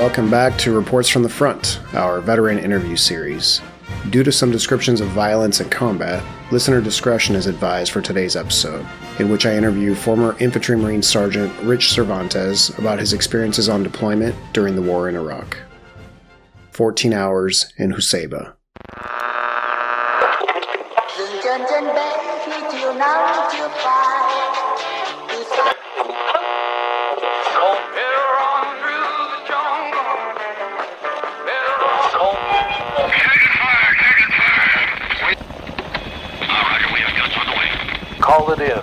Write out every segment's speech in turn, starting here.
welcome back to Reports from the Front, our veteran interview series. Due to some descriptions of violence and combat, listener discretion is advised for today's episode, in which I interview former Infantry Marine Sergeant Rich Cervantes about his experiences on deployment during the war in Iraq. 14 hours in Husaybah. Call it in.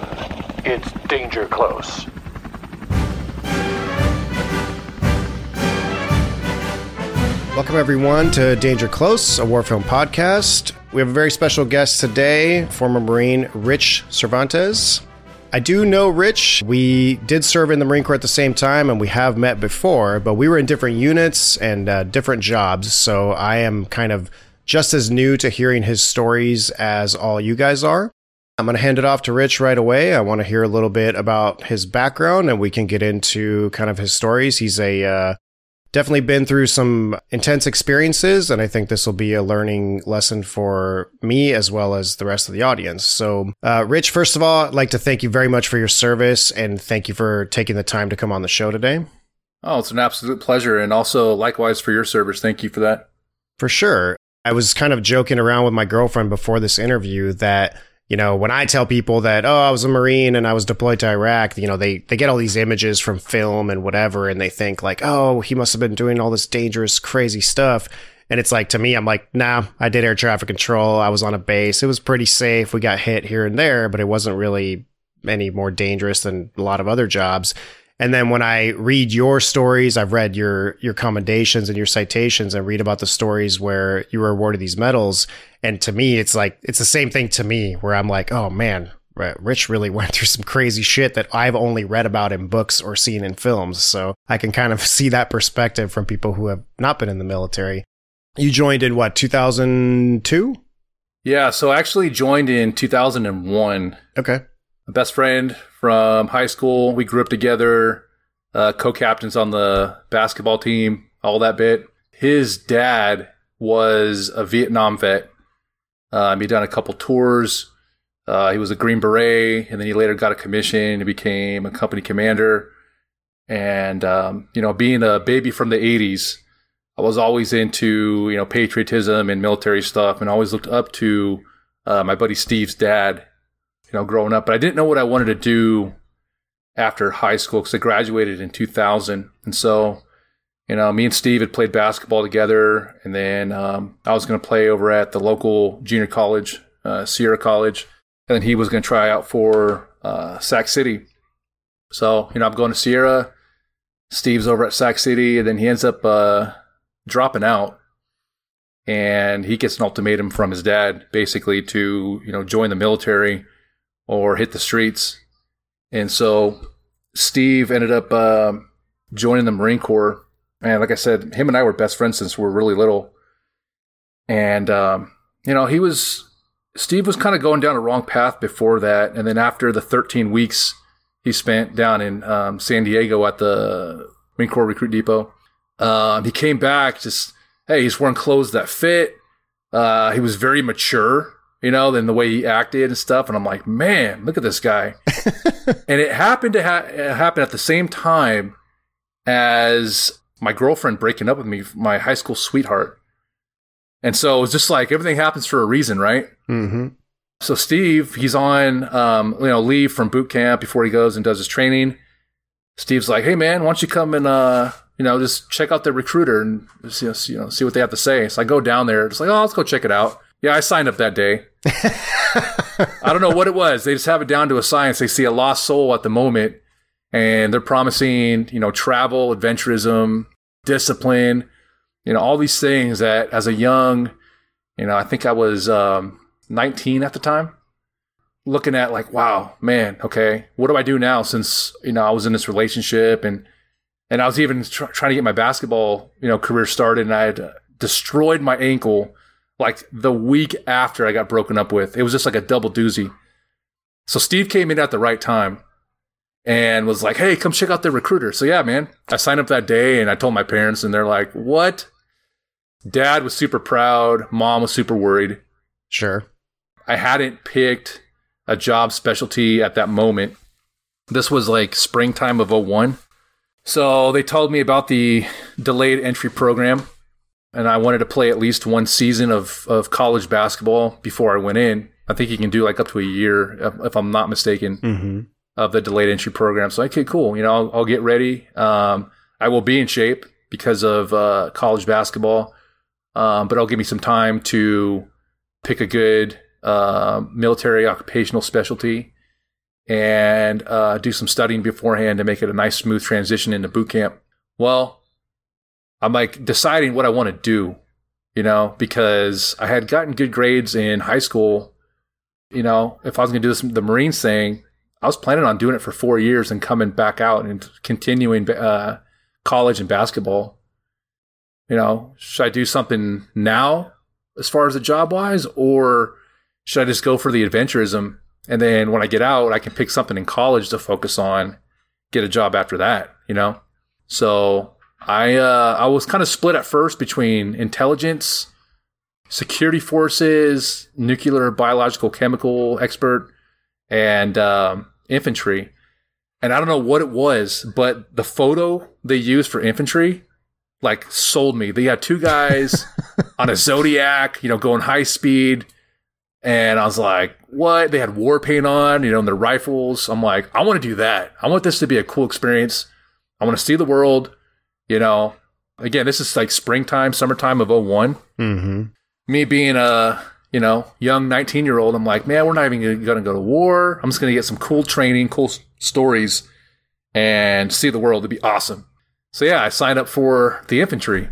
It's danger close. Welcome, everyone, to Danger Close, a war film podcast. We have a very special guest today, former Marine Rich Cervantes. I do know Rich. We did serve in the Marine Corps at the same time, and we have met before, but we were in different units and uh, different jobs. So I am kind of just as new to hearing his stories as all you guys are. I'm going to hand it off to Rich right away. I want to hear a little bit about his background and we can get into kind of his stories. He's a uh, definitely been through some intense experiences, and I think this will be a learning lesson for me as well as the rest of the audience. So, uh, Rich, first of all, I'd like to thank you very much for your service and thank you for taking the time to come on the show today. Oh, it's an absolute pleasure. And also, likewise, for your service. Thank you for that. For sure. I was kind of joking around with my girlfriend before this interview that you know, when I tell people that, oh, I was a Marine and I was deployed to Iraq, you know, they, they get all these images from film and whatever, and they think like, oh, he must have been doing all this dangerous, crazy stuff. And it's like, to me, I'm like, nah, I did air traffic control. I was on a base. It was pretty safe. We got hit here and there, but it wasn't really any more dangerous than a lot of other jobs. And then when I read your stories, I've read your your commendations and your citations and read about the stories where you were awarded these medals. And to me, it's like it's the same thing to me where I'm like, oh man, Rich really went through some crazy shit that I've only read about in books or seen in films. So I can kind of see that perspective from people who have not been in the military. You joined in what, 2002? Yeah, so I actually joined in 2001. Okay. Best friend from high school. We grew up together, uh, co captains on the basketball team, all that bit. His dad was a Vietnam vet. Um, he'd done a couple tours. Uh, he was a Green Beret, and then he later got a commission and became a company commander. And um, you know, being a baby from the '80s, I was always into you know patriotism and military stuff, and always looked up to uh, my buddy Steve's dad you know, growing up. But I didn't know what I wanted to do after high school because I graduated in 2000. And so, you know, me and Steve had played basketball together. And then um, I was going to play over at the local junior college, uh, Sierra College. And then he was going to try out for uh, Sac City. So, you know, I'm going to Sierra. Steve's over at Sac City. And then he ends up uh, dropping out. And he gets an ultimatum from his dad basically to, you know, join the military or hit the streets. And so Steve ended up uh, joining the Marine Corps. And like I said, him and I were best friends since we were really little. And, um, you know, he was, Steve was kind of going down a wrong path before that. And then after the 13 weeks he spent down in um, San Diego at the Marine Corps Recruit Depot, um, he came back just, hey, he's wearing clothes that fit. Uh, he was very mature you know, than the way he acted and stuff. And I'm like, man, look at this guy. and it happened to ha- happen at the same time as my girlfriend breaking up with me, my high school sweetheart. And so it's just like everything happens for a reason, right? Mm-hmm. So Steve, he's on, um, you know, leave from boot camp before he goes and does his training. Steve's like, "Hey man, why don't you come and uh, you know, just check out the recruiter and just, you know, see what they have to say." So I go down there. It's like, "Oh, let's go check it out." Yeah, I signed up that day. I don't know what it was. They just have it down to a science. They see a lost soul at the moment, and they're promising, you know, travel, adventurism, discipline, you know, all these things that as a young, you know, I think I was um, 19 at the time, looking at like, wow, man, okay, what do I do now since, you know, I was in this relationship and, and I was even tr- trying to get my basketball, you know, career started and I had destroyed my ankle like the week after I got broken up with. It was just like a double doozy. So Steve came in at the right time. and was like, "Hey, come check out the recruiter." So yeah, man, I signed up that day and I told my parents, and they're like, "What?" Dad was super proud. Mom was super worried. Sure. I hadn't picked a job specialty at that moment. This was like springtime of 01. So they told me about the delayed entry program, and I wanted to play at least one season of, of college basketball before I went in. I think you can do like up to a year, if, if I'm not mistaken, Mm-hmm. of the delayed entry program. So, okay, cool. You know, I'll, I'll get ready. Um, I will be in shape because of uh, college basketball, um, but it'll give me some time to pick a good uh, military occupational specialty and uh, do some studying beforehand to make it a nice, smooth transition into boot camp. Well, I'm like deciding what I want to do, you know, because I had gotten good grades in high school. You know, if I was going to do this, the Marines thing, I was planning on doing it for four years and coming back out and continuing uh, college and basketball. You know, should I do something now as far as the job wise, or should I just go for the adventurism? And then when I get out, I can pick something in college to focus on, get a job after that, you know? So I, uh, I was kind of split at first between intelligence, security forces, nuclear, biological, chemical expert, and um, infantry. And I don't know what it was, but the photo they used for infantry like sold me. They had two guys on a Zodiac, you know, going high speed. And I was like, what? They had war paint on, you know, and their rifles. I'm like, I want to do that. I want this to be a cool experience. I want to see the world, you know. Again, this is like springtime, summertime of 01 Mm-hmm. me being a you know young 19 year old i'm like man we're not even going to go to war. I'm just going to get some cool training cool s- stories and see the world. It'd be awesome. So yeah i signed up for the infantry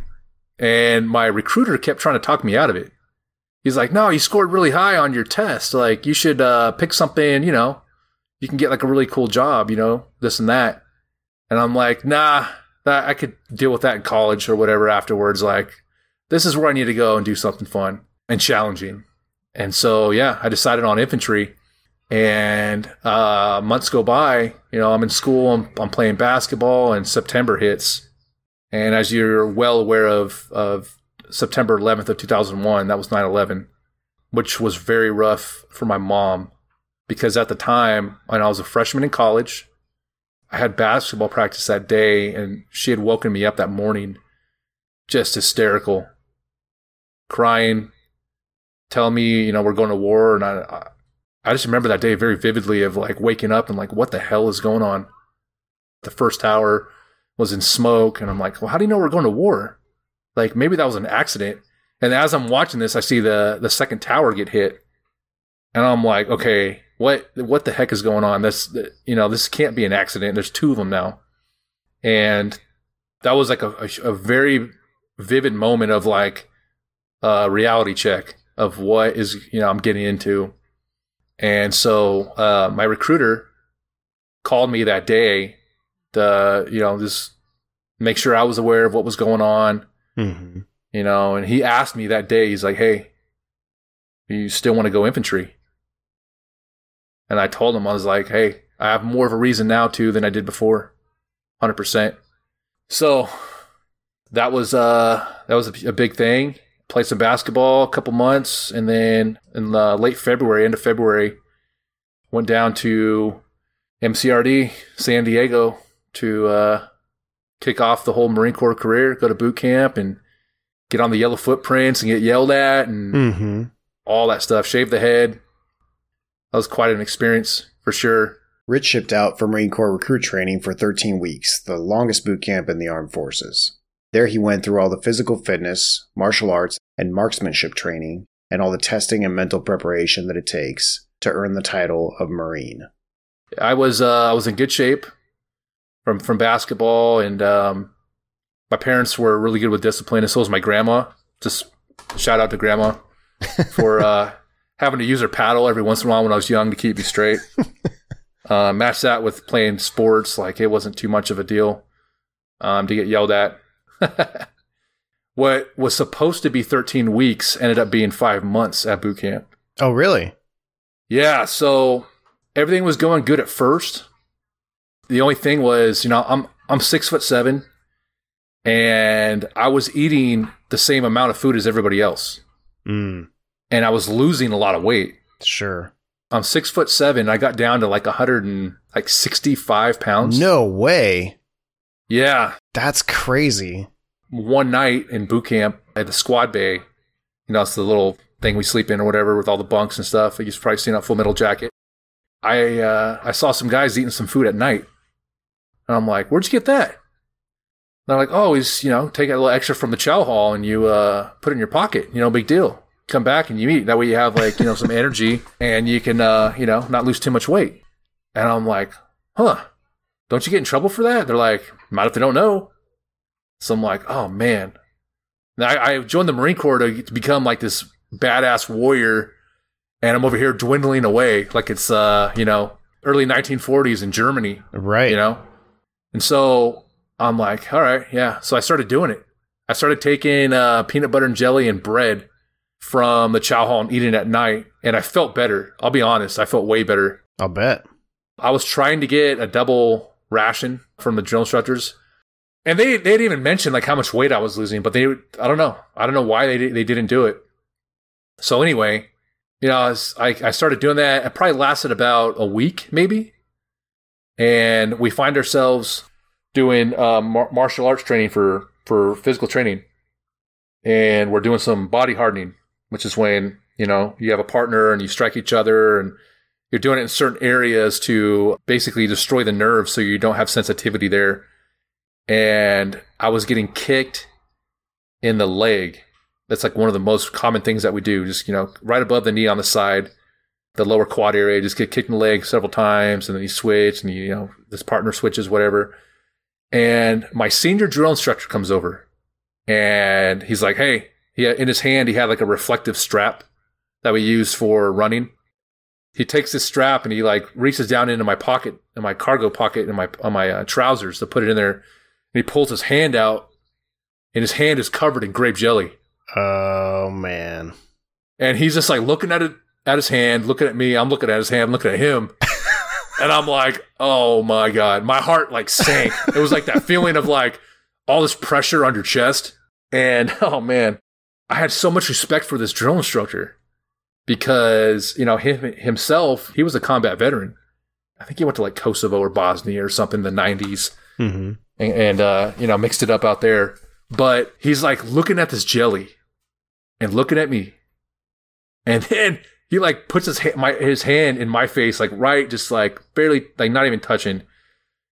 and my recruiter kept trying to talk me out of it. He's like no you scored really high on your test. Like you should uh, pick something you know you can get like a really cool job you know this and that. And i'm like nah that i could deal with that in college or whatever afterwards like this is where I need to go and do something fun and challenging. And so, yeah, I decided on infantry. And uh, months go by, you know, I'm in school, I'm, I'm playing basketball, and September hits. And as you're well aware of, of September 11th of 2001, that was 9 11, which was very rough for my mom because at the time, when I was a freshman in college, I had basketball practice that day, and she had woken me up that morning just hysterical, crying, telling me, you know, we're going to war. And I, I just remember that day very vividly of like waking up and like, what the hell is going on? The first tower was in smoke. And I'm like, well, how do you know we're going to war? Like maybe that was an accident. And as I'm watching this, I see the, the second tower get hit. And I'm like, okay, what, what the heck is going on? This, you know, this can't be an accident. There's two of them now. And that was like a, a, a very vivid moment of like a reality check of what is you know I'm getting into. And so uh, my recruiter called me that day to you know just make sure I was aware of what was going on. Mm-hmm. You know, and he asked me that day. He's like, "Hey, you still want to go infantry?" And I told him I was like, "Hey, I have more of a reason now too than I did before, hundred percent." So that was uh that was a, a, big thing. Played some basketball a couple months, and then in the late February, end of February, went down to MCRD San Diego to uh, kick off the whole Marine Corps career. Go to boot camp and get on the yellow footprints and get yelled at and Mm-hmm. all that stuff. Shave the head. That was quite an experience for sure. Rich shipped out for Marine Corps recruit training for 13 weeks, the longest boot camp in the armed forces. There he went through all the physical fitness, martial arts, and marksmanship training, and all the testing and mental preparation that it takes to earn the title of Marine. I was uh, I was in good shape from from basketball, and um, my parents were really good with discipline, and so was my grandma. Just shout out to grandma for uh, having to use her paddle every once in a while when I was young to keep me straight. uh, match that with playing sports, like it wasn't too much of a deal um, to get yelled at. what was supposed to be 13 weeks ended up being five months at boot camp. Oh, really? Yeah, so everything was going good at first. The only thing was, you know, I'm I'm six foot seven, and I was eating the same amount of food as everybody else, Mm, and I was losing a lot of weight. sure. I'm six foot seven. I got down to like 100 and like 65 pounds. No way. Yeah. That's crazy. One night in boot camp at the squad bay, you know, it's the little thing we sleep in or whatever with all the bunks and stuff. You've probably seen that Full Metal Jacket. I uh, I saw some guys eating some food at night, and I'm like, "Where'd you get that?" And they're like, "Oh, he's you know take a little extra from the chow hall and you uh, put it in your pocket. You know, big deal. Come back and you eat. That way you have like you know some energy and you can uh, you know not lose too much weight." And I'm like, "Huh? Don't you get in trouble for that?" They're like, "Not if they don't know." So I'm like, "Oh man." Now, I, I joined the Marine Corps to, to become like this badass warrior, and I'm over here dwindling away like it's uh you know early 1940s in Germany, Right. you know. And so I'm like, all right, yeah. So I started doing it. I started taking uh, peanut butter and jelly and bread from the chow hall and eating at night, and I felt better. I'll be honest, I felt way better. I'll bet. I was trying to get a double ration from the drill instructors, and they they didn't even mention like how much weight I was losing, but they I don't know I don't know why they they didn't do it. So anyway, you know, I, was, I I started doing that. It probably lasted about a week, maybe, and we find ourselves doing um, mar- martial arts training for for physical training, and we're doing some body hardening, which is when you know you have a partner and you strike each other and you're doing it in certain areas to basically destroy the nerves so you don't have sensitivity there. And I was getting kicked in the leg. That's like one of the most common things that we do. Just, you know, right above the knee on the side, the lower quad area, just get kicked in the leg several times. And then you switch and you, you know, this partner switches, whatever. And my senior drill instructor comes over and he's like, Hey, he in his hand, he had like a reflective strap that we use for running. He takes this strap and he like reaches down into my pocket, in my cargo pocket, in my on my uh, trousers to put it in there, and he pulls his hand out, and his hand is covered in grape jelly, Oh man. and he's just like looking at it at his hand, looking at me. I'm looking at his hand, looking at him, and I'm like, oh my god, my heart like sank. it was like that feeling of like all this pressure on your chest, and oh man, I had so much respect for this drill instructor because you know him himself he was a combat veteran. I think he went to like kosovo or bosnia or something in the 90s Mm-hmm. and, and uh, you know mixed it up out there. But he's like looking at this jelly and looking at me. And then he like puts his ha- my his hand in my face like right just like barely like not even touching.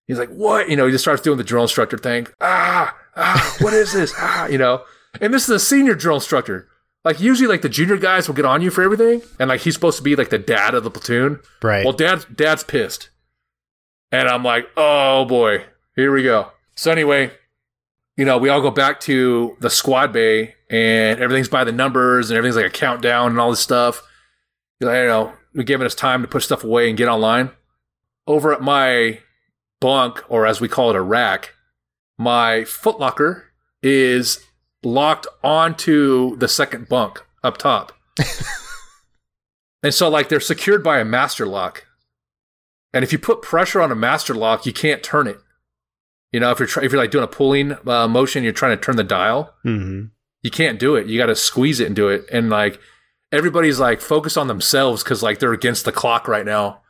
He's like what? You know he just starts doing the drill instructor thing. Ah ah what is this? Ah you know and this is a senior drill instructor like usually like the junior guys will get on you for everything and like he's supposed to be like the dad of the platoon Right. well, dad's dad's pissed, and I'm like, oh boy, here we go. So anyway, you know, we all go back to the squad bay, and everything's by the numbers, and everything's like a countdown and all this stuff. You know, you know, we're giving us time to put stuff away and get online. Over at my bunk, or as we call it, a rack, my footlocker is locked onto the second bunk up top. And so, like, they're secured by a master lock. And if you put pressure on a master lock, you can't turn it. You know, if you're try- if you're like doing a pulling uh, motion, you're trying to turn the dial. mm-hmm. You can't do it. You got to squeeze it and do it. And like, everybody's like focused on themselves because like they're against the clock right now.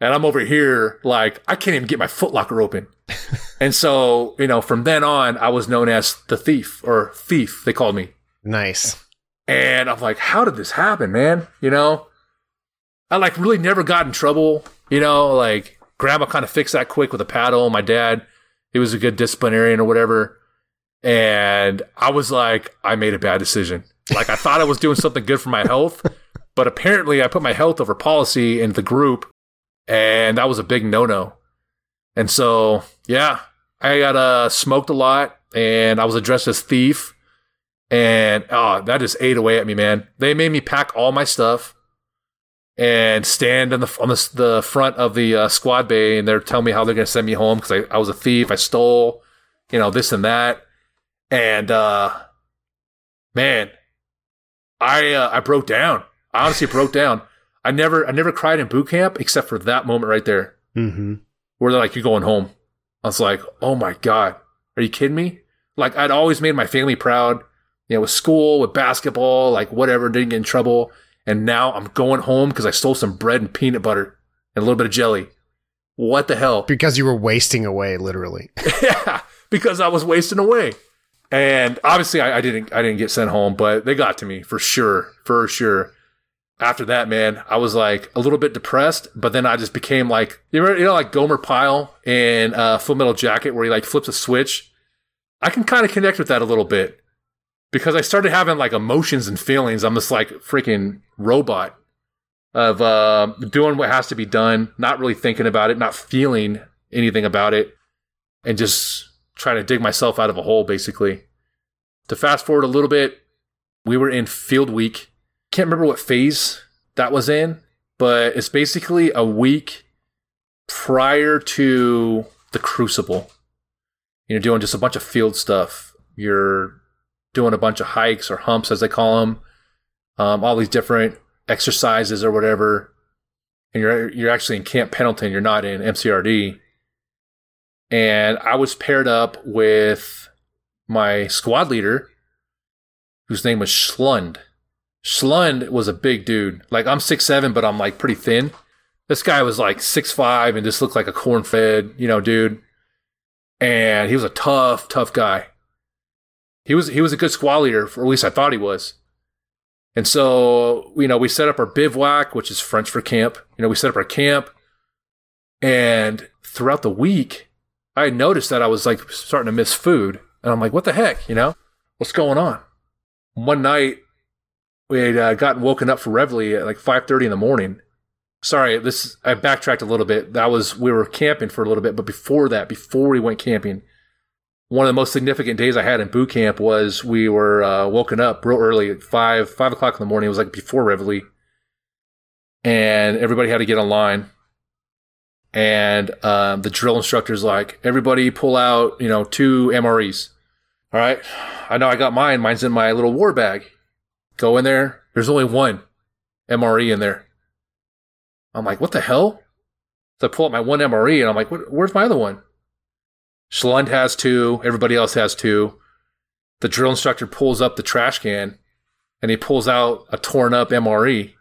And I'm over here like I can't even get my footlocker open. and so, you know, from then on, I was known as the thief or thief. They called me. Nice. And I'm like, how did this happen, man? You know, I like really never got in trouble. You know, like grandma kind of fixed that quick with a paddle. My dad, he was a good disciplinarian or whatever. And I was like, I made a bad decision. Like I thought I was doing something good for my health, but apparently I put my health over policy in the group, and that was a big no no. And so, yeah, I got uh, smoked a lot, and I was addressed as thief and oh, that just ate away at me, man. They made me pack all my stuff and stand on the on the, the front of the uh, squad bay, and they're telling me how they're going to send me home because I, I was a thief, I stole, you know, this and that, and uh, man, I uh, I broke down. I honestly broke down. I never I never cried in boot camp except for that moment right there. Mm-hmm. where they're like, "You're going home." I was like, "Oh my god, are you kidding me?" Like I'd always made my family proud, you know, with school, with basketball, like whatever, didn't get in trouble, and now I'm going home because I stole some bread and peanut butter and a little bit of jelly. What the hell? Because you were wasting away, literally. yeah, because I was wasting away. And obviously, I, I, didn't. I didn't get sent home, but they got to me for sure, for sure. After that, man, I was like a little bit depressed, but then I just became like you know, you know like Gomer Pyle in uh, Full Metal Jacket, where he like flips a switch. I can kind of connect with that a little bit because I started having like emotions and feelings. I'm this like freaking robot of uh, doing what has to be done, not really thinking about it, not feeling anything about it, and just trying to dig myself out of a hole, basically. To fast forward a little bit, we were in field week. Can't remember what phase that was in, but it's basically a week prior to the crucible. You're doing just a bunch of field stuff. You're doing a bunch of hikes or humps, as they call them, um, all these different exercises or whatever. And you're you're actually in Camp Pendleton. You're not in MCRD and I was paired up with my squad leader, whose name was Schlund. Schlund was a big dude. Like I'm six seven, but I'm like pretty thin. This guy was like six five and just looked like a corn fed, you know, dude. And he was a tough, tough guy. He was he was a good squad leader, or at least I thought he was. And so, you know, we set up our bivouac, which is French for camp. You know, we set up our camp. And throughout the week, I noticed that I was like starting to miss food. And I'm like, what the heck? You know, what's going on? One night, we had uh, gotten woken up for Reveille at like 5.30 in the morning. Sorry, this I backtracked a little bit. That was, we were camping for a little bit. But before that, before we went camping, one of the most significant days I had in boot camp was we were uh, woken up real early at 5, 5 o'clock in the morning. It was like before Reveille. And everybody had to get online and um, the drill instructor's like, everybody pull out, you know, two MREs. All right. I know I got mine. Mine's in my little war bag. Go in there. There's only one MRE in there. I'm like, what the hell? So I pull out my one MRE and I'm like, where's my other one? Schlund has two. Everybody else has two. The drill instructor pulls up the trash can and he pulls out a torn up MRE.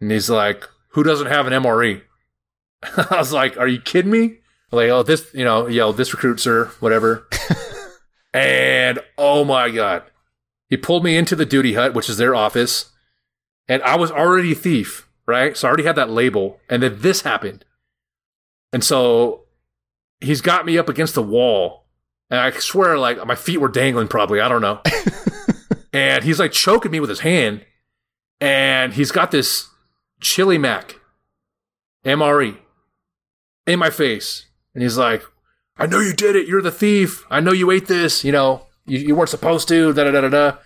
And he's like, who doesn't have an MRE? I was like, "Are you kidding me?" Like, oh, this, you know, yo, this recruit, sir, whatever. and oh my god, he pulled me into the duty hut, which is their office, and I was already a thief, right? So I already had that label, and then this happened, and so he's got me up against the wall, and I swear, like my feet were dangling, probably, I don't know. and he's like choking me with his hand, and he's got this chili mac MRE in my face. And he's like, I know you did it. You're the thief. I know you ate this. You know, you, you weren't supposed to. Da da da da da.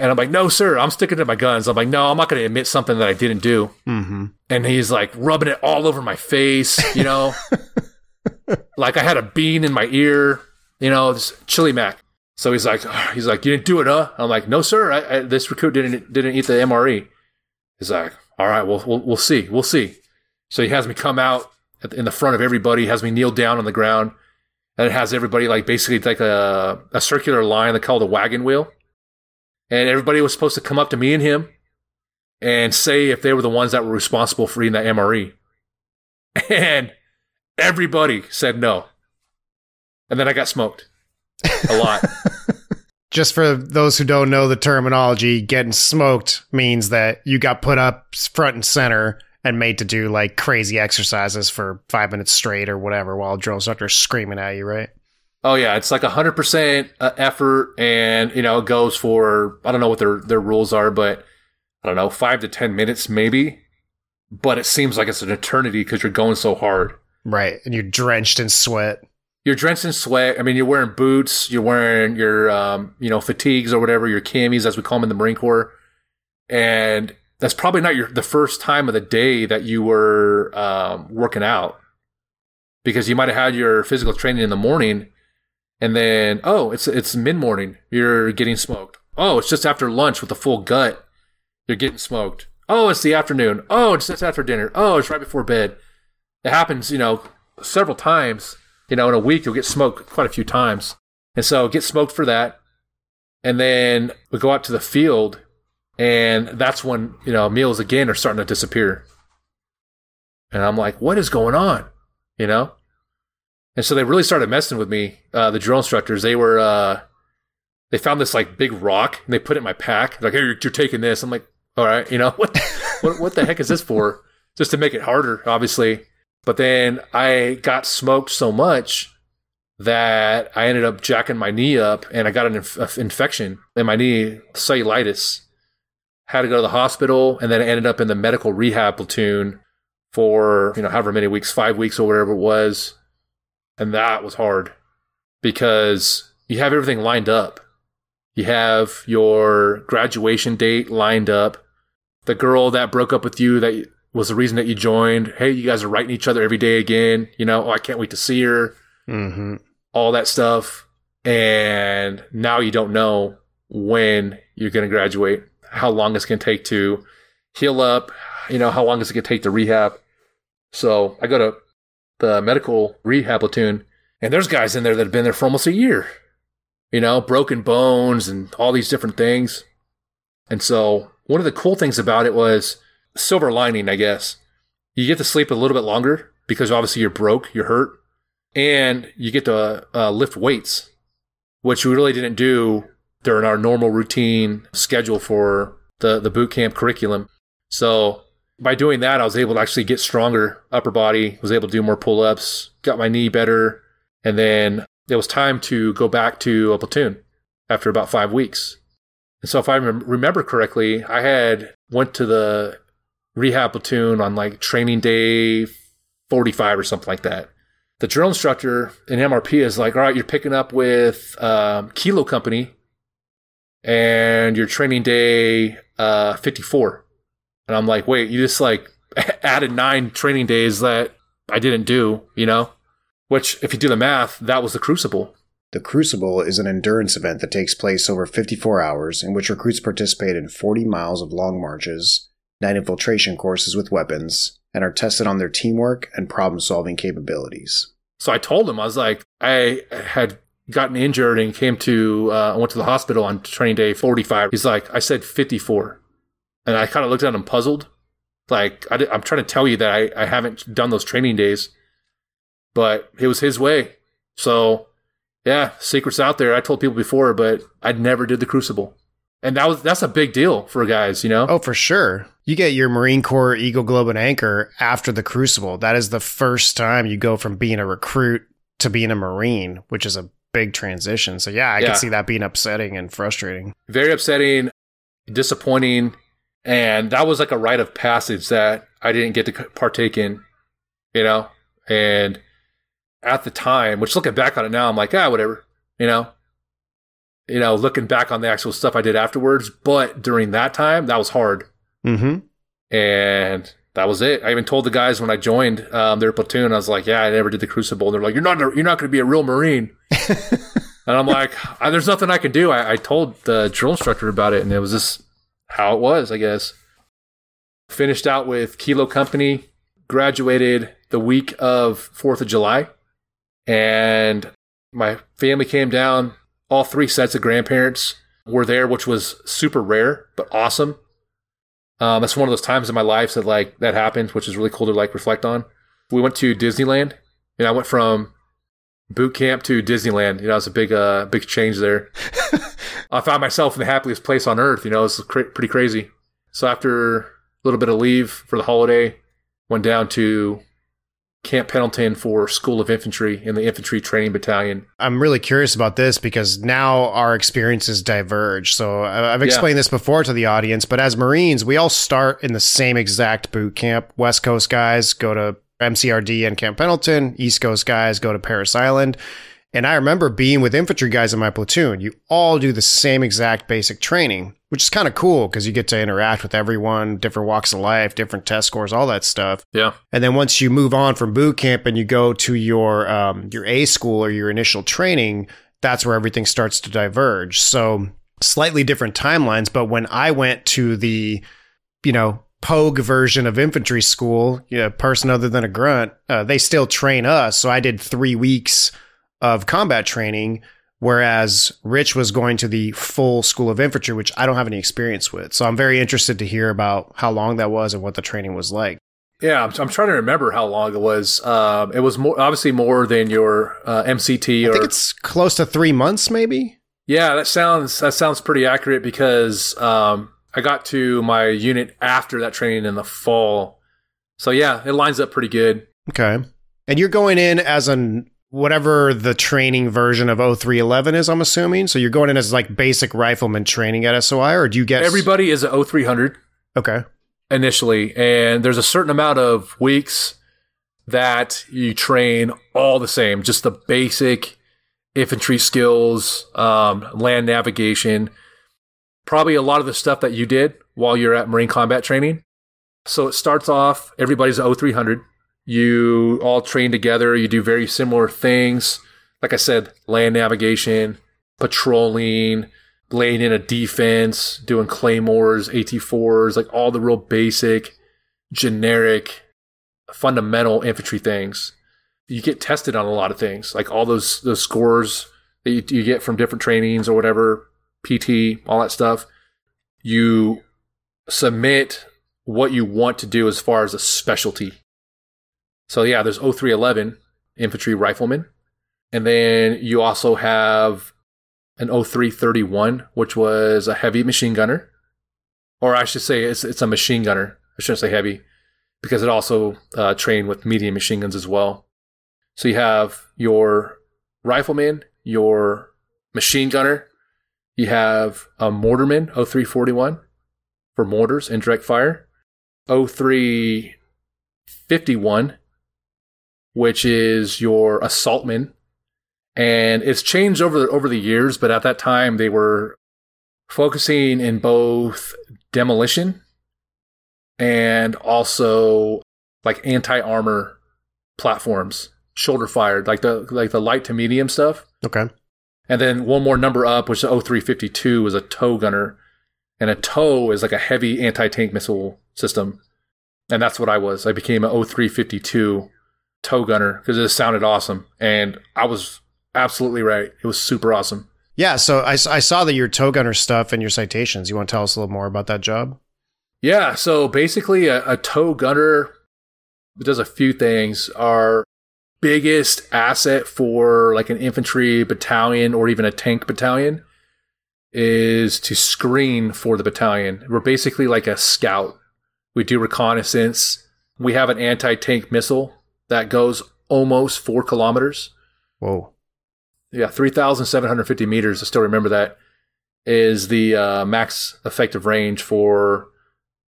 And I'm like, no, sir. I'm sticking to my guns. I'm like, no, I'm not going to admit something that I didn't do. Mm-hmm. And he's like rubbing it all over my face. You know, like I had a bean in my ear. You know, this chili mac. So he's like, he's like, you didn't do it, huh? I'm like, no, sir. I, I, this recruit didn't didn't eat the MRE. He's like, all right, well, we'll we'll see, we'll see. So he has me come out in the front of everybody, has me kneel down on the ground, and it has everybody like basically like a, a circular line they call the wagon wheel. And everybody was supposed to come up to me and him and say if they were the ones that were responsible for eating that MRE. And everybody said no. And then I got smoked a lot. Just for those who don't know the terminology, getting smoked means that you got put up front and center and made to do like crazy exercises for five minutes straight or whatever while drill instructor's screaming at you, right? Oh yeah, it's like a hundred percent uh, effort, and you know it goes for I don't know what their their rules are, but I don't know five to ten minutes maybe. But it seems like it's an eternity because you're going so hard. Right, and you're drenched in sweat. You're drenched in sweat. I mean, you're wearing boots. You're wearing your um, you know fatigues or whatever, your camis as we call them in the Marine Corps, and that's probably not your the first time of the day that you were um, working out because you might have had your physical training in the morning and then oh it's it's mid morning you're getting smoked. Oh it's just after lunch with a full gut. You're getting smoked. Oh it's the afternoon. Oh it's just after dinner. Oh it's right before bed. It happens, you know, several times. You know, in a week you'll get smoked quite a few times, and so get smoked for that, and then we go out to the field, and that's when you know meals again are starting to disappear, and I'm like, what is going on? You know, and so they really started messing with me. Uh, the drill instructors, they were, uh, they found this like big rock and they put it in my pack. Like, hey, you're, you're taking this. I'm like, all right, you know what, what, what the heck is this for? Just to make it harder, obviously. But then I got smoked so much that I ended up jacking my knee up and I got an inf- infection in my knee, cellulitis. Had to go to the hospital and then I ended up in the medical rehab platoon for, you know, however many weeks, five weeks or whatever it was. And that was hard because you have everything lined up. You have your graduation date lined up. The girl that broke up with you that was the reason that you joined. Hey, you guys are writing each other every day again. You know, oh, I can't wait to see her. Mm-hmm. All that stuff. And now you don't know when you're going to graduate, how long it's going to take to heal up, you know, how long is it going to take to rehab. So I go to the medical rehab platoon, and there's guys in there that have been there for almost a year. You know, broken bones and all these different things. And so one of the cool things about it was silver lining, I guess. You get to sleep a little bit longer because obviously you're broke, you're hurt, and you get to uh, lift weights, which we really didn't do during our normal routine schedule for the the boot camp curriculum. So by doing that, I was able to actually get stronger upper body, was able to do more pull ups, got my knee better. And then it was time to go back to a platoon after about five weeks. And so if I remember correctly, I had went to the rehab platoon on like training day 45 or something like that. The drill instructor in MRP is like, all right, you're picking up with um, Kilo Company and your training day uh, 54. And I'm like, wait, you just like added nine training days that I didn't do, you know? Which, if you do the math, that was the Crucible. The Crucible is an endurance event that takes place over 54 hours in which recruits participate in 40 miles of long marches, night infiltration courses with weapons, and are tested on their teamwork and problem solving capabilities. So I told him, I was like, I had gotten injured and came to, uh, I went to the hospital on training day 45. He's like, I said 54. And I kind of looked at him puzzled. Like, I am trying to tell you that I, I haven't done those training days, but it was his way. So, yeah, secrets out there. I told people before, but I never did the Crucible. And that was that's a big deal for guys, you know. Oh, for sure. You get your Marine Corps Eagle Globe and Anchor after the Crucible. That is the first time you go from being a recruit to being a Marine, which is a big transition. So yeah, I Yeah. can see that being upsetting and frustrating. Very upsetting, disappointing, and that was like a rite of passage that I didn't get to partake in, you know. And at the time, which looking back on it now, I'm like, ah, whatever, you know. You know, looking back on the actual stuff I did afterwards, but during that time, that was hard. Mm-hmm. and that was it. I even told the guys when I joined um, their platoon, I was like, "Yeah, I never did the Crucible." And they're like, "You're not, you're not going to be a real Marine." and I'm like, "I- "There's nothing I can do." I, I told the drill instructor about it, and it was just how it was, I guess. Finished out with Kilo Company, graduated the week of Fourth of July, and my family came down. All three sets of grandparents were there, which was super rare but awesome. Um, that's one of those times in my life that like that happened, which is really cool to like reflect on. We went to Disneyland, and I went from boot camp to Disneyland. You know, it's a big, uh, big change there. I found myself in the happiest place on earth. You know, it's cra- pretty crazy. So after a little bit of leave for the holiday, went down to Camp Pendleton for School of Infantry in the Infantry Training Battalion. I'm really curious about this because now our experiences diverge. So I- I've explained this before to the audience, but as Marines, we all start in the same exact boot camp. West Coast guys go to MCRD and Camp Pendleton. East Coast guys go to Parris Island. And I remember being with infantry guys in my platoon. You all do the same exact basic training, which is kind of cool because you get to interact with everyone, different walks of life, different test scores, all that stuff. Yeah. And then once you move on from boot camp and you go to your um, your A school or your initial training, that's where everything starts to diverge. So slightly different timelines. But when I went to the, you know, Pogue version of infantry school, you know, a person other than a grunt, uh, they still train us. So I did three weeks of combat training, whereas Rich was going to the full school of infantry, which I don't have any experience with. So I'm very interested to hear about how long that was and what the training was like. Yeah, I'm, I'm trying to remember how long it was. Um, it was more obviously more than your uh, MCT. I Or think it's close to three months, maybe. yeah, that sounds that sounds pretty accurate because um, I got to my unit after that training in the fall. So yeah, it lines up pretty good. Okay. And you're going in as an whatever the training version of 0311 is, I'm assuming. So you're going in as like basic rifleman training at SOI, or do you get Everybody is a 0300 Okay. initially, and there's a certain amount of weeks that you train all the same, just the basic infantry skills, um, land navigation, probably a lot of the stuff that you did while you're at Marine combat training. So it starts off, everybody's a 0300. You all train together, you do very similar things. Like I said, land navigation, patrolling, laying in a defense, doing claymores, AT4s, like all the real basic, generic, fundamental infantry things. You get tested on a lot of things, like all those those scores that you, you get from different trainings or whatever, PT, all that stuff. You submit what you want to do as far as a specialty. So yeah, there's 0311 infantry rifleman, and then you also have an 0331, which was a heavy machine gunner. Or I should say it's, it's a machine gunner. I shouldn't say heavy because it also uh, trained with medium machine guns as well. So you have your rifleman, your machine gunner, you have a mortarman, 0341 for mortars, and direct fire, 0351, which is your assaultman, and it's changed over the, over the years. But at that time, they were focusing in both demolition and also like anti armor platforms, shoulder fired, like the like the light to medium stuff. Okay. And then one more number up, which is 0352, is a TOW gunner. And a TOW is like a heavy anti tank missile system. And that's what I was. I became an 0352 TOW gunner because it sounded awesome. And I was absolutely right. It was super awesome. Yeah. So I saw that your TOW gunner stuff and your citations. You want to tell us a little more about that job? Yeah. So basically, a, a TOW gunner does a few things. Our biggest asset for like an infantry battalion or even a tank battalion is to screen for the battalion. We're basically like a scout. We do reconnaissance. We have an anti tank missile that goes almost four kilometers. Whoa. Yeah, 3,750 meters. I still remember that is the uh, max effective range for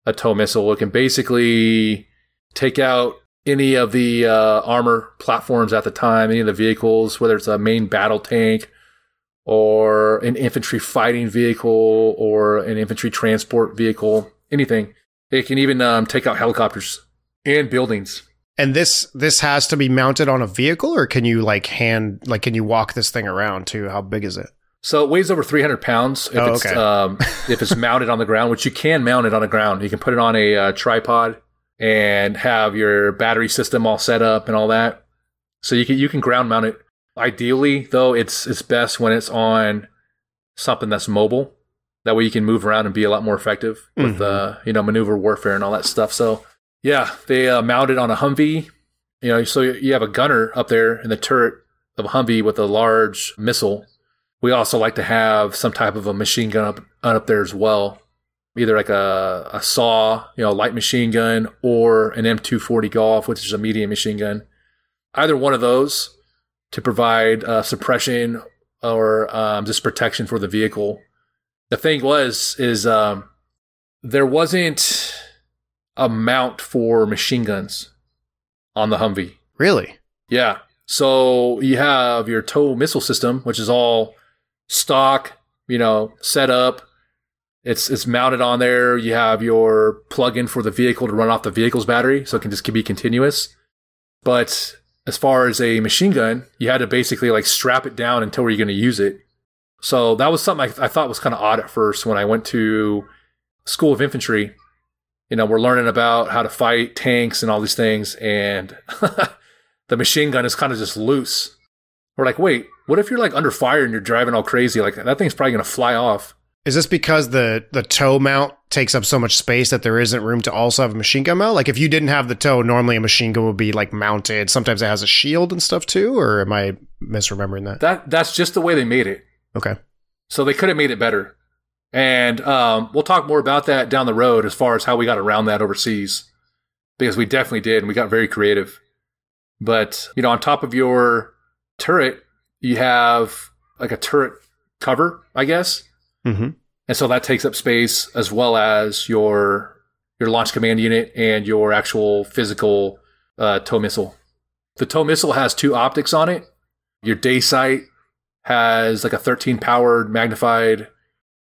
a TOW missile. It can basically take out any of the uh, armor platforms at the time, any of the vehicles, whether it's a main battle tank or an infantry fighting vehicle or an infantry transport vehicle, anything. It can even um, take out helicopters and buildings. And this this has to be mounted on a vehicle, or can you like hand like can you walk this thing around too? How big is it? So it weighs over 300 pounds if Oh, it's okay. um, if it's mounted on the ground, which you can mount it on the ground. You can put it on a uh, tripod and have your battery system all set up and all that. So you can you can ground mount it. Ideally, though, it's it's best when it's on something that's mobile. That way you can move around and be a lot more effective with Mhm. uh, you know maneuver warfare and all that stuff. So yeah, they uh, mounted on a Humvee. You know, so you have a gunner up there in the turret of a Humvee with a large missile. We also like to have some type of a machine gun up, up there as well, either like a, a saw, you know, light machine gun, or an M240 Golf, which is a medium machine gun. Either one of those to provide uh, suppression or um, just protection for the vehicle. The thing was, is um, there wasn't a mount for machine guns on the Humvee. Really? Yeah. So you have your TOW missile system, which is all stock, you know, set up. It's it's mounted on there. You have your plug-in for the vehicle to run off the vehicle's battery, so it can just be continuous. But as far as a machine gun, you had to basically like strap it down until you're going to use it. So that was something I, I thought was kind of odd at first when I went to School of Infantry you know, we're learning about how to fight tanks and all these things, and the machine gun is kind of just loose. We're like, wait, what if you're like under fire and you're driving all crazy? Like that thing's probably gonna fly off. Is this because the the TOW mount takes up so much space that there isn't room to also have a machine gun mount? Like if you didn't have the TOW, normally a machine gun would be like mounted. Sometimes it has a shield and stuff too, or am I misremembering that? That that's just the way they made it. Okay. So they could have made it better. And um, we'll talk more about that down the road as far as how we got around that overseas. Because we definitely did, and we got very creative. But, you know, on top of your turret, you have like a turret cover, I guess. Mm-hmm. And so that takes up space as well as your your launch command unit and your actual physical uh, TOW missile. The TOW missile has two optics on it. Your day sight has like a 13 powered magnified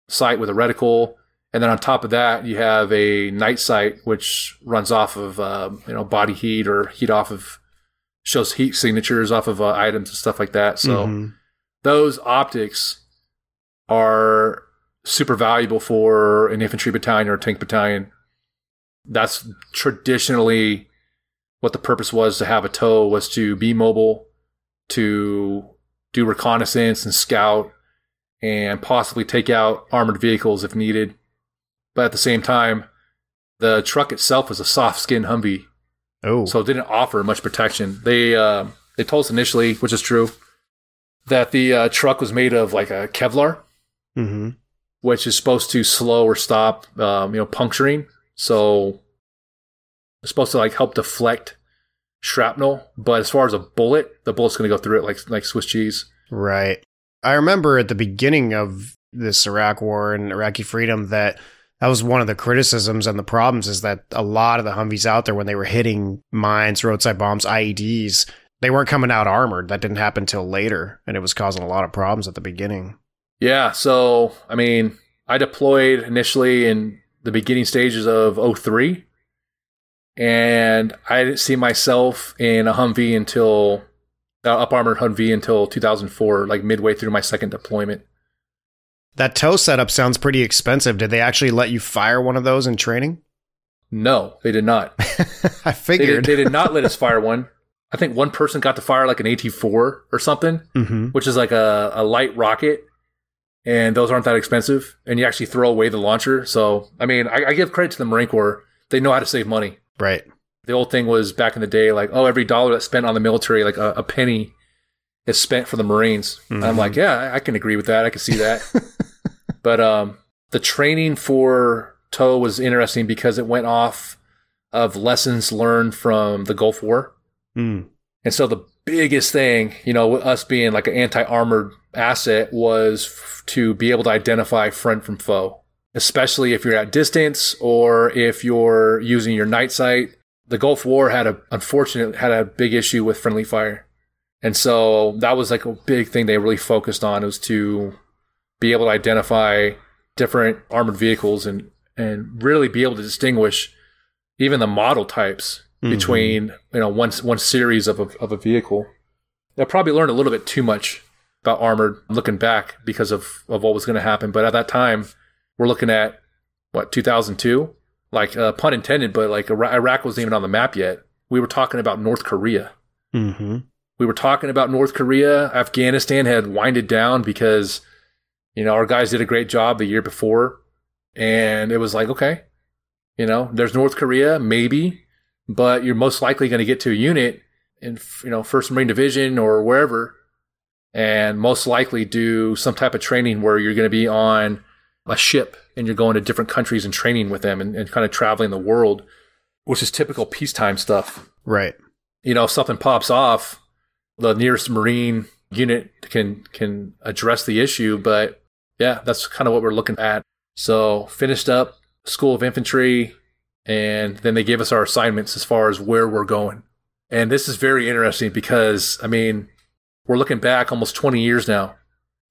sight with a reticle, and then on top of that you have a night sight which runs off of um, you know body heat or heat off of shows heat signatures off of uh, items and stuff like that. So Mhm. those optics are super valuable for an infantry battalion or a tank battalion. That's traditionally what the purpose was to have a TOW was to be mobile, to do reconnaissance and scout, and possibly take out armored vehicles if needed. But at the same time, the truck itself was a soft skin Humvee, Oh, so it didn't offer much protection. They uh, they told us initially, which is true, that the uh, truck was made of like a Kevlar, hmm which is supposed to slow or stop, um, you know, puncturing. So it's supposed to like help deflect shrapnel. But as far as a bullet, the bullet's going to go through it like like Swiss cheese. right. I remember at the beginning of this Iraq war and Iraqi freedom that that was one of the criticisms and the problems is that a lot of the Humvees out there when they were hitting mines, roadside bombs, IEDs, they weren't coming out armored. That didn't happen till later, and it was causing a lot of problems at the beginning. Yeah. So I mean, I deployed initially in the beginning stages of 03 and I didn't see myself in a Humvee until uh, up armored Humvee until 2004, like midway through my second deployment. That TOW setup sounds pretty expensive. Did they actually let you fire one of those in training? No, they did not. I They did, figured. they did not let us fire one. I think one person got to fire like an AT4 or something, hmm which is like a, a light rocket. And those aren't that expensive. And you actually throw away the launcher. So, I mean, I, I give credit to the Marine Corps. They know how to save money. Right. The old thing was back in the day, like, oh, every dollar that's spent on the military, like a, a penny is spent for the Marines. And I'm like, yeah, I- can agree with that. I can see that. but um, the training for TOW was interesting because it went off of lessons learned from the Gulf War. Mm. And so the biggest thing, you know, with us being like an anti-armored asset was f- to be able to identify friend from foe, especially if you're at distance or if you're using your night sight. The Gulf War had a unfortunate had a big issue with friendly fire. And so that was like a big thing they really focused on was to be able to identify different armored vehicles and and really be able to distinguish even the model types Mhm. between you know one one series of a, of a vehicle. I probably learned a little bit too much about armored looking back because of of what was going to happen. But at that time, we're looking at what 2002, like uh, pun intended, but like Iraq wasn't even on the map yet. We were talking about North Korea. hmm We were talking about North Korea. Afghanistan had winded down because you know our guys did a great job the year before, and it was like okay, you know, there's North Korea maybe, but you're most likely going to get to a unit in you know First Marine Division or wherever, and most likely do some type of training where you're going to be on a ship and you're going to different countries and training with them and, and kind of traveling the world, which is typical peacetime stuff Right. you know, if something pops off, the nearest Marine unit can can address the issue. But yeah, that's kind of what we're looking at. So finished up School of Infantry, and then they gave us our assignments as far as where we're going. And this is very interesting because I mean, we're looking back almost 20 years now.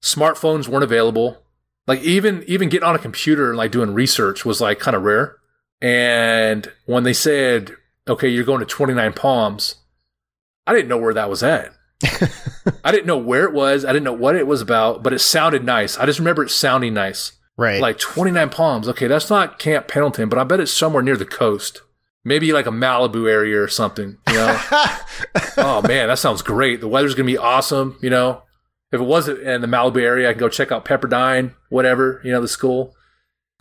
Smartphones weren't available. Like even even getting on a computer and like doing research was like kind of rare. And when they said, "Okay, you're going to 29 Palms," I didn't know where that was at. I didn't know where it was. I didn't know what it was about, but it sounded nice. I just remember it sounding nice. Right. Like 29 Palms. Okay, that's not Camp Pendleton, but I bet it's somewhere near the coast. Maybe like a Malibu area or something, you know? oh man, that sounds great. The weather's gonna be awesome, you know. If it wasn't in the Malibu area, I can go check out Pepperdine, whatever, you know, the school.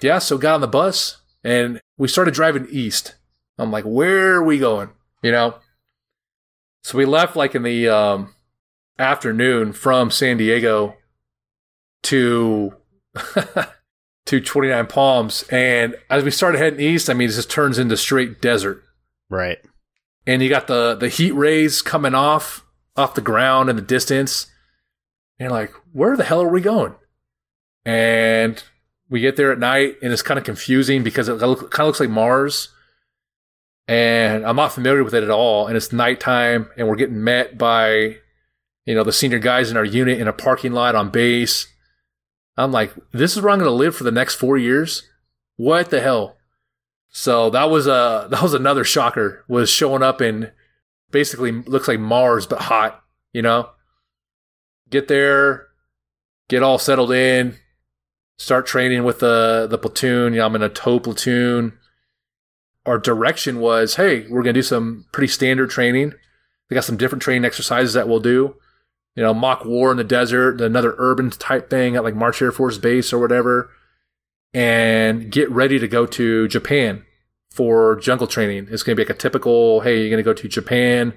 Yeah, so got on the bus and we started driving east. I'm like, where are we going? You know? So we left like in the um, afternoon from San Diego to to 29 Palms. And as we started heading east, I mean, it just turns into straight desert. right. And you got the the heat rays coming off off the ground in the distance. And like, where the hell are we going? And we get there at night, and it's kind of confusing because it kind of looks like Mars. And I'm not familiar with it at all. And it's nighttime, and we're getting met by, you know, the senior guys in our unit in a parking lot on base. I'm like, this is where I'm going to live for the next four years. What the hell? So that was uh, a that was another shocker. Was showing up in basically looks like Mars but hot. You know, get there, get all settled in, start training with the the platoon. You know, I'm in a TOW platoon. Our direction was, hey, we're gonna do some pretty standard training. We got some different training exercises that we'll do. You know, mock war in the desert, another urban type thing at like March Air Force Base or whatever, and get ready to go to Japan for jungle training. It's gonna be like a typical, hey, you're gonna go to Japan,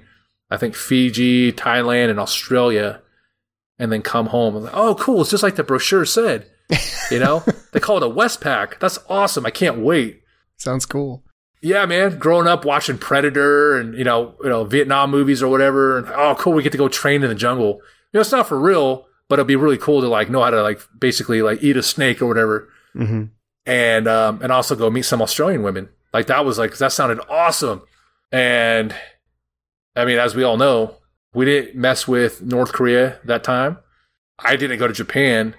I think Fiji, Thailand, and Australia, and then come home. I'm like, oh, cool! It's just like the brochure said. You know, they call it a Westpac. That's awesome. I can't wait. Sounds cool. Yeah, man. Growing up watching Predator and you know, you know, Vietnam movies or whatever. And, oh, cool. We get to go train in the jungle. You know, it's not for real, but it'd be really cool to like know how to like basically like eat a snake or whatever, hmm and um, and also go meet some Australian women. Like that was like that sounded awesome. And I mean, as we all know, we didn't mess with North Korea that time. I didn't go to Japan.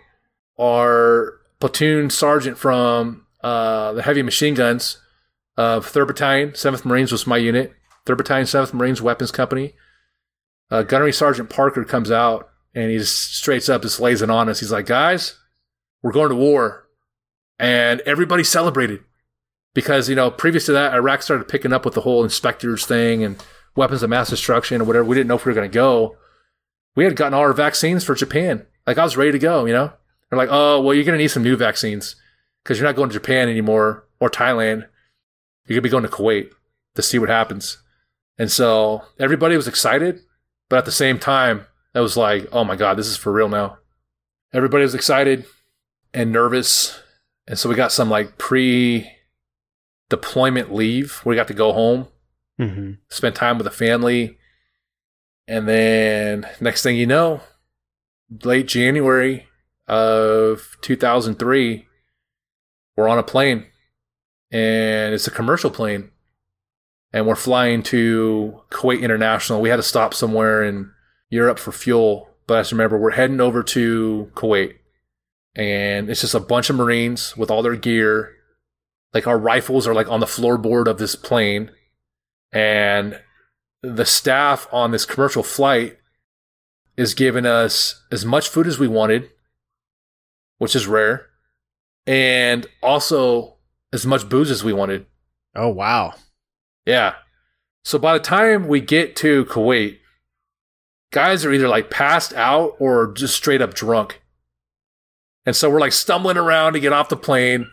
Our platoon sergeant from uh, the heavy machine guns of 3rd Battalion, 7th Marines was my unit. 3rd Battalion, 7th Marines Weapons Company. Uh, Gunnery Sergeant Parker comes out and he just straight up just lays it on us. He's like, guys, we're going to war. And everybody celebrated because, you know, previous to that, Iraq started picking up with the whole inspectors thing and weapons of mass destruction or whatever. We didn't know if we were going to go. We had gotten all our vaccines for Japan. Like I was ready to go, you know? They're like, oh, well, you're going to need some new vaccines because you're not going to Japan anymore or Thailand. You're going to be going to Kuwait to see what happens. And so everybody was excited, but at the same time, it was like, oh my God, this is for real now. Everybody was excited and nervous. And so we got some like pre deployment leave. We got to go home, hmm spend time with the family. And then next thing you know, late January of 2003, we're on a plane and it's a commercial plane. And we're flying to Kuwait International. We had to stop somewhere in Europe for fuel. But I just remember we're heading over to Kuwait. And it's just a bunch of Marines with all their gear. Like our rifles are like on the floorboard of this plane. And the staff on this commercial flight is giving us as much food as we wanted, which is rare, and also as much booze as we wanted. Oh wow. Yeah. So by the time we get to Kuwait, guys are either like passed out or just straight up drunk. And so we're like stumbling around to get off the plane,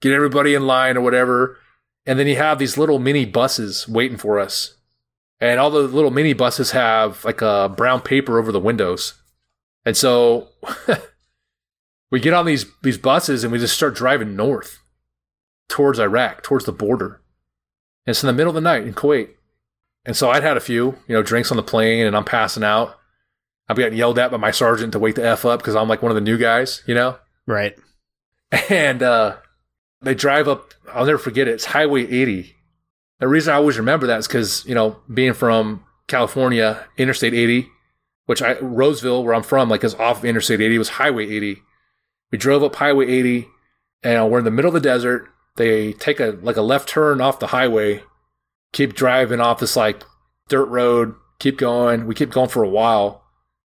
get everybody in line or whatever. And then you have these little mini buses waiting for us. And all the little mini buses have like a brown paper over the windows. And so we get on these these buses and we just start driving north towards Iraq, towards the border. And it's in the middle of the night in Kuwait. And so I'd had a few, you know, drinks on the plane and I'm passing out. I'm getting yelled at by my sergeant to wake the F up because I'm like one of the new guys, you know? Right. And uh, they drive up, I'll never forget it, it's Highway 80. The reason I always remember that is because, you know, being from California, Interstate 80, which I, Roseville, where I'm from, like is off of Interstate 80, was Highway 80. We drove up Highway 80 and uh, we're in the middle of the desert. They take a like a left turn off the highway, keep driving off this like dirt road, keep going. We keep going for a while,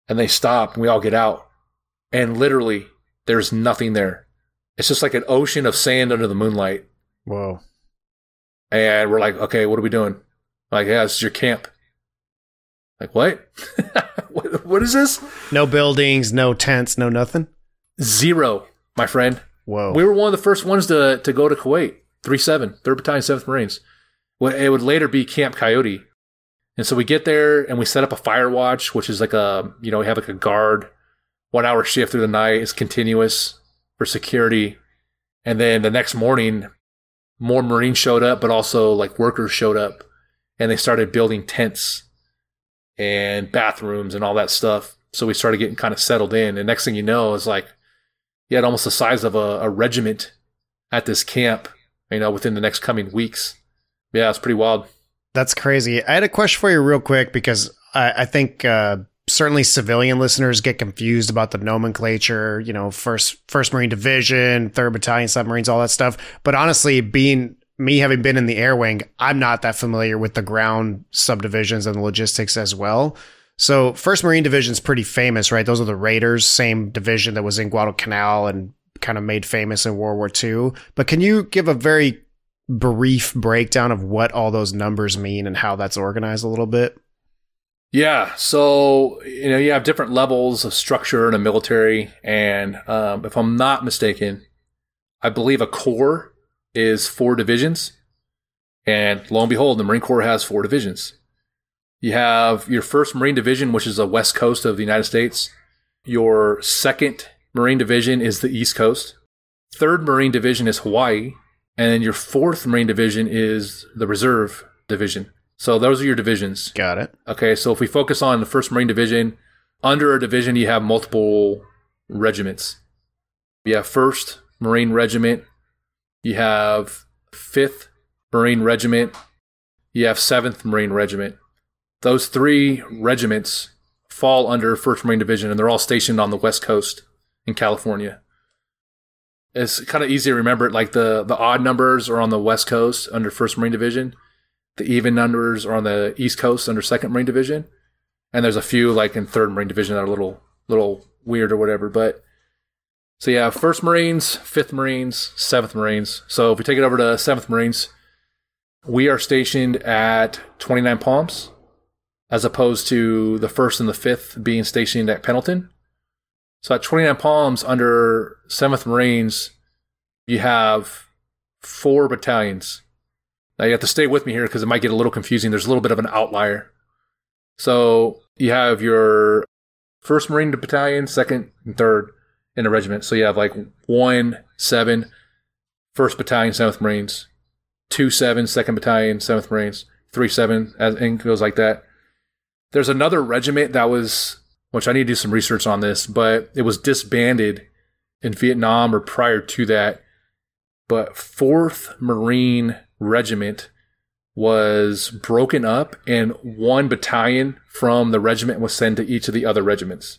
and they stop and we all get out. And literally, there's nothing there. It's just like an ocean of sand under the moonlight. Whoa. And we're like, okay, what are we doing? Like, yeah, this is your camp. Like, what? what? What is this? No buildings, no tents, no nothing. Zero, my friend. Whoa. We were one of the first ones to, to go to Kuwait, 3 7, 3rd Battalion, 7th Marines. It would later be Camp Coyote. And so we get there and we set up a fire watch, which is like a, you know, we have like a guard, one hour shift through the night It's continuous for security. And then the next morning, more Marines showed up, but also like workers showed up and they started building tents and bathrooms and all that stuff. So we started getting kind of settled in. And next thing you know, is like you had almost the size of a, a regiment at this camp, you know, within the next coming weeks. Yeah, it's pretty wild. That's crazy. I had a question for you, real quick, because I, I think uh, certainly civilian listeners get confused about the nomenclature. You know, first First Marine Division, Third Battalion, Seventh Marines, all that stuff. But honestly, being me having been in the air wing, I'm not that familiar with the ground subdivisions and the logistics as well. So, First Marine Division is pretty famous, right? Those are the Raiders, same division that was in Guadalcanal and kind of made famous in World War II. But can you give a very brief breakdown of what all those numbers mean and how that's organized a little bit? Yeah, so you know you have different levels of structure in a military, and um, if I'm not mistaken, I believe a corps is four divisions, and lo and behold, the Marine Corps has four divisions. You have your first Marine Division, which is the west coast of the United States. Your second Marine Division is the east coast. Third Marine Division is Hawaii, and then your fourth Marine Division is the Reserve Division. So those are your divisions. Got it. Okay, so if we focus on the first Marine Division, under a division you have multiple regiments. You have First Marine Regiment, you have Fifth Marine Regiment, you have Seventh Marine Regiment. Those three regiments fall under First Marine Division, and they're all stationed on the West Coast in California. It's kind of easy to remember. it. Like the the odd numbers are on the West Coast under First Marine Division the even numbers are on the East Coast under Second Marine Division, and there's a few like in Third Marine Division that are a little little weird or whatever. But so yeah, First Marines, Fifth Marines, Seventh Marines. So if we take it over to Seventh Marines, we are stationed at 29 Palms, as opposed to the first and the fifth being stationed at Pendleton. So at 29 Palms under 7th Marines, you have four battalions now you have to stay with me here because it might get a little confusing. There's a little bit of an outlier. So you have your first Marine Battalion, second and third in a regiment. So you have like one, seven, first battalion, seventh Marines, two, seven, second battalion, seventh Marines, three, seven, and it goes like that. There's another regiment that was, which I need to do some research on this, but it was disbanded in Vietnam or prior to that. But fourth Marine regiment was broken up and one battalion from the regiment was sent to each of the other regiments.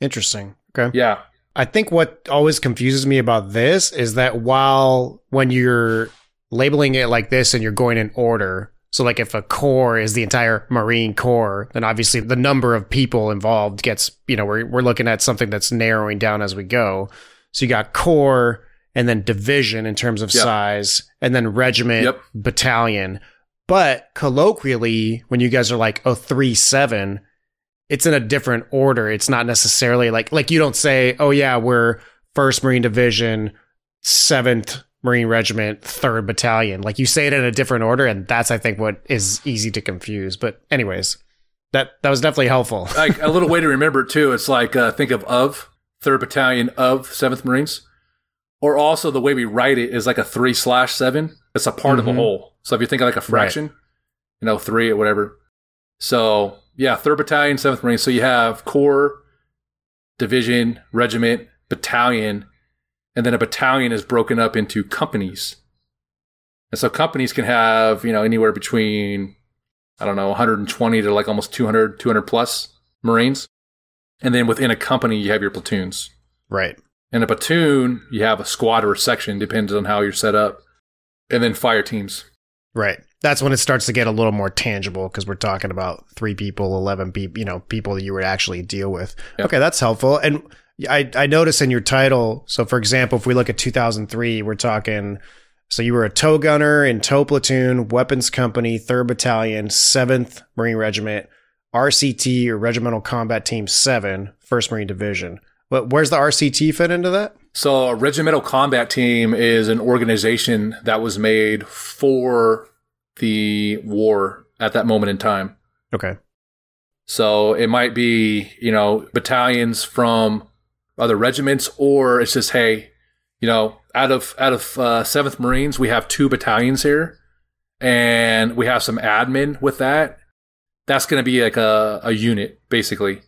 Interesting. Okay. Yeah. I think what always confuses me about this is that while when you're labeling it like this and you're going in order, so like if a corps is the entire Marine Corps, then obviously the number of people involved gets, you know, we're, we're looking at something that's narrowing down as we go. So you got corps, and then division in terms of Yep. size, and then regiment, Yep. battalion. But colloquially, when you guys are like, oh, three, seven, it's in a different order. It's not necessarily like, like you don't say, oh, yeah, we're first Marine Division, seventh Marine Regiment, third battalion. Like you say it in a different order. And that's, I think, what is easy to confuse. But, anyways, that, that was definitely helpful. like a little way to remember it too. It's like uh, think of of third battalion of Seventh Marines, or also the way we write it is like a three slash seven. It's a part of a Mhm. whole. So if you think of like a fraction, you know, three or whatever. So yeah, third battalion, Seventh marine. So you have corps, division, regiment, battalion, and then a battalion is broken up into companies. And so companies can have you know anywhere between I don't know, 120 to like almost 200, 200 plus Marines. And then within a company, you have your platoons. right. In a platoon, you have a squad or a section, depends on how you're set up. And then fire teams. Right. That's when it starts to get a little more tangible because we're talking about three people, 11 people, you know, people that you would actually deal with. Yep. Okay, that's helpful. And I, I notice in your title. So, for example, if we look at 2003, we're talking. So you were a TOW gunner in TOW platoon, weapons company, third battalion, seventh Marine Regiment, RCT or Regimental Combat Team Seven, First Marine Division. Where's the RCT fit into that? So, a regimental combat team is an organization that was made for the war at that moment in time. Okay. So, it might be, you know, battalions from other regiments, or it's just, hey, you know, out of out of uh, Seventh Marines, we have two battalions here, and we have some admin with that. That's going to be like a, a unit, basically.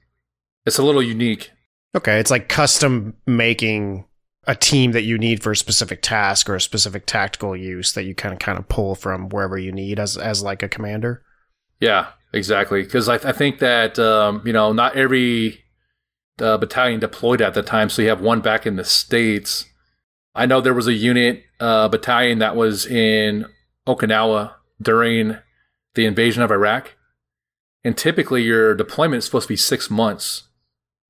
It's a little unique. Okay, it's like custom making a team that you need for a specific task or a specific tactical use that you kind of kind of pull from wherever you need as as like a commander. Yeah, exactly. Because I, I think that um, you know not every uh, battalion deployed at the time, so you have one back in the states. I know there was a unit uh, battalion that was in Okinawa during the invasion of Iraq, and typically your deployment is supposed to be six months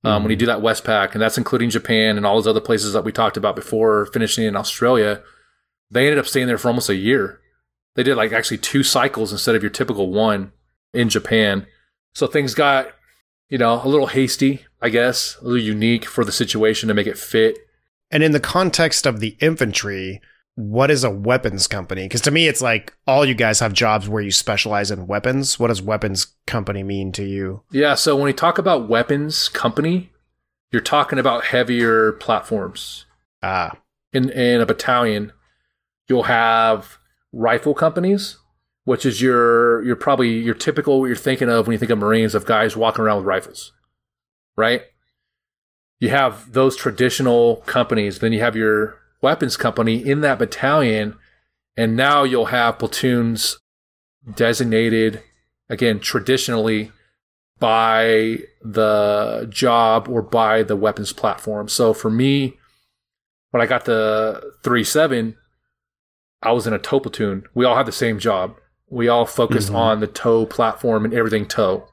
um, mm-hmm. when you do that Westpac, and that's including Japan and all those other places that we talked about before, finishing in Australia. They ended up staying there for almost a year. They did like actually two cycles instead of your typical one in Japan. So things got, you know, a little hasty, I guess, a little unique for the situation to make it fit. And in the context of the infantry, what is a weapons company? Because to me, it's like all you guys have jobs where you specialize in weapons. What does weapons company mean to you? Yeah, so when we talk about weapons company, you're talking about heavier platforms. Ah. In in a battalion, you'll have rifle companies, which is your you're probably your typical what you're thinking of when you think of Marines of guys walking around with rifles. Right? You have those traditional companies, then you have your weapons company in that battalion. And now you'll have platoons designated, again, traditionally by the job or by the weapons platform. So for me, when I got the 3 7, I was in a TOW platoon. We all had the same job. We all focused mm-hmm. on the TOW platform and everything TOW.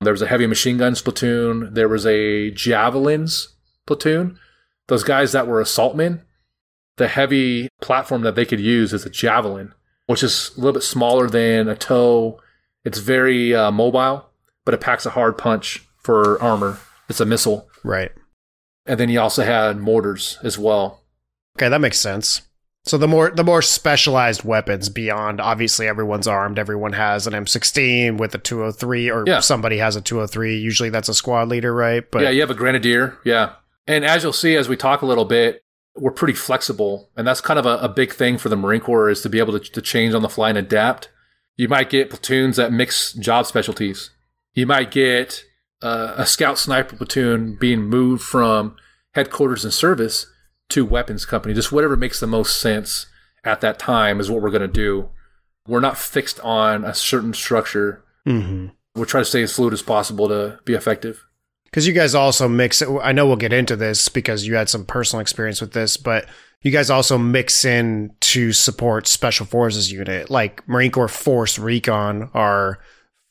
There was a heavy machine guns platoon. There was a javelins platoon. Those guys that were assaultmen, the heavy platform that they could use is a javelin, which is a little bit smaller than a TOW. It's very uh, mobile, but it packs a hard punch for armor. It's a missile. Right. And then he also had mortars as well. Okay, that makes sense. So the more the more specialized weapons beyond obviously everyone's armed, everyone has an M16 with a 203 or yeah. somebody has a 203. Usually that's a squad leader, right? But Yeah, you have a grenadier. Yeah. And as you'll see as we talk a little bit, we're pretty flexible. And that's kind of a, a big thing for the Marine Corps is to be able to, to change on the fly and adapt. You might get platoons that mix job specialties. You might get uh, a scout sniper platoon being moved from headquarters and service to weapons company. Just whatever makes the most sense at that time is what we're going to do. We're not fixed on a certain structure. Mm-hmm. We'll try to stay as fluid as possible to be effective because you guys also mix it. I know we'll get into this because you had some personal experience with this, but you guys also mix in to support special forces unit like Marine Corps Force Recon are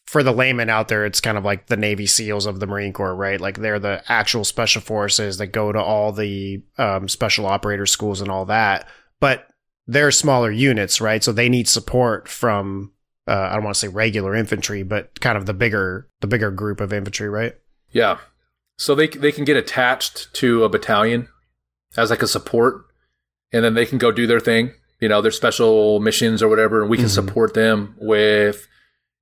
for the layman out there, it's kind of like the Navy SEALs of the Marine Corps, right? Like they're the actual special forces that go to all the um, special operator schools and all that. But they're smaller units, right? So they need support from uh, I don't want to say regular infantry, but kind of the bigger the bigger group of infantry, right? Yeah, so they they can get attached to a battalion as like a support, and then they can go do their thing. You know, their special missions or whatever, and we can mm-hmm. support them with,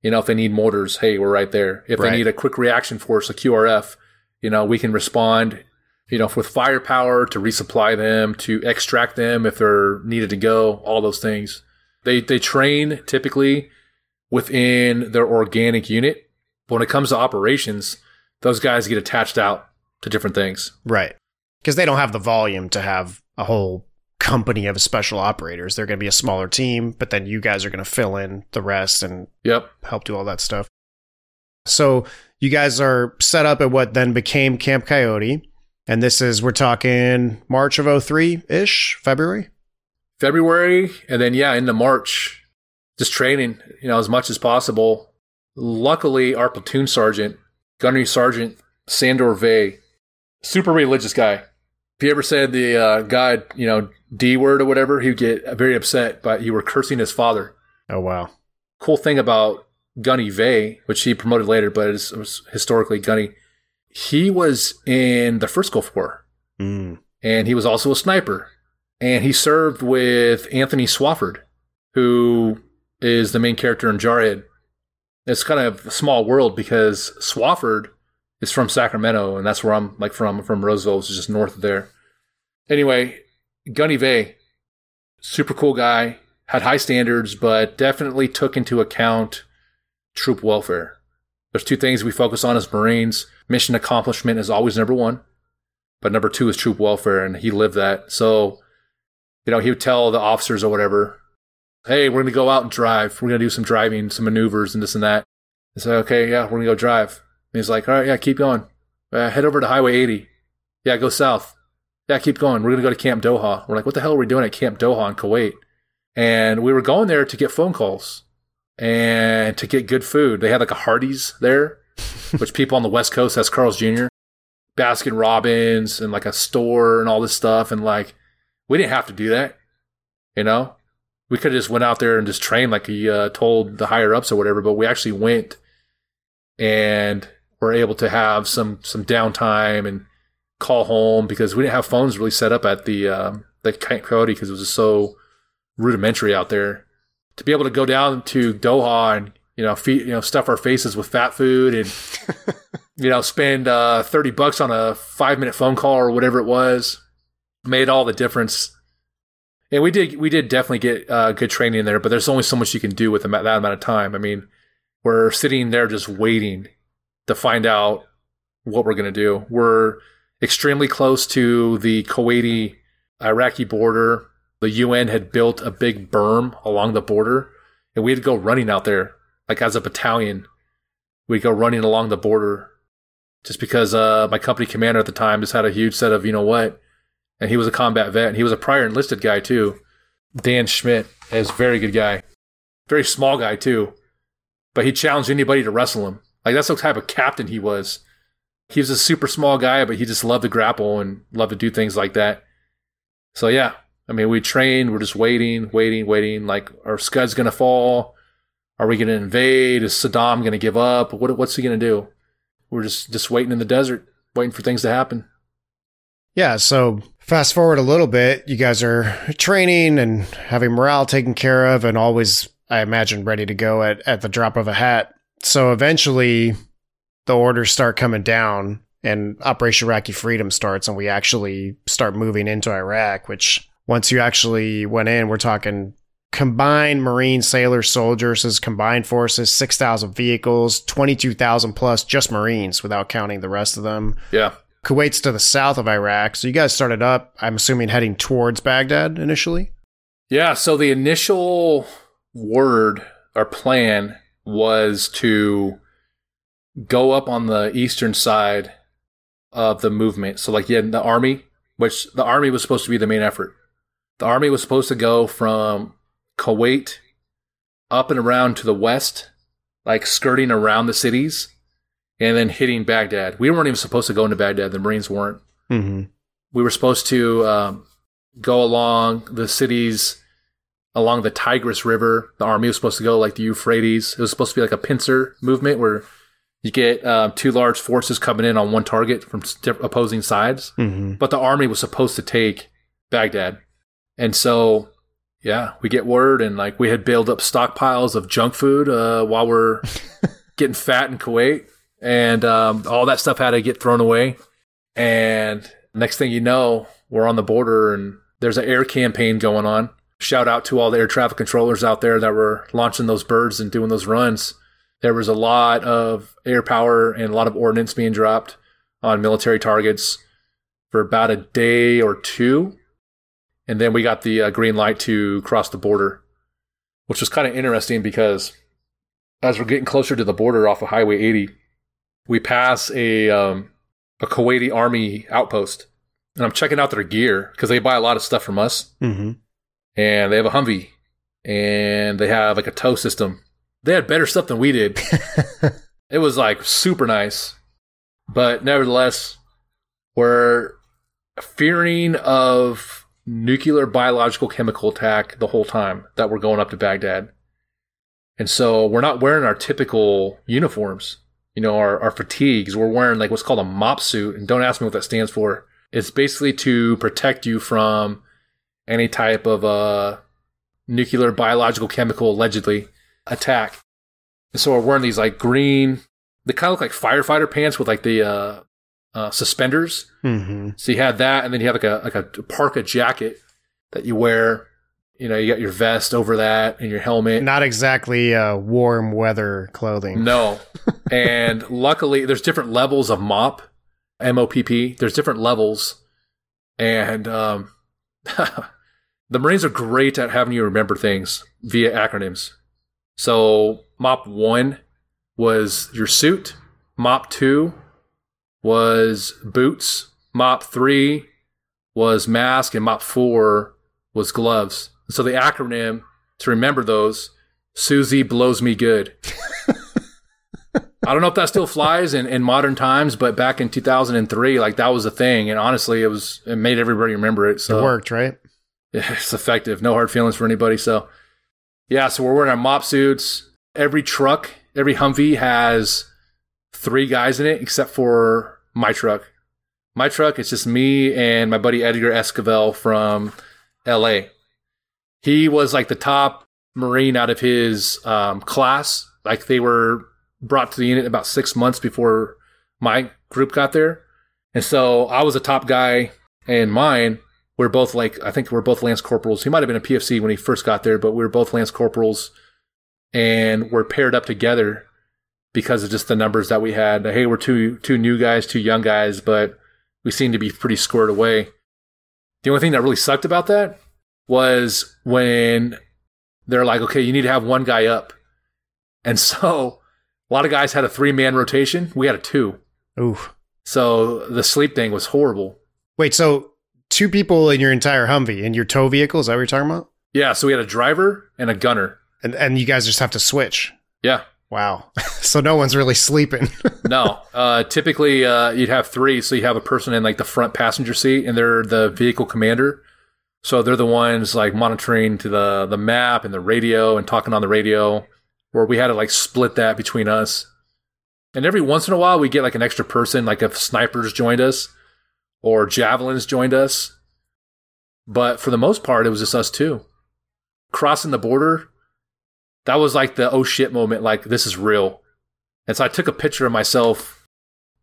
you know, if they need mortars, hey, we're right there. If right. they need a quick reaction force, a QRF, you know, we can respond. You know, with firepower to resupply them, to extract them if they're needed to go, all those things. They they train typically within their organic unit. But when it comes to operations, those guys get attached out to different things. Right. Because they don't have the volume to have a whole company of special operators. They're going to be a smaller team, but then you guys are going to fill in the rest and yep. help do all that stuff. So you guys are set up at what then became Camp Coyote. And this is, we're talking March of 03 ish, February? February. And then, yeah, into March, just training, you know, as much as possible. Luckily, our platoon sergeant Gunnery Sergeant Sandor Vey super religious guy. If you ever said the uh, God, you know, D word or whatever, he'd get very upset, but you were cursing his father. Oh wow. Cool thing about Gunny Vay, which he promoted later, but it was historically Gunny, he was in the first Gulf War. Mm. And he was also a sniper. And he served with Anthony Swofford, who is the main character in Jarhead. It's kind of a small world because Swofford is from Sacramento, and that's where I'm like from. from Roseville, which is just north of there. Anyway, Gunny Vay, super cool guy, had high standards, but definitely took into account troop welfare. There's two things we focus on as Marines. Mission accomplishment is always number one, but number two is troop welfare, and he lived that. So, you know, he would tell the officers or whatever, hey, we're going to go out and drive. We're going to do some driving, some maneuvers, and this and that. I say, okay, yeah, we're going to go drive. And he's like, all right, yeah, keep going. Uh, head over to Highway 80. Yeah, go south. Yeah, keep going. We're going to go to Camp Doha. We're like, what the hell are we doing at Camp Doha in Kuwait? And we were going there to get phone calls and to get good food. They had like a Hardee's there, which people on the West Coast has Carl's Jr., Baskin Robbins, and like a store and all this stuff. And like, we didn't have to do that, you know? We could have just went out there and just trained like he uh, told the higher ups or whatever, but we actually went and were able to have some some downtime and call home because we didn't have phones really set up at the um, the Camp Coyote because it was just so rudimentary out there. To be able to go down to Doha and you know feed, you know stuff our faces with fat food and you know spend uh, thirty bucks on a five minute phone call or whatever it was made all the difference. And we did we did definitely get uh, good training there, but there's only so much you can do with that amount of time. I mean, we're sitting there just waiting to find out what we're going to do. We're extremely close to the Kuwaiti Iraqi border. The UN had built a big berm along the border, and we had to go running out there, like as a battalion. We'd go running along the border just because uh, my company commander at the time just had a huge set of, you know what? And he was a combat vet, and he was a prior enlisted guy too. Dan Schmidt is a very good guy. Very small guy too but he challenged anybody to wrestle him. Like that's the type of captain he was. He was a super small guy, but he just loved to grapple and loved to do things like that. So yeah, I mean, we trained. We're just waiting, waiting, waiting. Like, are Scud's gonna fall? Are we gonna invade? Is Saddam gonna give up? What, what's he gonna do? We're just just waiting in the desert, waiting for things to happen. Yeah. So fast forward a little bit, you guys are training and having morale taken care of, and always I imagine, ready to go at, at the drop of a hat. So eventually, the orders start coming down, and Operation Iraqi Freedom starts, and we actually start moving into Iraq. Which, once you actually went in, we're talking combined Marine, sailor, soldiers as combined forces, 6,000 vehicles, 22,000 plus just Marines without counting the rest of them. Yeah. Kuwait's to the south of Iraq. So you guys started up, I'm assuming, heading towards Baghdad initially? Yeah. So the initial word our plan was to go up on the eastern side of the movement. So, like, yeah, the army, which the army was supposed to be the main effort. The army was supposed to go from Kuwait up and around to the west, like skirting around the cities, and then hitting Baghdad. We weren't even supposed to go into Baghdad. The Marines weren't. Mm-hmm. We were supposed to um, go along the cities along the Tigris River. The army was supposed to go like the Euphrates. It was supposed to be like a pincer movement where you get uh, two large forces coming in on one target from opposing sides. Mm-hmm. But the army was supposed to take Baghdad. And so, yeah, we get word and like we had built up stockpiles of junk food uh, while we're getting fat in Kuwait. And um, all that stuff had to get thrown away. And next thing you know, we're on the border and there's an air campaign going on shout out to all the air traffic controllers out there that were launching those birds and doing those runs. There was a lot of air power and a lot of ordnance being dropped on military targets for about a day or two. And then we got the uh, green light to cross the border, which was kind of interesting because as we're getting closer to the border off of Highway 80, we pass a um, a Kuwaiti army outpost, and I'm checking out their gear because they buy a lot of stuff from us. Mm-hmm and they have a Humvee and they have like a TOW system. They had better stuff than we did. it was like super nice. But nevertheless, We're fearing of nuclear, biological, chemical attack the whole time that we're going up to Baghdad. And so we're not wearing our typical uniforms, you know, our, our fatigues. We're wearing like what's called a mop suit. And don't ask me what that stands for. It's basically to protect you from any type of uh, nuclear, biological, chemical, allegedly attack. And so we're wearing these like green, they kind of look like firefighter pants with like the uh, uh, suspenders. Mm-hmm. So you had that, and then you have like a like a parka jacket that you wear. You know, you got your vest over that and your helmet. Not exactly uh, warm weather clothing. No. and luckily, there's different levels of MOPP, M O P P. There's different levels. And um, the Marines are great at having you remember things via acronyms. So, MOPP 1 was your suit, MOPP 2 was boots, MOPP 3 was mask, and MOPP 4 was gloves. So, the acronym to remember those Susie blows me good. I don't know if that still flies in, in modern times, but back in 2003, like that was a thing. And honestly, it was, it made everybody remember it. So It worked, right? it's effective. No hard feelings for anybody. So, yeah, so we're wearing our mop suits. Every truck, every Humvee has three guys in it, except for my truck. My truck, it's just me and my buddy Edgar Esquivel from LA. He was like the top Marine out of his um, class. Like they were brought to the unit about six months before my group got there. And so I was a top guy and mine we're both like I think we're both lance corporals. He might have been a PFC when he first got there, but we were both lance corporals, and we're paired up together because of just the numbers that we had. Hey, we're two two new guys, two young guys, but we seem to be pretty squared away. The only thing that really sucked about that was when they're like, okay, you need to have one guy up, and so a lot of guys had a three man rotation. We had a two, Ooh. so the sleep thing was horrible. Wait, so two people in your entire Humvee in your TOW vehicle? Is that what you're talking about? Yeah, so we had a driver and a gunner. And and you guys just have to switch. Yeah. Wow. so no one's really sleeping. no. Uh, typically, uh, you'd have three. So you have a person in like the front passenger seat, and they're the vehicle commander. So they're the ones like monitoring to the the map and the radio and talking on the radio. Where we had to like split that between us. And every once in a while, we get like an extra person, like if snipers joined us or javelins joined us. But for the most part, it was just us two. Crossing the border, that was like the oh shit moment, like this is real. And so I took a picture of myself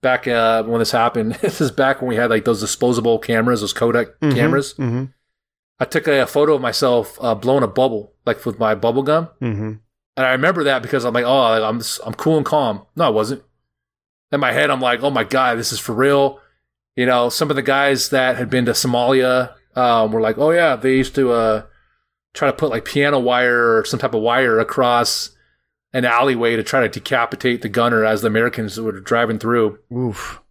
back uh, when this happened. this is back when we had like those disposable cameras, those Kodak Mhm, cameras. mhm, I took a, a photo of myself uh, blowing a bubble, like with my bubble gum. mhm. And I remember that because I'm like, oh, I'm I'm cool and calm. No, I wasn't. In my head, I'm like, oh my god, this is for real. You know, some of the guys that had been to Somalia um, were like, oh yeah, they used to uh, try to put like piano wire or some type of wire across an alleyway to try to decapitate the gunner as the Americans were driving through. Oof.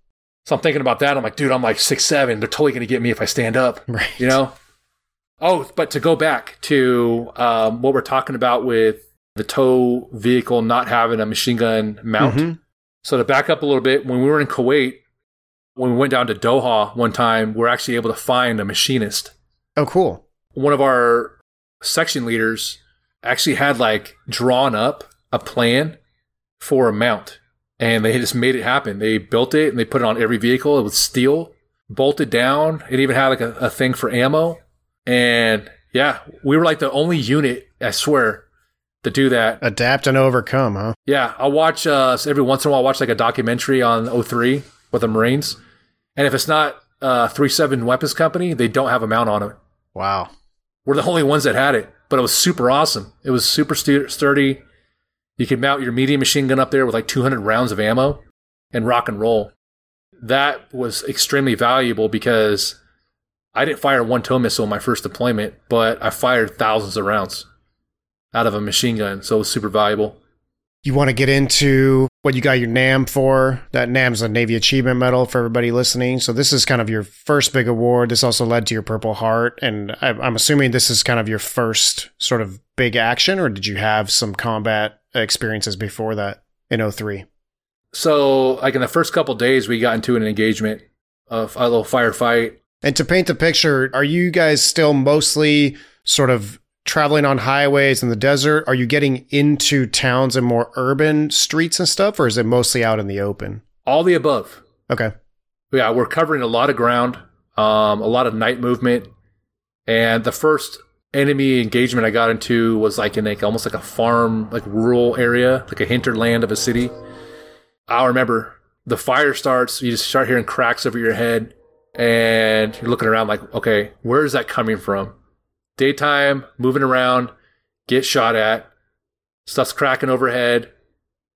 So I'm thinking about that. I'm like, dude, I'm like six seven. They're totally gonna get me if I stand up. Right. You know. Oh, but to go back to um, what we're talking about with the TOW vehicle not having a machine gun mount. Mhm. So to back up a little bit, when we were in Kuwait, when we went down to Doha one time, we are actually able to find a machinist. Oh, cool. One of our section leaders actually had like drawn up a plan for a mount and they just made it happen. They built it and they put it on every vehicle. It was steel, bolted down. It even had like a, a thing for ammo. And yeah, we were like the only unit, I swear, to do that. Adapt and overcome, huh? Yeah, I'll watch uh, every once in a while. I'll watch like a documentary on 03 with the Marines, and if it's not uh, 37 Weapons Company, they don't have a mount on it. Wow. We're the only ones that had it, but it was super awesome. It was super stu- sturdy. You could mount your medium machine gun up there with like 200 rounds of ammo and rock and roll. That was extremely valuable because I didn't fire one TOW missile in my first deployment, but I fired thousands of rounds out of a machine gun, so it was super valuable. You want to get into what you got your NAM for? That NAM's a Navy Achievement Medal for everybody listening. So this is kind of your first big award. This also led to your Purple Heart, and I- I'm assuming this is kind of your first sort of big action, or did you have some combat experiences before that in 03? So, like in the first couple days, we got into an engagement a little firefight. And to paint the picture, are you guys still mostly sort of traveling on highways in the desert? Are you getting into towns and more urban streets and stuff, or is it mostly out in the open? All the above. Okay. Yeah, we're covering a lot of ground, um, a lot of night movement, and the first enemy engagement I got into was like in like almost like a farm, like rural area, like a hinterland of a city. I'll remember the fire starts, you just start hearing cracks over your head, and you're looking around like, okay, where is that coming from? Daytime, moving around, get shot at, stuff's cracking overhead,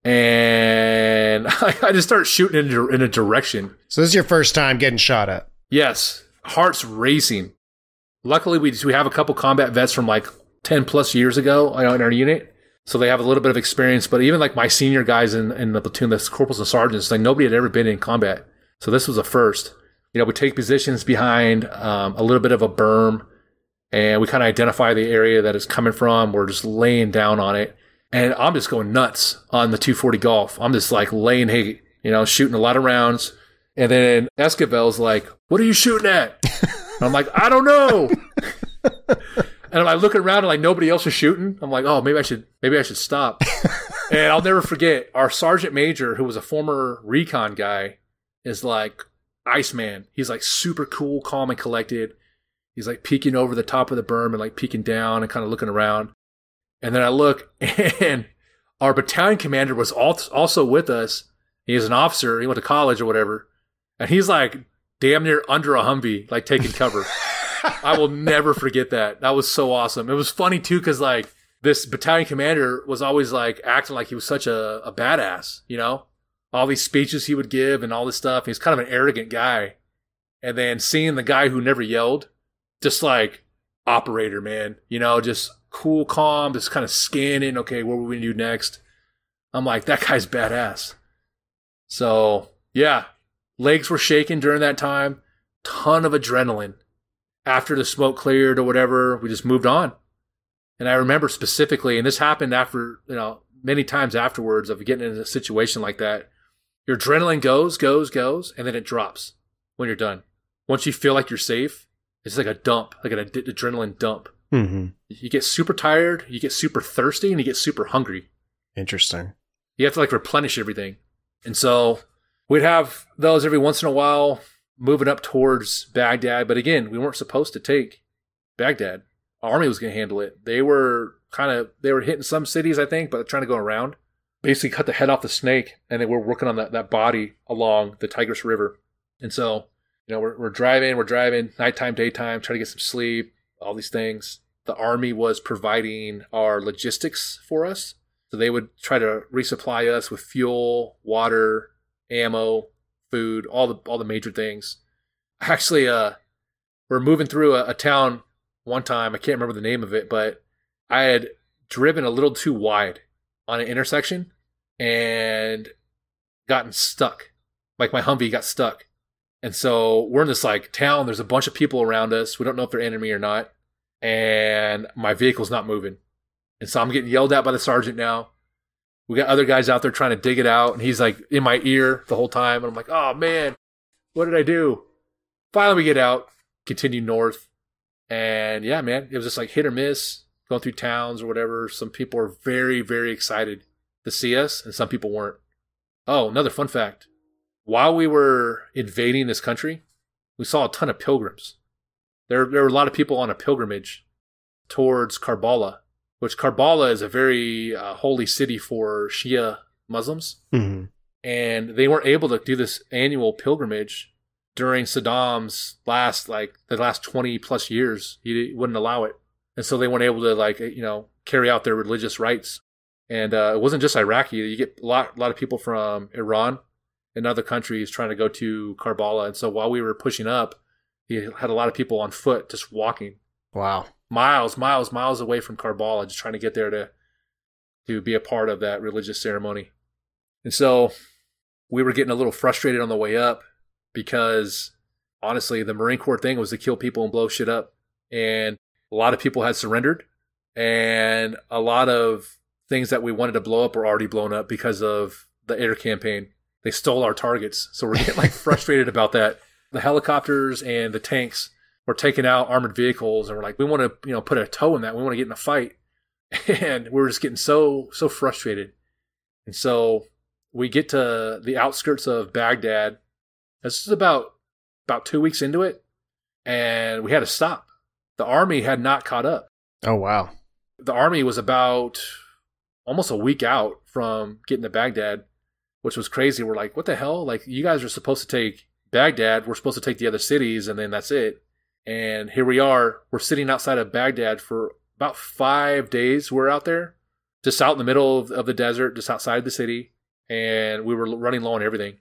and I, just start shooting in, in a direction. So this is your first time getting shot at. Yes, heart's racing. Luckily, we we have a couple combat vets from like ten plus years ago in our unit, so they have a little bit of experience. But even like my senior guys in, in the platoon, the corporals and sergeants, like nobody had ever been in combat, so this was a first. You know, we take positions behind um, a little bit of a berm, and we kind of identify the area that it's coming from. We're just laying down on it, and I'm just going nuts on the 240 Golf. I'm just like laying hate, you know, shooting a lot of rounds. And then Esquivel's like, "What are you shooting at?" And I'm like, "I don't know." and I'm like looking around and like nobody else is shooting. I'm like, "Oh, maybe I should, maybe I should stop." and I'll never forget our sergeant major, who was a former recon guy, is like Iceman. He's like super cool, calm, and collected. He's like peeking over the top of the berm and like peeking down and kind of looking around. And then I look, and our battalion commander was also with us. He's an officer. He went to college or whatever, and he's like damn near under a Humvee, like taking cover. I will never forget that. That was so awesome. It was funny too, because like this battalion commander was always like acting like he was such a, a badass, you know, all these speeches he would give and all this stuff. He's kind of an arrogant guy. And then seeing the guy who never yelled, just like operator, man, you know, just cool, calm, just kind of scanning. Okay, what are we gonna do next? I'm like, that guy's badass. So yeah, legs were shaking during that time. Ton of adrenaline. After the smoke cleared or whatever, we just moved on. And I remember specifically, and this happened after, you know, many times afterwards of getting in a situation like that. Your adrenaline goes, goes, goes, and then it drops when you're done. Once you feel like you're safe, it's like a dump, like an ad- adrenaline dump. Mm-hmm. You get super tired, you get super thirsty, and you get super hungry. Interesting. You have to like replenish everything. And so we'd have those every once in a while moving up towards Baghdad. But again, we weren't supposed to take Baghdad. Our army was going to handle it. They were kind of, they were hitting some cities, I think, but trying to go around. Basically cut the head off the snake and they were working on that, that body along the Tigris River. And so, you know, we're, we're driving, we're driving nighttime, daytime, trying to get some sleep, all these things the army was providing our logistics for us. So they would try to resupply us with fuel, water, ammo, food, all the all the major things. Actually, uh, we're moving through a, a town one time. I can't remember the name of it, but I had driven a little too wide on an intersection and gotten stuck. Like my Humvee got stuck. And so we're in this like town. There's a bunch of people around us. We don't know if they're enemy or not and my vehicle's not moving. And so I'm getting yelled at by the sergeant now. We got other guys out there trying to dig it out, and he's like in my ear the whole time. And I'm like, oh man, what did I do? Finally, we get out, continue north. And yeah, man, it was just like hit or miss going through towns or whatever. Some people are very, very excited to see us, and some people weren't. Oh, another fun fact. While we were invading this country, we saw a ton of pilgrims. There, there were a lot of people on a pilgrimage towards Karbala, which Karbala is a very uh, holy city for Shia Muslims. Mm-hmm. And they weren't able to do this annual pilgrimage during Saddam's last, like the last 20 plus years. He wouldn't allow it. And so they weren't able to, like, you know, carry out their religious rites. And uh, it wasn't just Iraqi. You get a lot, a lot of people from Iran and other countries trying to go to Karbala. And so while we were pushing up, he had a lot of people on foot just walking. Wow. Miles, miles, miles away from Karbala, just trying to get there to to be a part of that religious ceremony. And so we were getting a little frustrated on the way up because honestly, the Marine Corps thing was to kill people and blow shit up. And a lot of people had surrendered, and a lot of things that we wanted to blow up were already blown up because of the air campaign. They stole our targets. So we're getting like frustrated about that. the helicopters and the tanks were taking out armored vehicles, and we're like, we want to, you know, put a TOW in that. We want to get in a fight, and we're just getting so so frustrated. And so we get to the outskirts of Baghdad. This is about about two weeks into it, and we had to stop. The army had not caught up. Oh wow. The army was about almost a week out from getting to Baghdad, which was crazy. We're like, what the hell? Like, you guys are supposed to take Baghdad. We're supposed to take the other cities, and then that's it. And here we are. We're sitting outside of Baghdad for about five days. We're out there, just out in the middle of, of the desert, just outside the city. And we were running low on everything.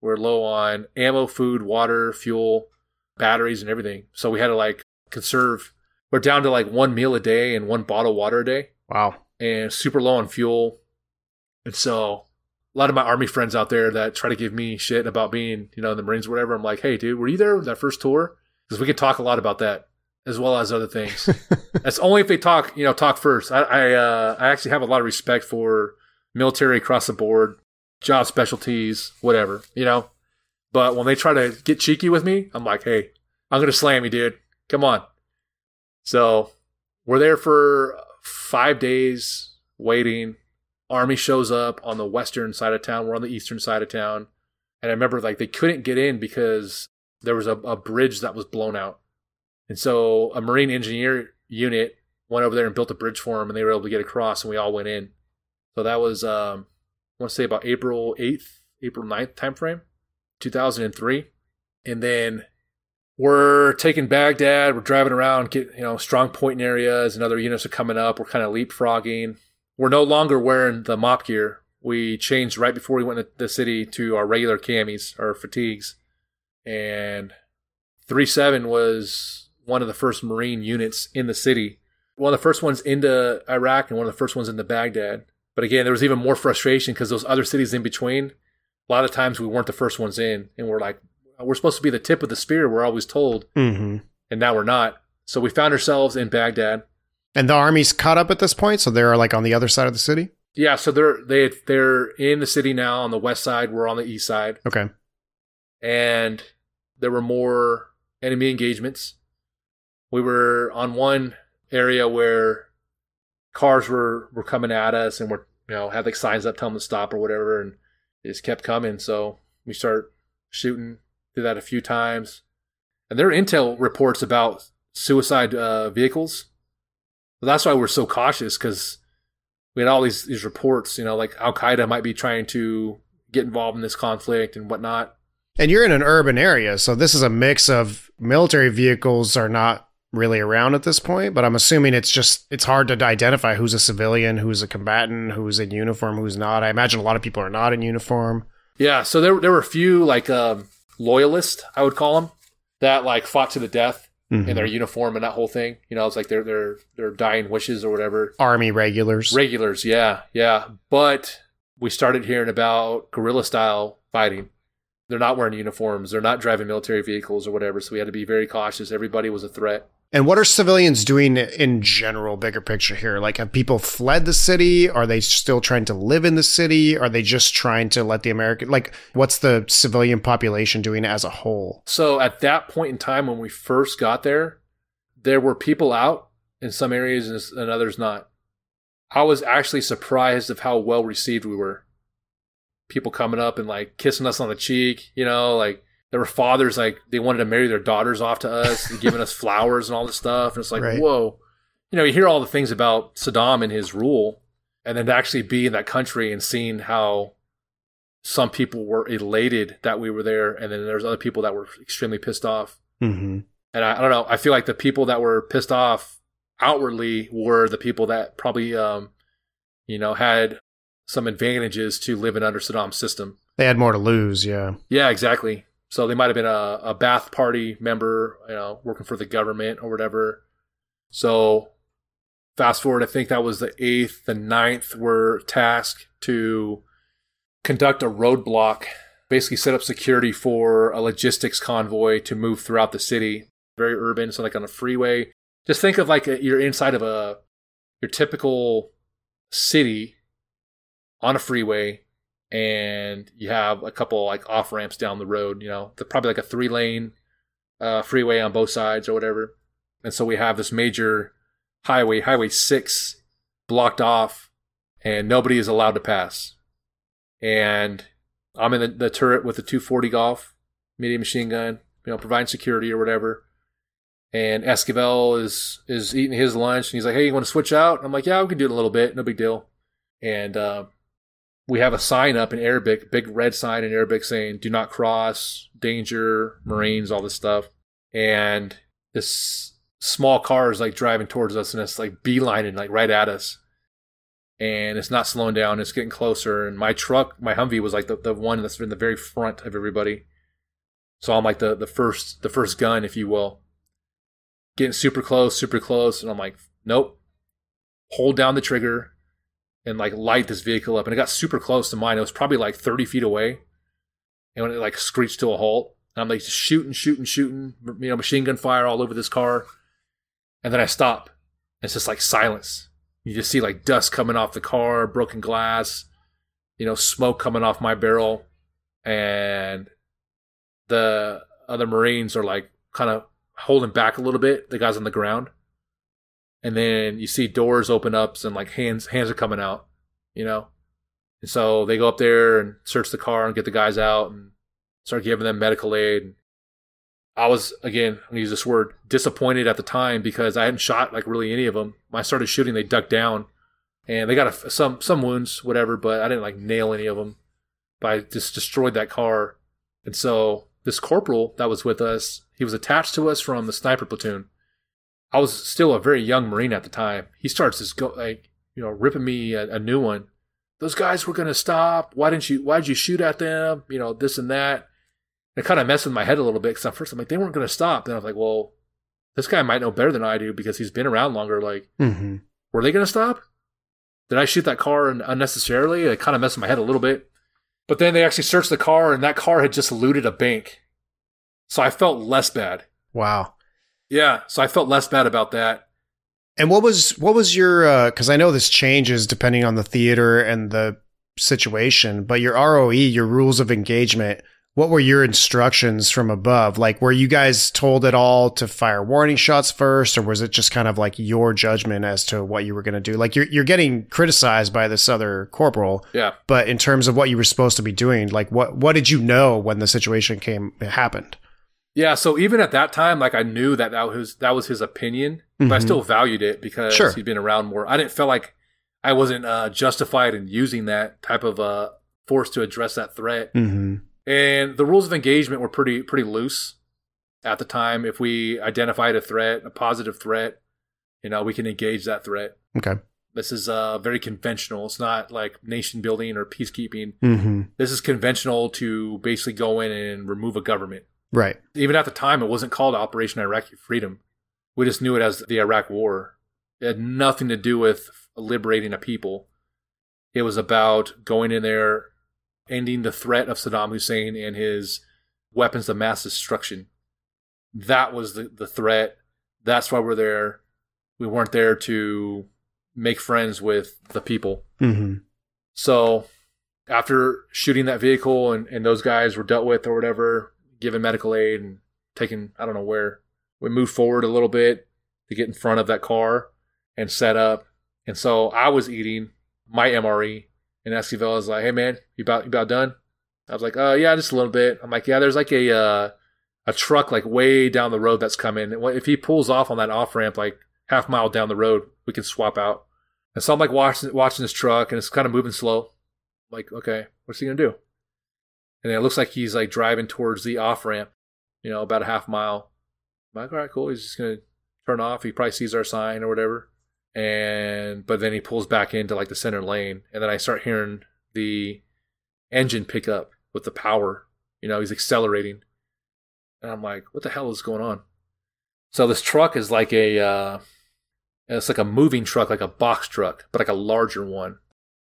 We we're low on ammo, food, water, fuel, batteries, and everything. So we had to like conserve. We're down to like one meal a day and one bottle of water a day Wow. And super low on fuel. And so a lot of my army friends out there that try to give me shit about being, you know, in the Marines or whatever, I'm like, hey, dude, were you there that first tour? Because we could talk a lot about that as well as other things. That's only if they talk, you know, talk first. I I, uh, I actually have a lot of respect for military across the board, job specialties, whatever, you know. But when they try to get cheeky with me, I'm like, hey, I'm gonna slam you, dude. Come on. So we're there for five days waiting. Army shows up on the western side of town. We're on the eastern side of town. And I remember like they couldn't get in because there was a, a bridge that was blown out. And so a Marine engineer unit went over there and built a bridge for them and they were able to get across and we all went in. So that was um I want to say about April 8th, April 9th timeframe, 2003. And then we're taking Baghdad. We're driving around, get you know strong point areas, and other units are coming up. We're kind of leapfrogging. We're no longer wearing the MOPP gear. We changed right before we went to the city to our regular camis, or fatigues, and three seven was one of the first Marine units in the city. One of the first ones into Iraq, and one of the first ones into Baghdad. But again, there was even more frustration because those other cities in between. A lot of times we weren't the first ones in, and we're like, we're supposed to be the tip of the spear. We're always told, hmm and now we're not. So we found ourselves in Baghdad. And the army's caught up at this point, so they're like on the other side of the city. Yeah, so they're they they're in the city now on the west side. We're on the east side, Okay. and there were more enemy engagements. We were on one area where cars were were coming at us, and we're you know had like signs up telling them to stop or whatever, and they just kept coming. So we start shooting. Did that a few times, and there are intel reports about suicide uh, vehicles. That's why we're so cautious because we had all these these reports, you know, like Al Qaeda might be trying to get involved in this conflict and whatnot. And you're in an urban area, so this is a mix of military vehicles are not really around at this point, but I'm assuming it's just it's hard to identify who's a civilian, who's a combatant, who's in uniform, who's not. I imagine a lot of people are not in uniform. Yeah, so there there were a few like um, loyalists, I would call them, that like fought to the death Mhm. in their uniform and that whole thing. You know, it's like their their their dying wishes or whatever. Army regulars. Regulars, yeah, yeah. But we started hearing about guerrilla style fighting. They're not wearing uniforms. They're not driving military vehicles or whatever. So we had to be very cautious. Everybody was a threat. And what are civilians doing in general, bigger picture here? Like, have people fled the city? Are they still trying to live in the city? Are they just trying to let the American, like, what's the civilian population doing as a whole? So at that point in time when we first got there, there were people out in some areas and others not. I was actually surprised of how well received we were. People coming up and like kissing us on the cheek, you know, like there were fathers like they wanted to marry their daughters off to us, and giving us flowers and all this stuff. And it's like, Right. whoa. You know, you hear all the things about Saddam and his rule, and then to actually be in that country and seeing how some people were elated that we were there, and then there's other people that were extremely pissed off. Mm-hmm. And I, I don't know. I feel like the people that were pissed off outwardly were the people that probably, um, you know, had some advantages to living under Saddam's system. They had more to lose, yeah. Yeah, exactly. So they might have been a, a Ba'ath Party member, you know, working for the government or whatever. So fast forward, I think that was the eighth, the ninth were tasked to conduct a roadblock, basically set up security for a logistics convoy to move throughout the city. Very urban, so like on a freeway. Just think of like a, you're inside of a your typical city on a freeway and you have a couple like off ramps down the road. You know, probably like a three lane uh, freeway on both sides or whatever. And so we have this major highway, Highway Six, blocked off, and nobody is allowed to pass. And I'm in the, the turret with the 240 Golf medium machine gun, you know, providing security or whatever. And Esquivel is is eating his lunch, and he's like, "Hey, you want to switch out?" I'm like, "Yeah, we can do it a little bit, no big deal." And uh, we have a sign up in Arabic, big red sign in Arabic saying "Do not cross, danger, Marines, all this stuff." And this small car is like driving towards us, and it's like beelining like right at us and it's not slowing down. It's getting closer. And my truck, my Humvee, was like the, the one that's in the very front of everybody. So I'm like the the first the first gun, if you will. Getting super close, super close, and I'm like, nope. Hold down the trigger and like light this vehicle up. And it got super close to mine. It was probably like 30 feet away. And when it like screeched to a halt, and I'm like just shooting, shooting, shooting, you know, machine gun fire all over this car. And then I stop. And It's just like silence. You just see like dust coming off the car, broken glass, you know, smoke coming off my barrel. And the other Marines are like kind of holding back a little bit, the guys on the ground. And then you see doors open up and like hands hands are coming out, you know? And so they go up there and search the car and get the guys out and start giving them medical aid. I was again, I'm gonna use this word, disappointed at the time because I hadn't shot like really any of them. When I started shooting, they ducked down, and they got a, some some wounds, whatever. But I didn't like nail any of them. But I just destroyed that car, and so this corporal that was with us, he was attached to us from the sniper platoon. I was still a very young Marine at the time. He starts this go like you know ripping me a, a new one. Those guys were gonna stop. Why didn't you? Why did you shoot at them? You know this and that. It kind of messed with my head a little bit because at first I'm like, they weren't going to stop. Then I was like, well, this guy might know better than I do because he's been around longer. Like, Mm-hmm. were they going to stop? Did I shoot that car un- unnecessarily? It kind of messed with my head a little bit. But then they actually searched the car, and that car had just looted a bank. So I felt less bad. Wow. Yeah, so I felt less bad about that. And what was what was your? Uh, because I know this changes depending on the theater and the situation, but your ROE, your rules of engagement. What were your instructions from above? Like, were you guys told at all to fire warning shots first, or was it just kind of like your judgment as to what you were going to do? Like, you're you're getting criticized by this other corporal, Yeah. but in terms of what you were supposed to be doing, like, what what did you know when the situation came happened? Yeah, so even at that time, like I knew that that was that was his opinion, but I Mhm. still valued it because Sure. he'd been around more. I didn't feel like I wasn't uh, justified in using that type of uh, force to address that threat. Mm-hmm. And the rules of engagement were pretty pretty loose at the time. If we identified a threat, a positive threat, you know, we can engage that threat. Okay. This is uh, very conventional. It's not like nation building or peacekeeping. Mm-hmm. This is conventional to basically go in and remove a government. Right. Even at the time, it wasn't called Operation Iraqi Freedom. We just knew it as the Iraq War. It had nothing to do with liberating a people. It was about going in there, ending the threat of Saddam Hussein and his weapons of mass destruction. That was the, the threat. That's why we're there. We weren't there to make friends with the people. Mm-hmm. So after shooting that vehicle and, and those guys were dealt with or whatever, given medical aid and taken, I don't know where, we moved forward a little bit to get in front of that car and set up. And so I was eating my MRE and Esquivel like, Hey man, you about, you about done? I was like, uh, yeah, just a little bit. I'm like, yeah, there's like a, uh, a truck like way down the road that's coming. If he pulls off on that off ramp, like half mile down the road, we can swap out. And so I'm like watching watching this truck, and it's kind of moving slow. I'm like, okay, what's he gonna do? And it looks like he's like driving towards the off ramp, you know, about a half mile. I'm like, all right, cool. He's just gonna turn off. He probably sees our sign or whatever. And but then he pulls back into like the center lane, and then I start hearing the engine pick up with the power. You know, he's accelerating, and I'm like, what the hell is going on? So this truck is like a uh, it's like a moving truck, like a box truck, but like a larger one.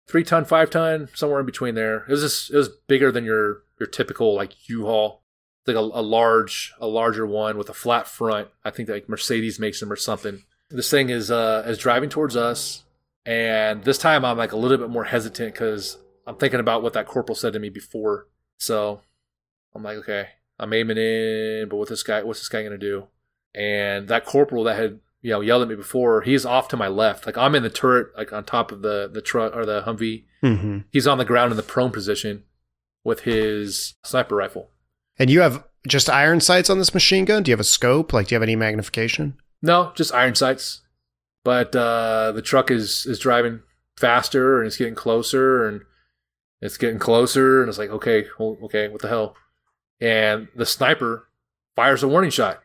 Three ton, five ton, somewhere in between there. It was just it was bigger than your your typical like U-Haul. Like a, a large, a larger one with a flat front. I think like Mercedes makes them or something. This thing is uh is driving towards us, and this time I'm like a little bit more hesitant because I'm thinking about what that corporal said to me before. So I'm like, okay, I'm aiming in, but what this guy, what's this guy gonna do? And that corporal that had you know yelled at me before, he's off to my left. Like I'm in the turret, like on top of the the truck or the Humvee. Mm-hmm. He's on the ground in the prone position with his sniper rifle. And you have just iron sights on this machine gun? Do you have a scope? Like, do you have any magnification? No, just iron sights. But uh, the truck is is driving faster and it's getting closer and it's getting closer and it's like okay, well, okay, what the hell? And the sniper fires a warning shot.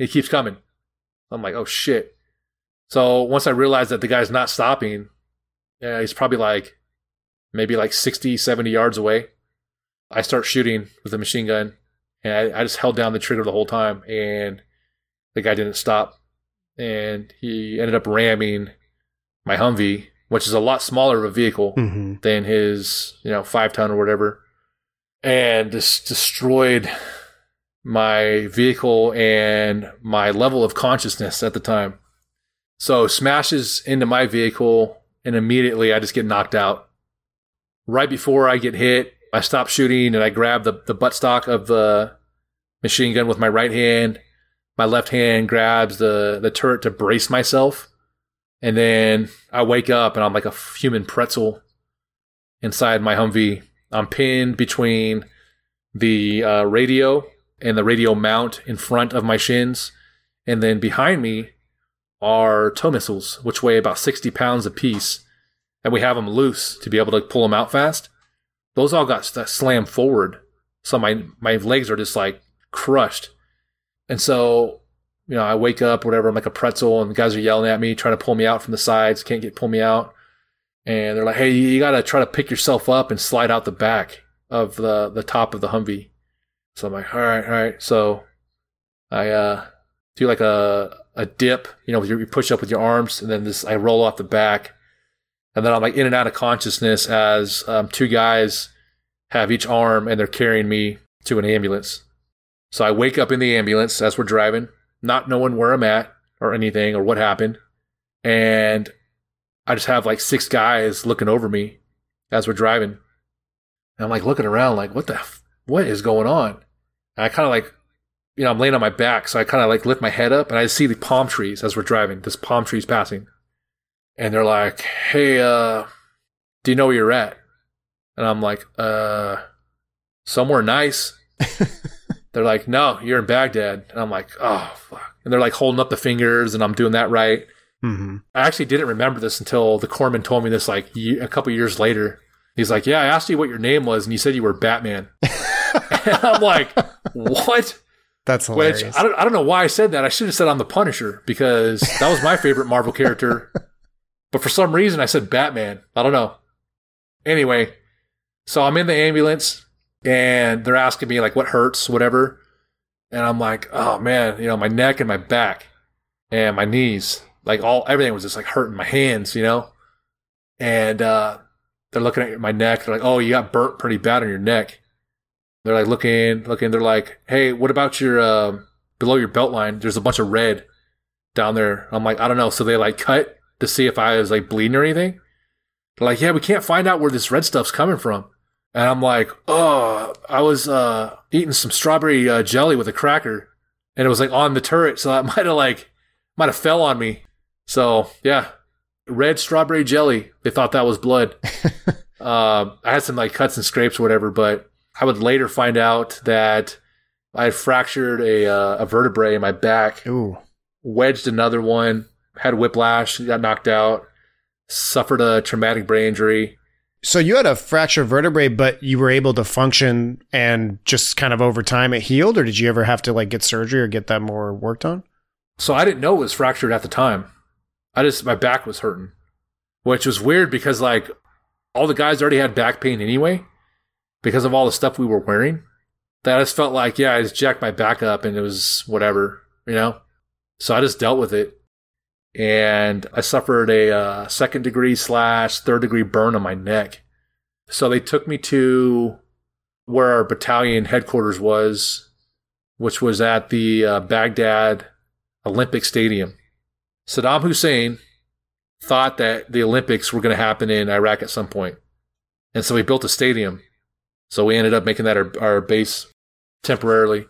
It keeps coming. I'm like, oh shit. So once I realized that the guy's not stopping, yeah, he's probably like maybe like 60, 70 yards away. I start shooting with the machine gun and I, I just held down the trigger the whole time and the guy didn't stop and he ended up ramming my Humvee, which is a lot smaller of a vehicle Mm-hmm. than his, you know, five ton or whatever, and just destroyed my vehicle and my level of consciousness at the time. So smashes into my vehicle, and immediately I just get knocked out. Right before I get hit, I stop shooting and I grab the, the buttstock of the machine gun with my right hand. My left hand grabs the, the turret to brace myself. And then I wake up and I'm like a human pretzel inside my Humvee. I'm pinned between the uh, radio and the radio mount in front of my shins. And then behind me are TOW missiles, which weigh about 60 pounds apiece. And we have them loose to be able to pull them out fast. Those all got slammed forward. So my, my legs are just like crushed. And so, you know, I wake up, whatever, I'm like a pretzel, and the guys are yelling at me, trying to pull me out from the sides, can't get pull me out. And they're like, hey, you gotta try to pick yourself up and slide out the back of the, the top of the Humvee. So I'm like, all right, all right. So I uh, do like a, a dip, you know, you push up with your arms, and then this I roll off the back. And then I'm like in and out of consciousness as um, two guys have each arm and they're carrying me to an ambulance. So I wake up in the ambulance as we're driving, not knowing where I'm at or anything or what happened. And I just have like six guys looking over me as we're driving. And I'm like looking around, like, what the, what is going on? And I kind of like, you know, I'm laying on my back. So I kind of like lift my head up and I see the palm trees as we're driving. This palm trees passing. And they're like, hey, uh, do you know where you're at? And I'm like, uh, somewhere nice. they're like, no, you're in Baghdad. And I'm like, oh, fuck. And they're like holding up the fingers and I'm doing that right. Mm-hmm. I actually didn't remember this until the corpsman told me this like a couple years later. He's like, yeah, I asked you what your name was and you said you were Batman. and I'm like, what? That's Which. I don't, I don't know why I said that. I should have said I'm the Punisher because that was my favorite Marvel character. But for some reason, I said Batman. I don't know. Anyway, so I'm in the ambulance and they're asking me like what hurts, whatever. And I'm like, oh man, you know, my neck and my back and my knees, like all everything was just like hurting my hands, you know. And uh, they're looking at my neck. They're like, oh, you got burnt pretty bad on your neck. They're like looking, looking. They're like, hey, what about your uh, below your belt line? There's a bunch of red down there. I'm like, I don't know. So they like cut to see if I was like bleeding or anything. They're like, yeah, we can't find out where this red stuff's coming from. And I'm like, oh, I was uh, eating some strawberry uh, jelly with a cracker, and it was like on the turret, so that might have like might have fell on me. So yeah, red strawberry jelly. They thought that was blood. uh, I had some like cuts and scrapes or whatever, but I would later find out that I had fractured a uh, a vertebrae in my back, Ooh. wedged another one, had whiplash, got knocked out, suffered a traumatic brain injury. So you had a fractured vertebrae, but you were able to function and just kind of over time it healed, or did you ever have to like get surgery or get that more worked on? So I didn't know it was fractured at the time. I just my back was hurting, which was weird because like all the guys already had back pain anyway because of all the stuff we were wearing. That I just felt like yeah, I just jacked my back up and it was whatever, you know. So I just dealt with it, and I suffered a uh, second degree slash third degree burn on my neck. So they took me to where our battalion headquarters was, which was at the uh, Baghdad Olympic Stadium. Saddam Hussein thought that the Olympics were going to happen in Iraq at some point. And so he built a stadium. So we ended up making that our, our base temporarily.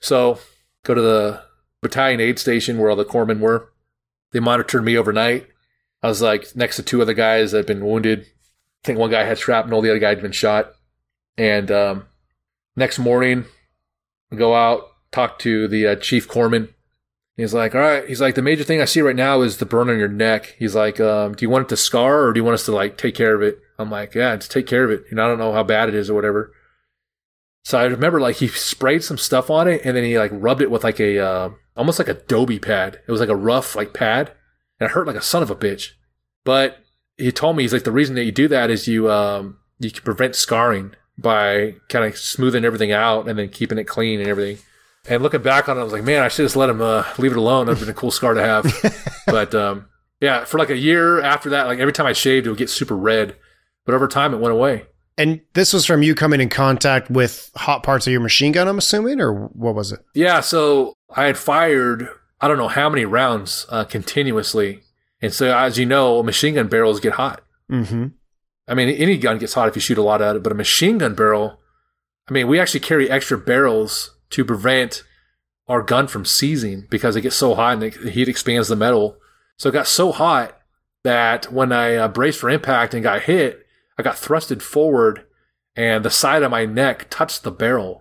So go to the battalion aid station where all the corpsmen were. They monitored me overnight. I was like next to two other guys that had been wounded. I think one guy had shrapnel, the other guy had been shot. And um, next morning, I go out, talk to the uh, chief corpsman. He's like, all right. He's like, the major thing I see right now is the burn on your neck. He's like, um, do you want it to scar or do you want us to like take care of it? I'm like, yeah, just take care of it. You know, I don't know how bad it is or whatever. So I remember like he sprayed some stuff on it and then he like rubbed it with like a uh, almost like a Dobie pad. It was like a rough like pad and it hurt like a son of a bitch. But he told me he's like the reason that you do that is you um you can prevent scarring by kind of smoothing everything out and then keeping it clean and everything. And looking back on it, I was like, man, I should just let him uh, leave it alone. That'd been a cool scar to have. but um, yeah, for like a year after that, like every time I shaved, it would get super red. But over time, it went away. And this was from you coming in contact with hot parts of your machine gun, I'm assuming, or what was it? Yeah, so I had fired I don't know how many rounds uh, continuously, and so as you know, machine gun barrels get hot. Mm-hmm. I mean, any gun gets hot if you shoot a lot at it, but a machine gun barrel, I mean, we actually carry extra barrels to prevent our gun from seizing because it gets so hot and the heat expands the metal. So it got so hot that when I uh, braced for impact and got hit, I got thrusted forward and the side of my neck touched the barrel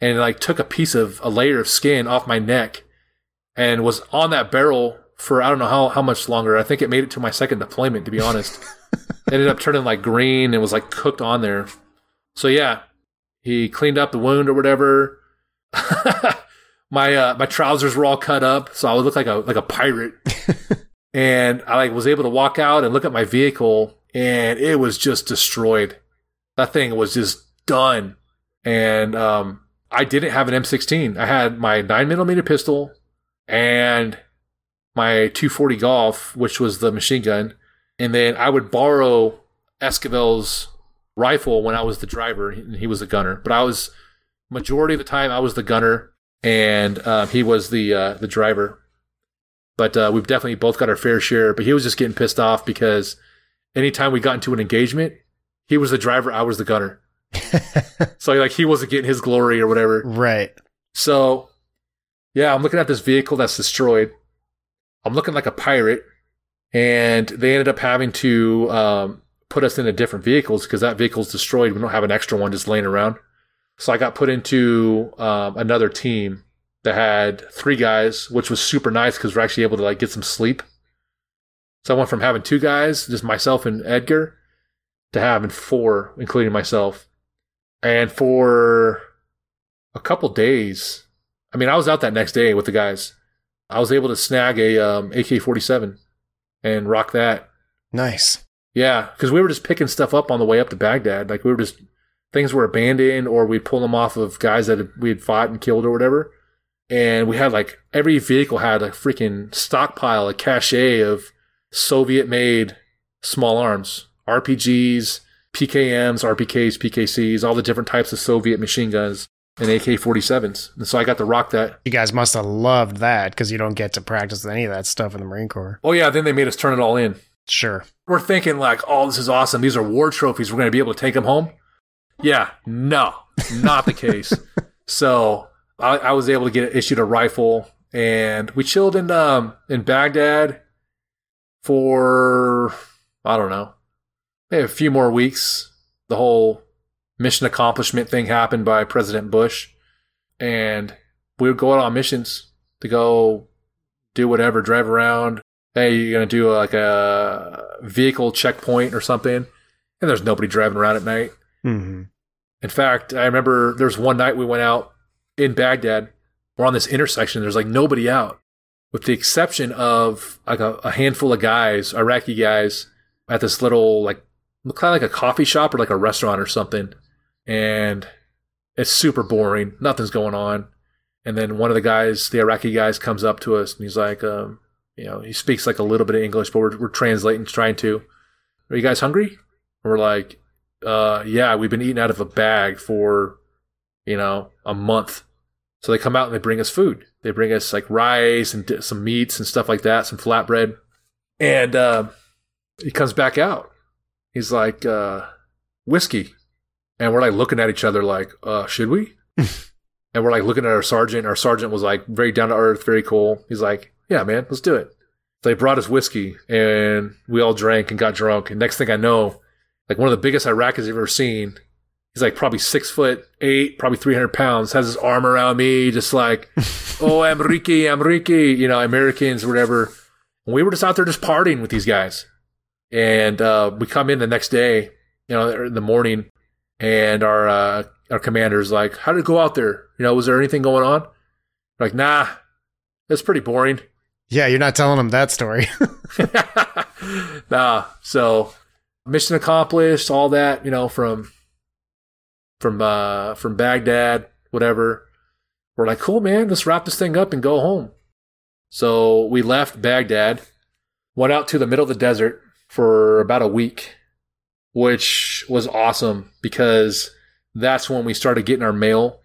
and it like took a piece of a layer of skin off my neck and was on that barrel for I don't know how, how much longer. I think it made it to my second deployment, to be honest. ended up turning like green and was like cooked on there. So yeah, he cleaned up the wound or whatever. my uh, my trousers were all cut up, so I would look like a like a pirate. and I like was able to walk out and look at my vehicle, and it was just destroyed. That thing was just done. And um, I didn't have an M16. I had my nine millimeter pistol and my 240 Golf, which was the machine gun, and then I would borrow Esquivel's rifle when I was the driver, and he was the gunner. But I was majority of the time I was the gunner, and uh, he was the uh, the driver. But uh, we've definitely both got our fair share. But he was just getting pissed off because anytime we got into an engagement, he was the driver, I was the gunner. so like he wasn't getting his glory or whatever. Right. So yeah, I'm looking at this vehicle that's destroyed. I'm looking like a pirate, and they ended up having to um, put us into different vehicles because that vehicle's destroyed. We don't have an extra one just laying around. So I got put into um, another team that had three guys, which was super nice because we're actually able to like get some sleep. So I went from having two guys, just myself and Edgar, to having four, including myself. And for a couple days, I mean, I was out that next day with the guys. I was able to snag a um, AK forty seven and rock that. Nice. Yeah, because we were just picking stuff up on the way up to Baghdad. Like we were just things were abandoned, or we'd pull them off of guys that we had fought and killed or whatever. And we had like every vehicle had a freaking stockpile, a cache of Soviet made small arms, RPGs, PKMs, RPKs, PKCs, all the different types of Soviet machine guns and AK 47s. And so I got to rock that. You guys must have loved that because you don't get to practice any of that stuff in the Marine Corps. Oh, yeah. Then they made us turn it all in. Sure. We're thinking, like, oh, this is awesome. These are war trophies. We're going to be able to take them home. Yeah. No, not the case. So I, I, was able to get issued a rifle and we chilled in, um, in Baghdad for, I don't know, maybe a few more weeks. The whole mission accomplishment thing happened by President Bush, and we would go out on missions to go do whatever, drive around. Hey, you're gonna do like a vehicle checkpoint or something, and there's nobody driving around at night. Mm-hmm. In fact, I remember there's one night we went out in Baghdad. We're on this intersection. There's like nobody out, with the exception of like a, a handful of guys, Iraqi guys, at this little like kind of like a coffee shop or like a restaurant or something and it's super boring. Nothing's going on. And then one of the guys, the Iraqi guys, comes up to us and he's like, um, you know, he speaks like a little bit of English, but we're, we're translating, trying to. Are you guys hungry? And we're like, uh, yeah, we've been eating out of a bag for, you know, a month. So they come out and they bring us food. They bring us like rice and some meats and stuff like that, some flatbread. And uh, he comes back out. He's like, uh, whiskey. And we're like looking at each other like, uh, should we? and we're like looking at our sergeant. Our sergeant was like very down to earth, very cool. He's like, yeah, man, let's do it. They brought us whiskey and we all drank and got drunk. And next thing I know, like one of the biggest Iraqis I've ever seen, he's like probably six foot eight, probably 300 pounds, has his arm around me, just like, oh, I'm Ricky, I'm Ricky, you know, Americans, whatever. And we were just out there just partying with these guys. And uh, we come in the next day, you know, in the morning, and our uh, our commander's like, "How did it go out there? You know, was there anything going on?" We're like, nah, that's pretty boring. Yeah, you're not telling them that story. nah. So mission accomplished, all that, you know, from from uh from Baghdad, whatever. We're like, cool man, let's wrap this thing up and go home. So we left Baghdad, went out to the middle of the desert for about a week, which was awesome because that's when we started getting our mail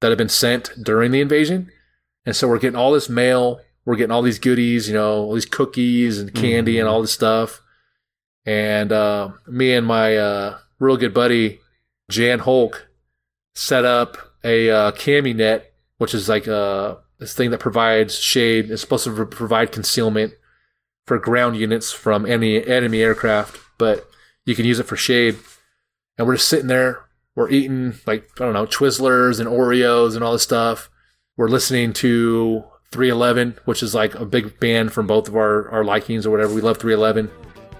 that had been sent during the invasion. And so we're getting all this mail we're getting all these goodies, you know, all these cookies and candy mm-hmm. and all this stuff. And uh, me and my uh, real good buddy Jan Hulk set up a uh, cami net, which is like a uh, this thing that provides shade. It's supposed to provide concealment for ground units from any enemy aircraft, but you can use it for shade. And we're just sitting there. We're eating like I don't know Twizzlers and Oreos and all this stuff. We're listening to 311, which is like a big band from both of our, our likings or whatever. We love 311.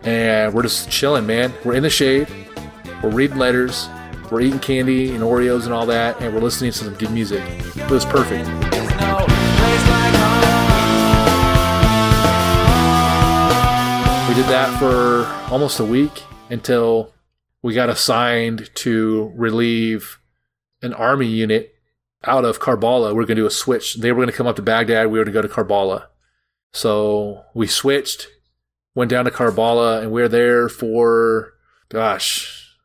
And we're just chilling, man. We're in the shade. We're reading letters. We're eating candy and Oreos and all that. And we're listening to some good music. It was perfect. We did that for almost a week until we got assigned to relieve an army unit out of Karbala, we are going to do a switch. They were going to come up to Baghdad. We were going to go to Karbala. So we switched, went down to Karbala, and we are there for, gosh,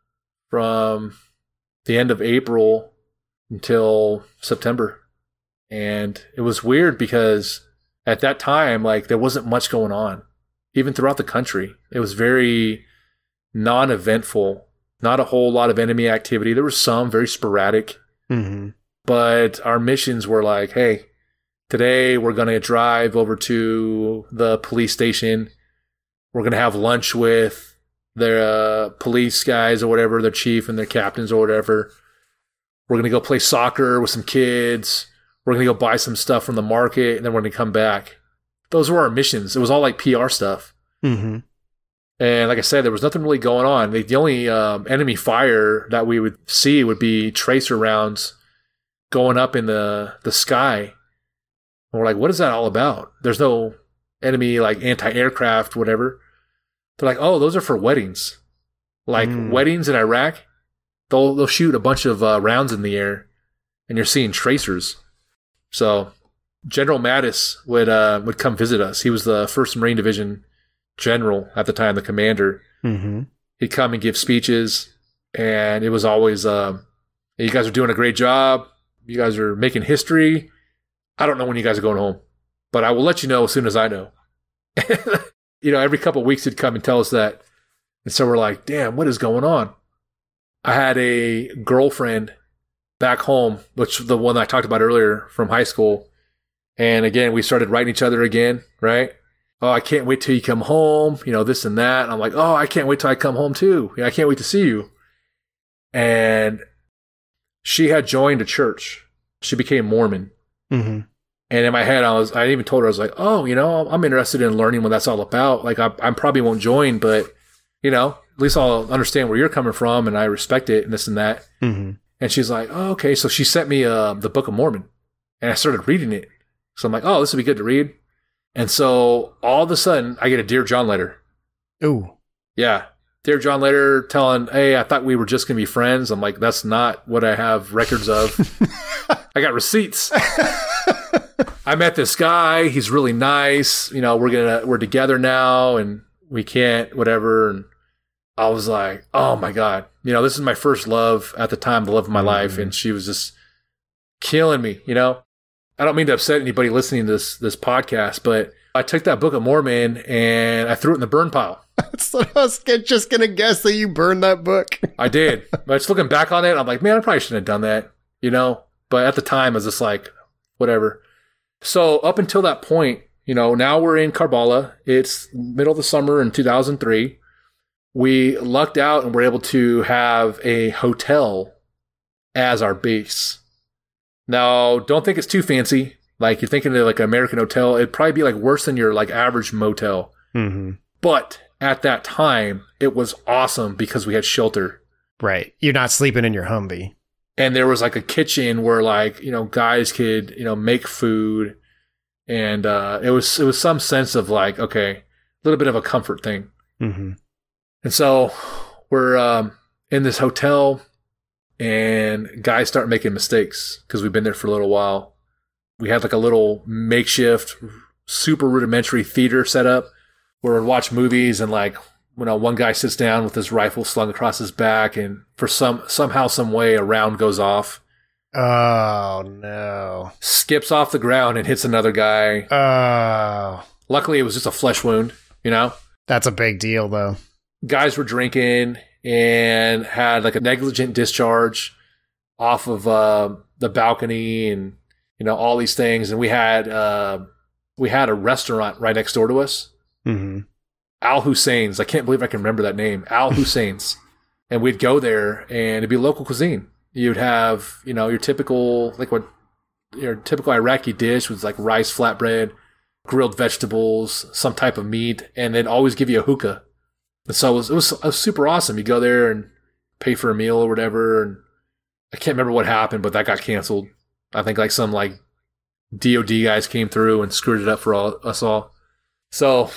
from the end of April until September. And it was weird because at that time, like, there wasn't much going on, even throughout the country. It was very non eventful, not a whole lot of enemy activity. There was some very sporadic. Mm-hmm but our missions were like, hey, today we're going to drive over to the police station. We're going to have lunch with their uh, police guys or whatever, their chief and their captains or whatever. We're going to go play soccer with some kids. We're going to go buy some stuff from the market and then we're going to come back. Those were our missions. It was all like PR stuff. Mm-hmm. And like I said, there was nothing really going on. The, the only um, enemy fire that we would see would be tracer rounds going up in the the sky. And we're like, what is that all about? There's no enemy like anti-aircraft, whatever. They're like, oh, those are for weddings. Like mm. weddings in Iraq, they'll they'll shoot a bunch of uh, rounds in the air, and you're seeing tracers. So General Mattis would uh, would come visit us. He was the first Marine Division general at the time, the commander. Mm-hmm. He'd come and give speeches, and it was always, uh, "You guys are doing a great job. You guys are making history. I don't know when you guys are going home, but I will let you know as soon as I know. you know, every couple weeks he'd come and tell us that. And so we're like, damn, what is going on? I had a girlfriend back home, which the one I talked about earlier from high school. And again, we started writing each other again, right? Oh, I can't wait till you come home, you know, this and that. And I'm like, oh, I can't wait till I come home too. I can't wait to see you. And she had joined a church. She became Mormon. Mm-hmm. And in my head, I was, I even told her, I was like, oh, you know, I'm interested in learning what that's all about. Like, I, I probably won't join, but, you know, at least I'll understand where you're coming from and I respect it and this and that. Mm-hmm. And she's like, oh, okay. So she sent me uh, the Book of Mormon and I started reading it. So I'm like, oh, this would be good to read. And so all of a sudden, I get a Dear John letter. Ooh. Yeah. Dear John Later telling, hey, I thought we were just going to be friends. I'm like, that's not what I have records of. I got receipts. I met this guy. He's really nice. You know, we're going to, we're together now and we can't, whatever. And I was like, oh my God. You know, this is my first love at the time, the love of my mm-hmm. life. And she was just killing me, you know? I don't mean to upset anybody listening to this, this podcast, but I took that Book of Mormon and I threw it in the burn pile. So I was just gonna guess that you burned that book. I did. But just looking back on it, I'm like, man, I probably shouldn't have done that, you know? But at the time, I was just like, whatever. So up until that point, you know, now we're in Karbala. It's middle of the summer in 2003. We lucked out and were able to have a hotel as our base. Now, don't think it's too fancy. Like you're thinking of like an American hotel, it'd probably be like worse than your like average motel. Mm-hmm. But at that time, it was awesome because we had shelter. Right. You're not sleeping in your Humvee. And there was like a kitchen where like, you know, guys could, you know, make food. And uh, it was it was some sense of like, okay, a little bit of a comfort thing. Mm-hmm. And so we're um, in this hotel, and guys start making mistakes because we've been there for a little while. We had like a little makeshift, super rudimentary theater set up where we'd watch movies and like you know one guy sits down with his rifle slung across his back, and for some somehow some way a round goes off, Oh no. skips off the ground and hits another guy. Oh. Luckily, it was just a flesh wound. You know, That's a big deal though. guys were drinking and had like a negligent discharge off of uh, the balcony and you know all these things and we had uh, we had a restaurant right next door to us Mm-hmm. al hussein's i can't believe i can remember that name al hussein's and we'd go there and it'd be local cuisine you'd have you know your typical like what your typical iraqi dish was like rice flatbread grilled vegetables some type of meat and they'd always give you a hookah and so it was, it was, it was super awesome. You go there and pay for a meal or whatever. And I can't remember what happened, but that got canceled. I think like some like DOD guys came through and screwed it up for all, us all. So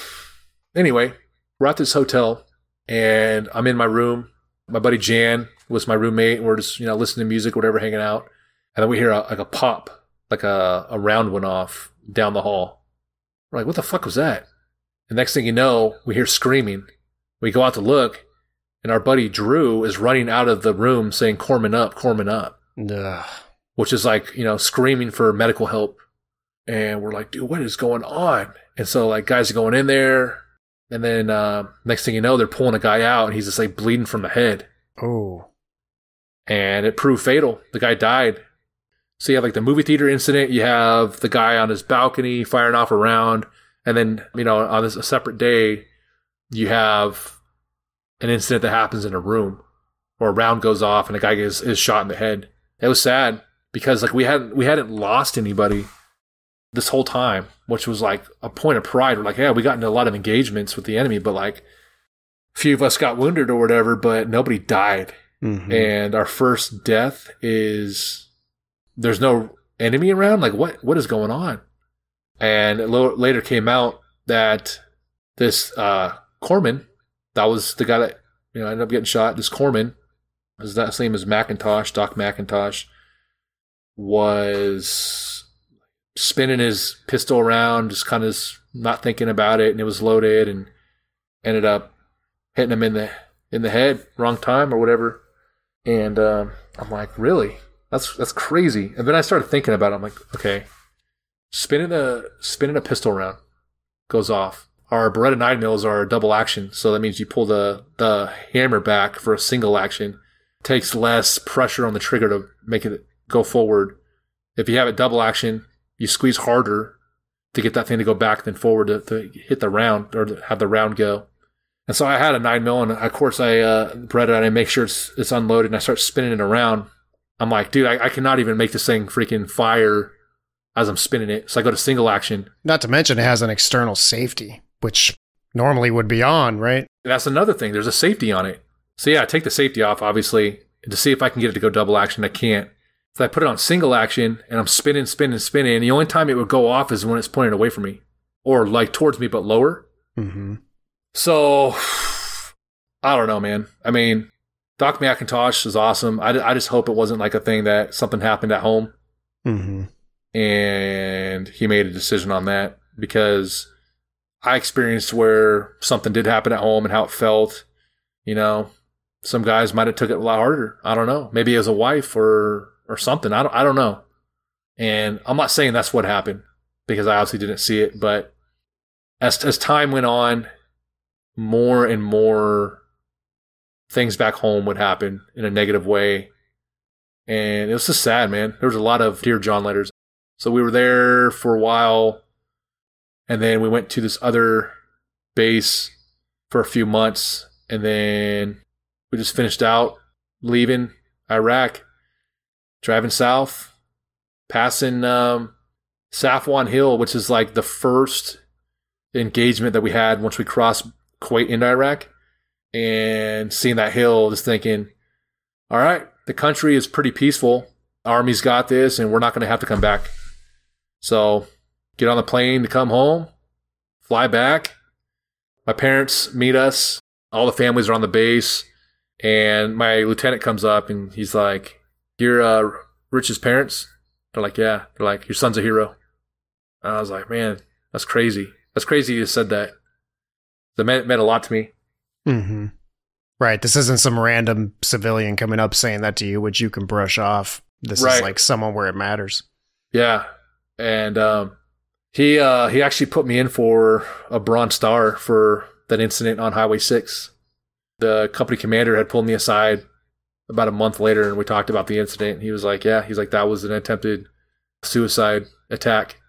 anyway, we're at this hotel and I'm in my room. My buddy Jan was my roommate. And we're just, you know, listening to music, whatever, hanging out. And then we hear a, like a pop, like a, a round went off down the hall. We're like, what the fuck was that? And next thing you know, we hear screaming. We go out to look, and our buddy Drew is running out of the room saying, Corpsman up, Corpsman up, Ugh. which is like, you know, screaming for medical help. And we're like, dude, what is going on? And so, like, guys are going in there. And then, uh, next thing you know, they're pulling a guy out, and he's just like bleeding from the head. Oh. And it proved fatal. The guy died. So you have like the movie theater incident, you have the guy on his balcony firing off a round. And then, you know, on this a separate day, you have an incident that happens in a room or a round goes off and a guy is, is shot in the head. It was sad because like we hadn't we hadn't lost anybody this whole time, which was like a point of pride. We're like, yeah, we got into a lot of engagements with the enemy, but like a few of us got wounded or whatever, but nobody died. Mhm. And our first death is there's no enemy around. Like what what is going on? And it lo- later came out that this uh, Corpsman, that was the guy that you know ended up getting shot. This Corpsman, his last name is Macintosh, Doc Macintosh, was spinning his pistol around, just kind of not thinking about it, and it was loaded, and ended up hitting him in the in the head, wrong time or whatever. And um, I'm like, really? That's that's crazy. And then I started thinking about it. I'm like, okay, spinning a spinning a pistol round goes off. Our Beretta nine mils are double action, so that means you pull the the hammer back for a single action. Takes less pressure on the trigger to make it go forward. If you have it double action, you squeeze harder to get that thing to go back than forward to, to hit the round or have the round go. And so I had a nine mil, and of course I uh, Beretta, and I make sure it's it's unloaded, and I start spinning it around. I'm like, dude, I, I cannot even make this thing freaking fire as I'm spinning it. So I go to single action. Not to mention it has an external safety, which normally would be on, right? And that's another thing. There's a safety on it. So yeah, I take the safety off, obviously, to see if I can get it to go double action. I can't. So I put it on single action, and I'm spinning, spinning, spinning. And the only time it would go off is when it's pointed away from me, or like towards me but lower. Mm-hmm. So I don't know, man. I mean, Doc McIntosh is awesome. I, I just hope it wasn't like a thing that something happened at home Mm-hmm. and he made a decision on that because I experienced where something did happen at home and how it felt. You know, some guys might have took it a lot harder. I don't know. Maybe as a wife or or something. I don't I don't know. And I'm not saying that's what happened because I obviously didn't see it, but as as time went on, more and more things back home would happen in a negative way. And it was just sad, man. There was a lot of Dear John letters. So we were there for a while. And then we went to this other base for a few months. And then we just finished out leaving Iraq, driving south, passing um, Safwan Hill, which is like the first engagement that we had once we crossed Kuwait into Iraq. And seeing that hill, just thinking, all right, the country is pretty peaceful. Army's got this, and we're not going to have to come back. So get on the plane to come home, fly back. My parents meet us. All the families are on the base. And my lieutenant comes up and he's like, You're uh, Rich's parents? They're like, Yeah. They're like, Your son's a hero. And I was like, Man, that's crazy. That's crazy you said that. That meant, meant a lot to me. Mm-hmm. Right. This isn't some random civilian coming up saying that to you, which you can brush off. This Right. is like someone where it matters. Yeah. And um, he uh, he actually put me in for a Bronze Star for that incident on Highway 6. The company commander had pulled me aside about a month later and we talked about the incident. He was like, Yeah, he's like, that was an attempted suicide attack.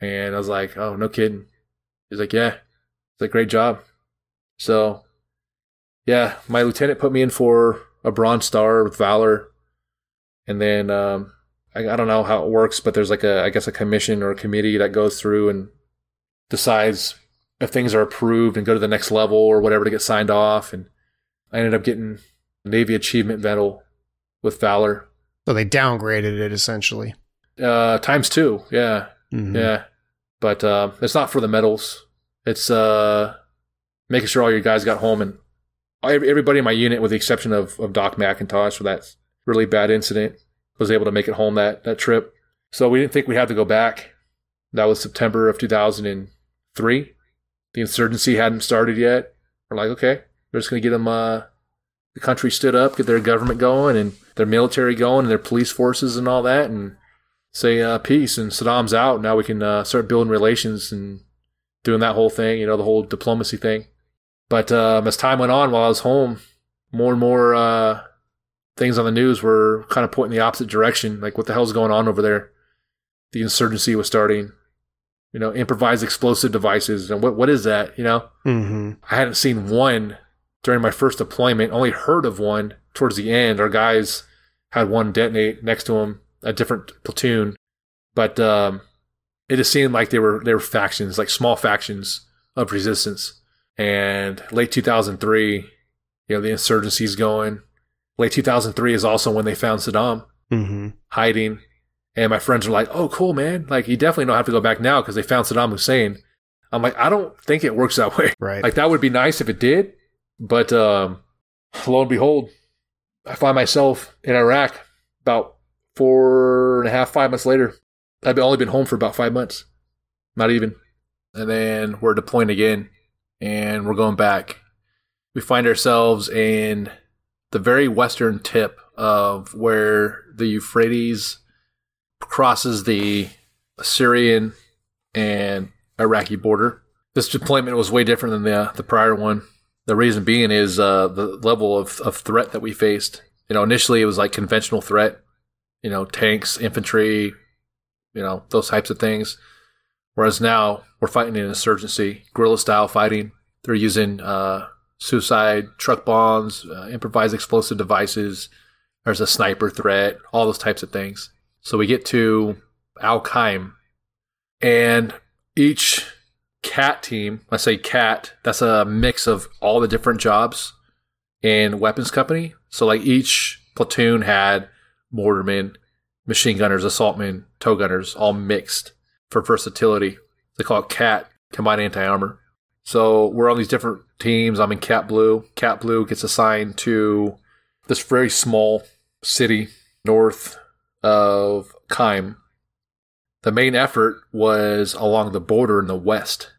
And I was like, Oh, no kidding. He's like, Yeah. It's like, Great job. So, yeah, my lieutenant put me in for a Bronze Star with Valor. And then um, I, I don't know how it works, but there's like a I guess a commission or a committee that goes through and decides if things are approved and go to the next level or whatever to get signed off. And I ended up getting Navy Achievement Medal with Valor So they downgraded it essentially. uh, times two. Yeah, Mhm. yeah, but uh, it's not for the medals. It's uh, making sure all your guys got home and everybody in my unit, with the exception of, of Doc McIntosh for that really bad incident, was able to make it home that that trip. So we didn't think we had to go back. That was September of 2003. The insurgency hadn't started yet. We're like, okay, we're just gonna get them. Uh, the country stood up, get their government going, and their military going, and their police forces and all that, and say uh, peace. And Saddam's out. Now we can uh, start building relations and doing that whole thing. You know, the whole diplomacy thing. But um, as time went on, while I was home, more and more uh, things on the news were kind of pointing the opposite direction. Like, what the hell's going on over there? The insurgency was starting. You know, improvised explosive devices, and what what is that? You know, Mhm. I hadn't seen one during my first deployment. Only heard of one towards the end. Our guys had one detonate next to them, a different platoon, but um, it just seemed like they were they were factions, like small factions of resistance. And late 2003, you know, the insurgency's going. Late 2003 is also when they found Saddam Mhm. hiding. And my friends were like, "Oh, cool, man! Like, you definitely don't have to go back now because they found Saddam Hussein." I'm like, I don't think it works that way. Right. Like that would be nice if it did, but um, lo and behold, I find myself in Iraq about four and a half, five months later. I've only been home for about five months, not even. And then we're deploying again, and we're going back. We find ourselves in the very western tip of where the Euphrates crosses the Syrian and Iraqi border. This deployment was way different than the the prior one. The reason being is uh, the level of, of threat that we faced. You know, initially it was like conventional threat, you know, tanks, infantry, you know, those types of things. Whereas now we're fighting an insurgency, guerrilla style fighting. They're using uh, suicide truck bombs, uh, improvised explosive devices. There's a sniper threat, all those types of things. So we get to Al Qaim, and each CAAT team, I say CAAT, that's a mix of all the different jobs in weapons company. So like each platoon had mortarmen, machine gunners, assaultmen, TOW gunners, all mixed for versatility. They call it CAAT, combined anti-armor. So we're on these different teams. I'm in CAAT Blue. CAAT Blue gets assigned to this very small city north of Qaim. The main effort was along the border in the west,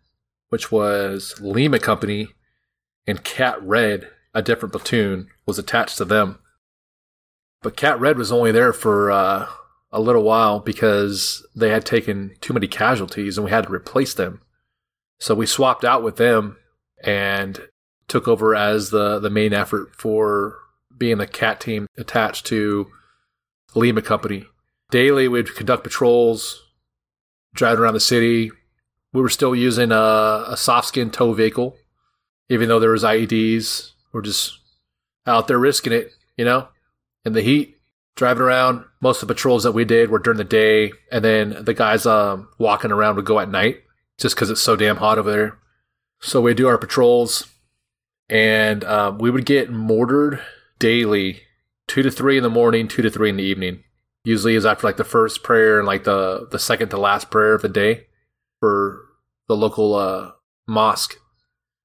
which was Lima Company and CAAT Red, a different platoon, was attached to them. But CAAT Red was only there for uh, a little while because they had taken too many casualties and we had to replace them. So we swapped out with them, and took over as the the main effort for being the CAAT team attached to Lima Company. Daily, we'd conduct patrols, driving around the city. We were still using a, a soft skin TOW vehicle, even though there was IEDs. We're just out there risking it, you know, in the heat, driving around. Most of the patrols that we did were during the day, and then the guys um, walking around would go at night, just because it's so damn hot over there. So we do our patrols, and um, we would get mortared daily, two to three in the morning, two to three in the evening. Usually is after like the first prayer and like the the second to last prayer of the day for the local uh, mosque.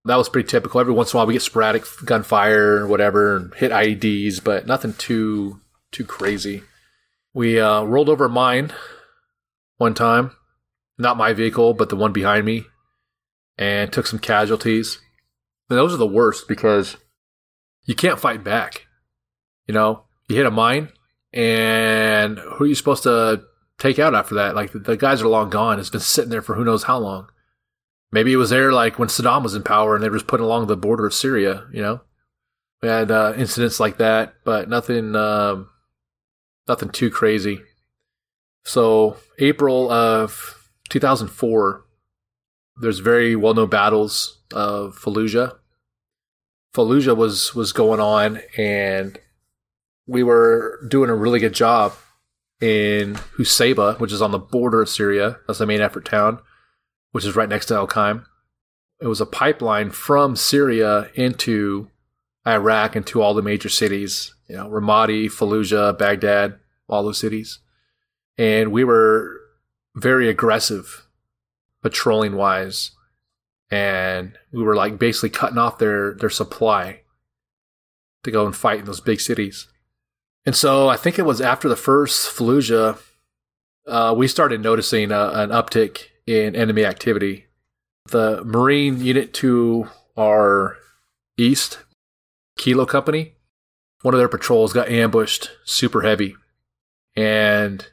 That was pretty typical. Every once in a while, we get sporadic gunfire or whatever, and hit IEDs, but nothing too too crazy. We uh, rolled over a mine one time, not my vehicle, but the one behind me, and took some casualties. And those are the worst because you can't fight back. You know, you hit a mine, and who are you supposed to take out after that? Like the, guys are long gone. It's been sitting there for who knows how long. Maybe it was there like when Saddam was in power and they were just putting along the border of Syria. You know, we had uh, incidents like that, but nothing, um, nothing too crazy. So April of 2004, there's very well-known battles of Fallujah. Fallujah was was going on, and we were doing a really good job in Husaybah, which is on the border of Syria. That's the main effort town, which is right next to Al Qaim. It was a pipeline from Syria into Iraq and to all the major cities, you know, Ramadi, Fallujah, Baghdad, all those cities. And we were very aggressive patrolling wise. And we were like basically cutting off their, their supply to go and fight in those big cities. And so I think it was after the first Fallujah, uh, we started noticing a, an uptick in enemy activity. The Marine unit to our east, Kilo Company, one of their patrols got ambushed super heavy. And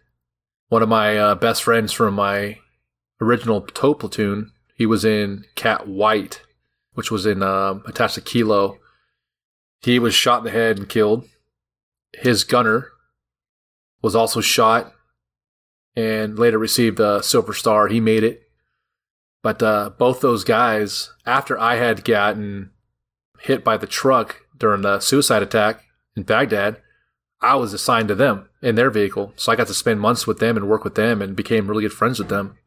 one of my uh, best friends from my original TOW platoon, he was in CAAT White, which was in um, attached to Kilo. He was shot in the head and killed his gunner was also shot and later received a Silver Star. He made it. But uh, both those guys, after I had gotten hit by the truck during the suicide attack in Baghdad, I was assigned to them in their vehicle. So I got to spend months with them and work with them and became really good friends with them.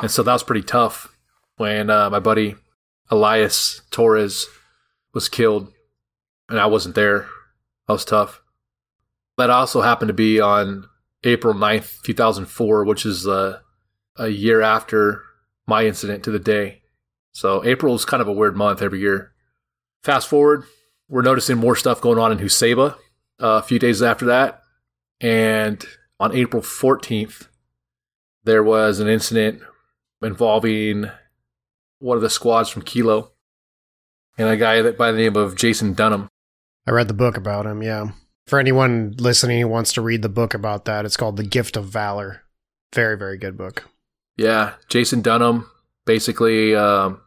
And so that was pretty tough when uh, my buddy Elias Torres was killed and I wasn't there. That was tough. That also happened to be on April 9th, 2004, which is uh, a year after my incident to the day. So April is kind of a weird month every year. Fast forward, we're noticing more stuff going on in Husaybah uh, a few days after that. And on April 14th, there was an incident involving one of the squads from Kilo and a guy that by the name of Jason Dunham. I read the book about him, yeah. For anyone listening who wants to read the book about that, it's called The Gift of Valor. Very, very good book. Yeah, Jason Dunham basically um,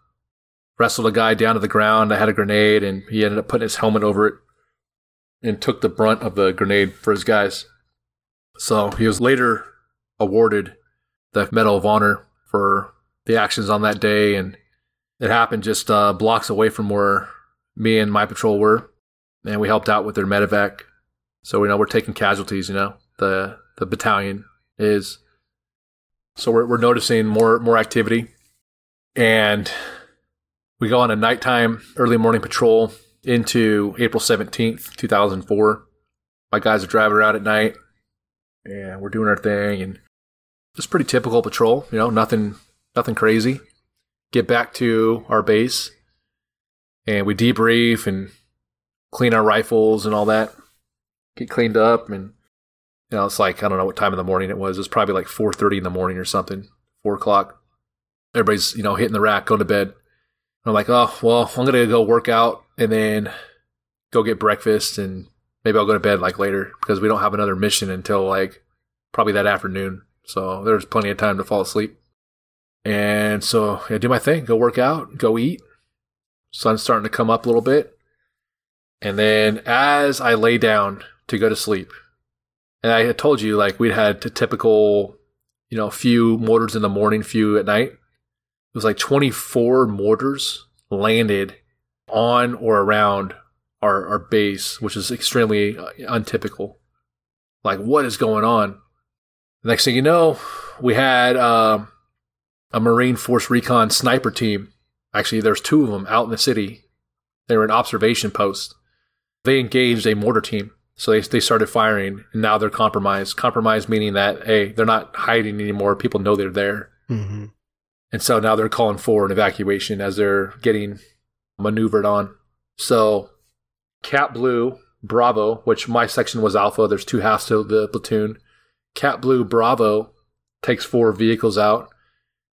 wrestled a guy down to the ground. I had a grenade, and he ended up putting his helmet over it and took the brunt of the grenade for his guys. So he was later awarded the Medal of Honor for the actions on that day, and it happened just uh, blocks away from where me and my patrol were, and we helped out with their medevac so we know we're taking casualties. You know, the the battalion is. So we're we're noticing more more activity, and we go on a nighttime early morning patrol into April seventeenth, two thousand four. My guys are driving around at night, and we're doing our thing, and it's pretty typical patrol. You know, nothing nothing crazy. Get back to our base, and we debrief and clean our rifles and all that get cleaned up and you know it's like i don't know what time of the morning it was. It was probably like 4.30 in the morning or something 4 o'clock. Everybody's you know hitting the rack going to bed. I'm like oh well i'm gonna go work out and then go get breakfast and maybe i'll go to bed like later because we don't have another mission until like probably that afternoon. So there's plenty of time to fall asleep. And so I do my thing go work out go eat. Sun's starting to come up a little bit. And then as I lay down to go to sleep, and I had told you like we'd had a typical, you know, few mortars in the morning, few at night. It was like 24 mortars landed on or around our, our base, which is extremely uh, untypical. Like, what is going on? Next thing you know, we had um, a Marine Force Recon sniper team. Actually, there's two of them out in the city. They were an observation post. They engaged a mortar team. So they, they started firing, and now they're compromised. Compromised meaning that, hey, they're not hiding anymore. People know they're there. Mm-hmm. And so now they're calling for an evacuation as they're getting maneuvered on. So CAAT Blue, Bravo, which my section was Alpha, there's two halves to the platoon. CAAT Blue, Bravo takes four vehicles out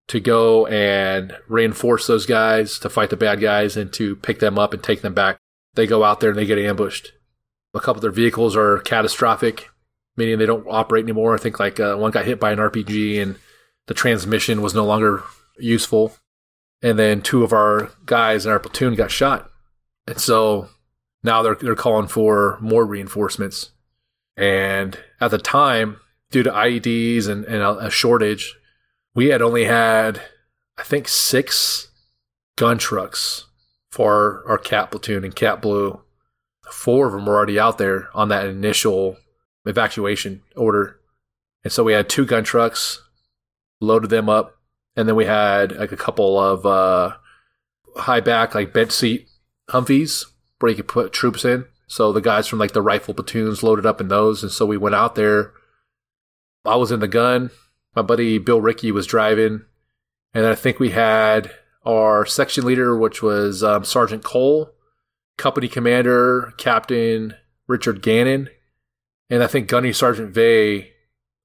to go and reinforce those guys to fight the bad guys and to pick them up and take them back. They go out there and they get ambushed. A couple of their vehicles are catastrophic, meaning they don't operate anymore. I think like uh, one got hit by an RPG and the transmission was no longer useful. And then two of our guys in our platoon got shot. And so now they're, they're calling for more reinforcements. And at the time, due to IEDs and, and a, a shortage, we had only had, I think, six gun trucks for our CAAT platoon and CAAT blue. Four of them were already out there on that initial evacuation order. And so we had two gun trucks, loaded them up, and then we had like a couple of uh, high back, like bed seat Humvees where you could put troops in. So the guys from like the rifle platoons loaded up in those. And so we went out there. I was in the gun. My buddy Bill Ricky was driving. And I think we had our section leader, which was um, Sergeant Cole, company commander, Captain Richard Gannon. And I think Gunny Sergeant Vay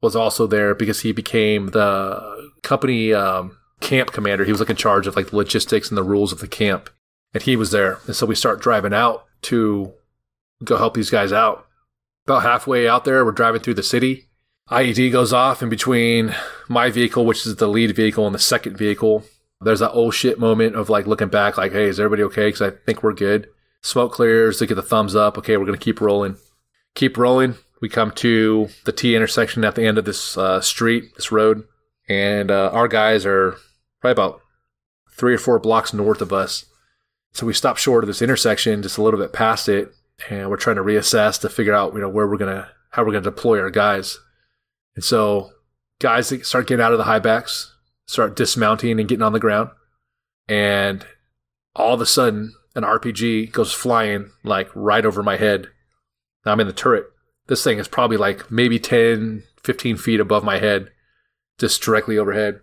was also there because he became the company um, camp commander. He was like in charge of like the logistics and the rules of the camp and he was there. And so we start driving out to go help these guys out. About halfway out there, we're driving through the city. IED goes off in between my vehicle, which is the lead vehicle, and the second vehicle. There's that old shit moment of like looking back, like, hey, is everybody okay? Because I think we're good. Smoke clears, they get the thumbs up. Okay, we're going to keep rolling. Keep rolling. We come to the T intersection at the end of this uh, street, this road, and uh, our guys are probably about three or four blocks north of us. So we stop short of this intersection, just a little bit past it, and we're trying to reassess to figure out, you know, where we're gonna, how we're gonna deploy our guys. And so, guys start getting out of the high backs, start dismounting and getting on the ground, and all of a sudden, an RPG goes flying like right over my head. Now I'm in the turret. This thing is probably like maybe 10, 15 feet above my head, just directly overhead.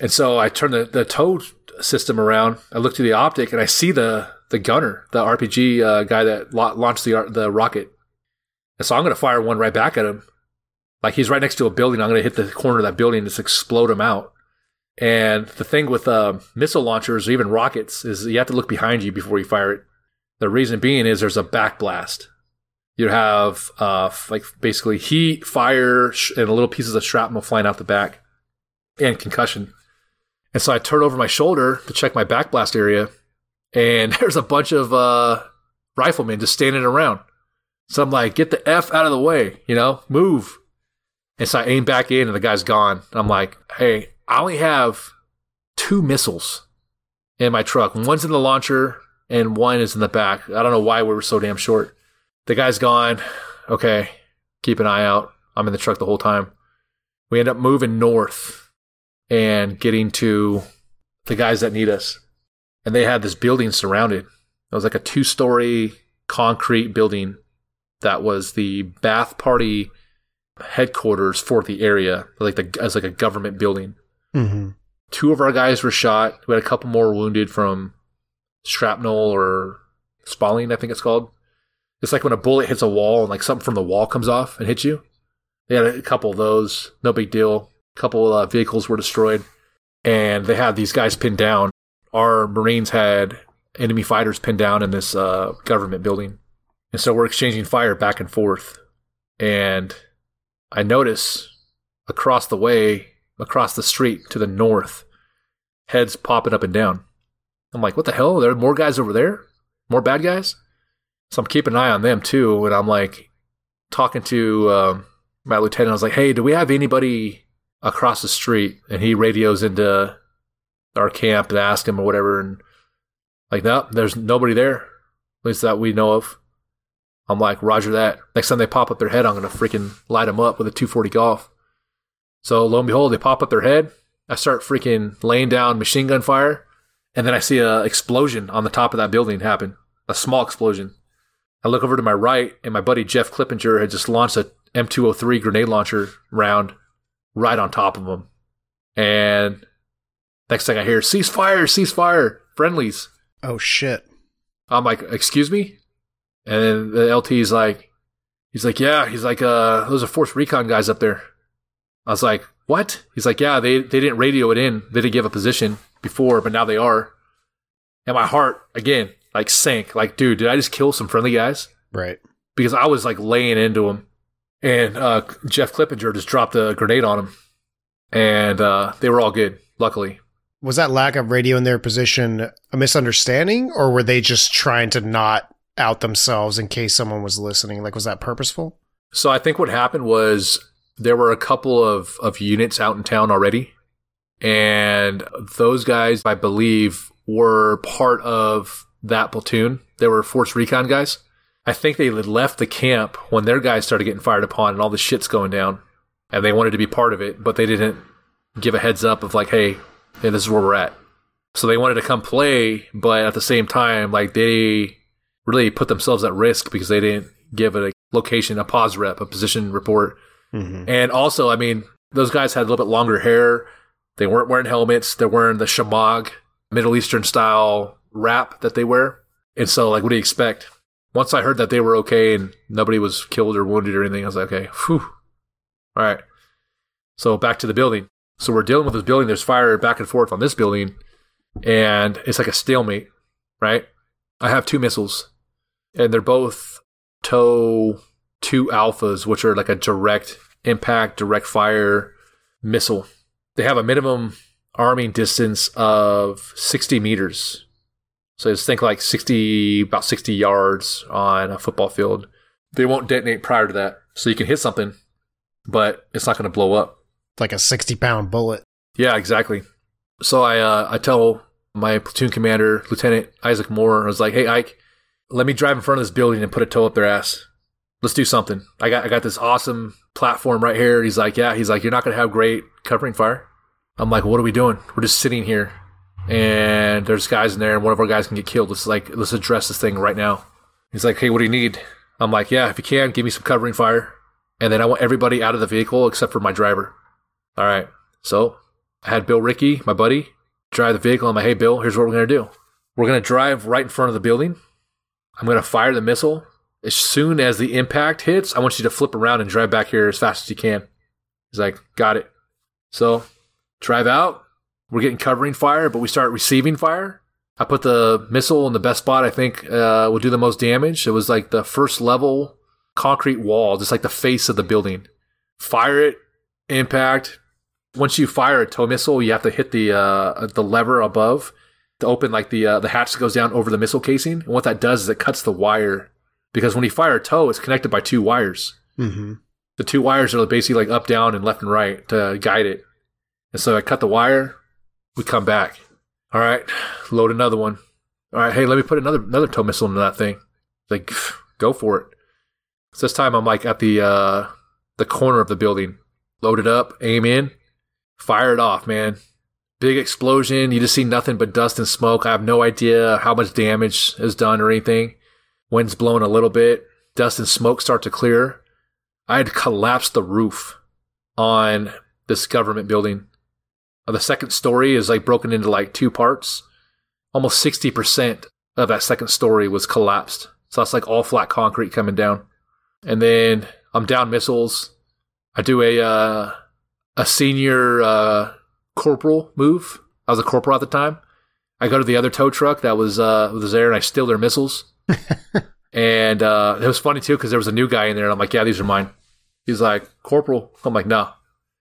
And so I turn the, the TOW system around. I look through the optic and I see the the gunner, the RPG uh, guy that la- launched the the rocket. And so I'm going to fire one right back at him. Like he's right next to a building. I'm going to hit the corner of that building and just explode him out. And the thing with uh, missile launchers or even rockets is you have to look behind you before you fire it. The reason being is there's a backblast. You have uh, like basically heat, fire, sh- and little pieces of shrapnel flying out the back, and concussion. And so I turn over my shoulder to check my backblast area, and there's a bunch of uh, riflemen just standing around. So I'm like, get the F out of the way, you know, move. And so I aim back in, and the guy's gone. I'm like, hey, I only have two missiles in my truck. One's in the launcher, and one is in the back. I don't know why we were so damn short. The guy's gone. Okay, keep an eye out. I'm in the truck the whole time. We end up moving north and getting to the guys that need us. And they had this building surrounded. It was like a two story concrete building that was the Ba'ath Party headquarters for the area, like the as like a government building. Mm-hmm. Two of our guys were shot. We had a couple more wounded from shrapnel or spalling, I think it's called. It's like when a bullet hits a wall and like something from the wall comes off and hits you. They had a couple of those. No big deal A couple uh, vehicles were destroyed, and they had these guys pinned down. Our Marines had enemy fighters pinned down in this uh, government building, and so we're exchanging fire back and forth. And I notice across the way, across the street to the north, heads popping up and down. I'm like, what the hell? There are more guys over there? More bad guys? So I'm keeping an eye on them too. And I'm like talking to um, my lieutenant. I was like, hey, do we have anybody across the street? And he radios into our camp and ask him or whatever. And like, no, there's nobody there, at least that we know of. I'm like, Roger that. Next time they pop up their head, I'm going to freaking light them up with a 240 golf. So lo and behold, they pop up their head. I start freaking laying down machine gun fire. And then I see a explosion on the top of that building happen, a small explosion. I look over to my right, and my buddy Jeff Clippinger had just launched a M203 grenade launcher round right on top of him. And next thing I hear, cease fire, cease fire, friendlies. Oh shit. I'm like, excuse me? And the LT's like, he's like, yeah, he's like, uh, those are force recon guys up there. I was like, what? He's like, yeah, they, they didn't radio it in. They didn't give a position before, but now they are. And my heart, again, like sank. Like, dude, did I just kill some friendly guys? Right. Because I was like laying into them. And uh, Jeff Clippinger just dropped a grenade on them. And uh, they were all good, luckily. Was that lack of radio in their position a misunderstanding, or were they just trying to not out themselves in case someone was listening? Like, was that purposeful? So I think what happened was there were a couple of, of units out in town already. And those guys, I believe, were part of that platoon. They were force recon guys. I think they had left the camp when their guys started getting fired upon and all the shit's going down. And they wanted to be part of it, but they didn't give a heads up of like, hey, hey, this is where we're at. So they wanted to come play, but at the same time, like they really put themselves at risk because they didn't give a location, a POSREP, a position report. Mm-hmm. And also, I mean, those guys had a little bit longer hair. They weren't wearing helmets. They're wearing the shemagh, Middle Eastern style wrap that they wear. And so, like, what do you expect? Once I heard that they were okay and nobody was killed or wounded or anything, I was like, okay, whew. All right. So back to the building. So we're dealing with this building. There's fire back and forth on this building, and it's like a stalemate, right? I have two missiles, and they're both TOW two alphas, which are like a direct impact, direct fire missile. They have a minimum arming distance of 60 meters. So just think like 60, about 60 yards on a football field. They won't detonate prior to that. So you can hit something, but it's not going to blow up. It's Like a 60 pound bullet. Yeah, exactly. So I, uh, I tell my platoon commander, Lieutenant Isaac Moore, I was like, hey, Ike, let me drive in front of this building and put a TOW up their ass let's do something. I got I got this awesome platform right here. He's like, yeah. He's like, you're not gonna have great covering fire. I'm like, what are we doing? We're just sitting here, and there's guys in there, and one of our guys can get killed. Let's like let's address this thing right now. He's like, hey, what do you need? I'm like, yeah, if you can, give me some covering fire, and then I want everybody out of the vehicle except for my driver. All right. So I had Bill Ricky, my buddy, drive the vehicle. I'm like, hey, Bill, here's what we're gonna do. We're gonna drive right in front of the building. I'm gonna fire the missile as soon as the impact hits, I want you to flip around and drive back here as fast as you can. He's like, got it. So drive out. We're getting covering fire, but we start receiving fire. I put the missile in the best spot I think uh, do the most damage. It was like the first level concrete wall, just like the face of the building. Fire it, impact. Once you fire a TOW missile, you have to hit the uh, the lever above to open like the uh, the hatch that goes down over the missile casing. And what that does is it cuts the wire because when you fire a TOW, it's connected by two wires. Mm-hmm. The two wires are basically like up, down, and left and right to guide it. And so I cut the wire. We come back. All right, load another one. All right, hey, let me put another another TOW missile into that thing. Like, go for it. So this time I'm like at the uh, the corner of the building. Load it up, aim in, fire it off, man. Big explosion. You just see nothing but dust and smoke. I have no idea how much damage is done or anything. Wind's blowing a little bit. Dust and smoke start to clear. I had collapsed the roof on this government building. Uh, the second story is like broken into like two parts. Almost 60% of that second story was collapsed. So that's like all flat concrete coming down. And then I'm down missiles. I do a uh, a senior uh, corporal move. I was a corporal at the time. I go to the other TOW truck that was uh, was there, and I steal their missiles. And uh, it was funny too because there was a new guy in there, and I'm like, "Yeah, these are mine." He's like, "Corporal." I'm like, "No."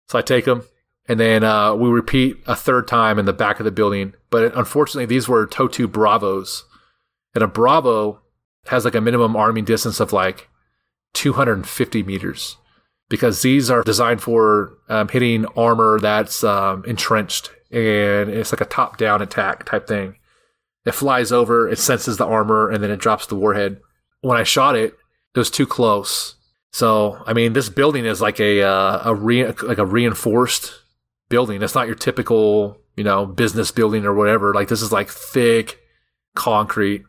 So I take him, And then uh, we repeat a third time in the back of the building. But unfortunately, these were TOW Bravos. And a Bravo has like a minimum arming distance of like 250 meters because these are designed for um, hitting armor that's um, entrenched and it's like a top down attack type thing. It flies over, it senses the armor, and then it drops the warhead. When I shot it, it was too close. So, I mean, this building is like a uh, a re- like a reinforced building. It's not your typical, you know, business building or whatever. Like this is like thick concrete,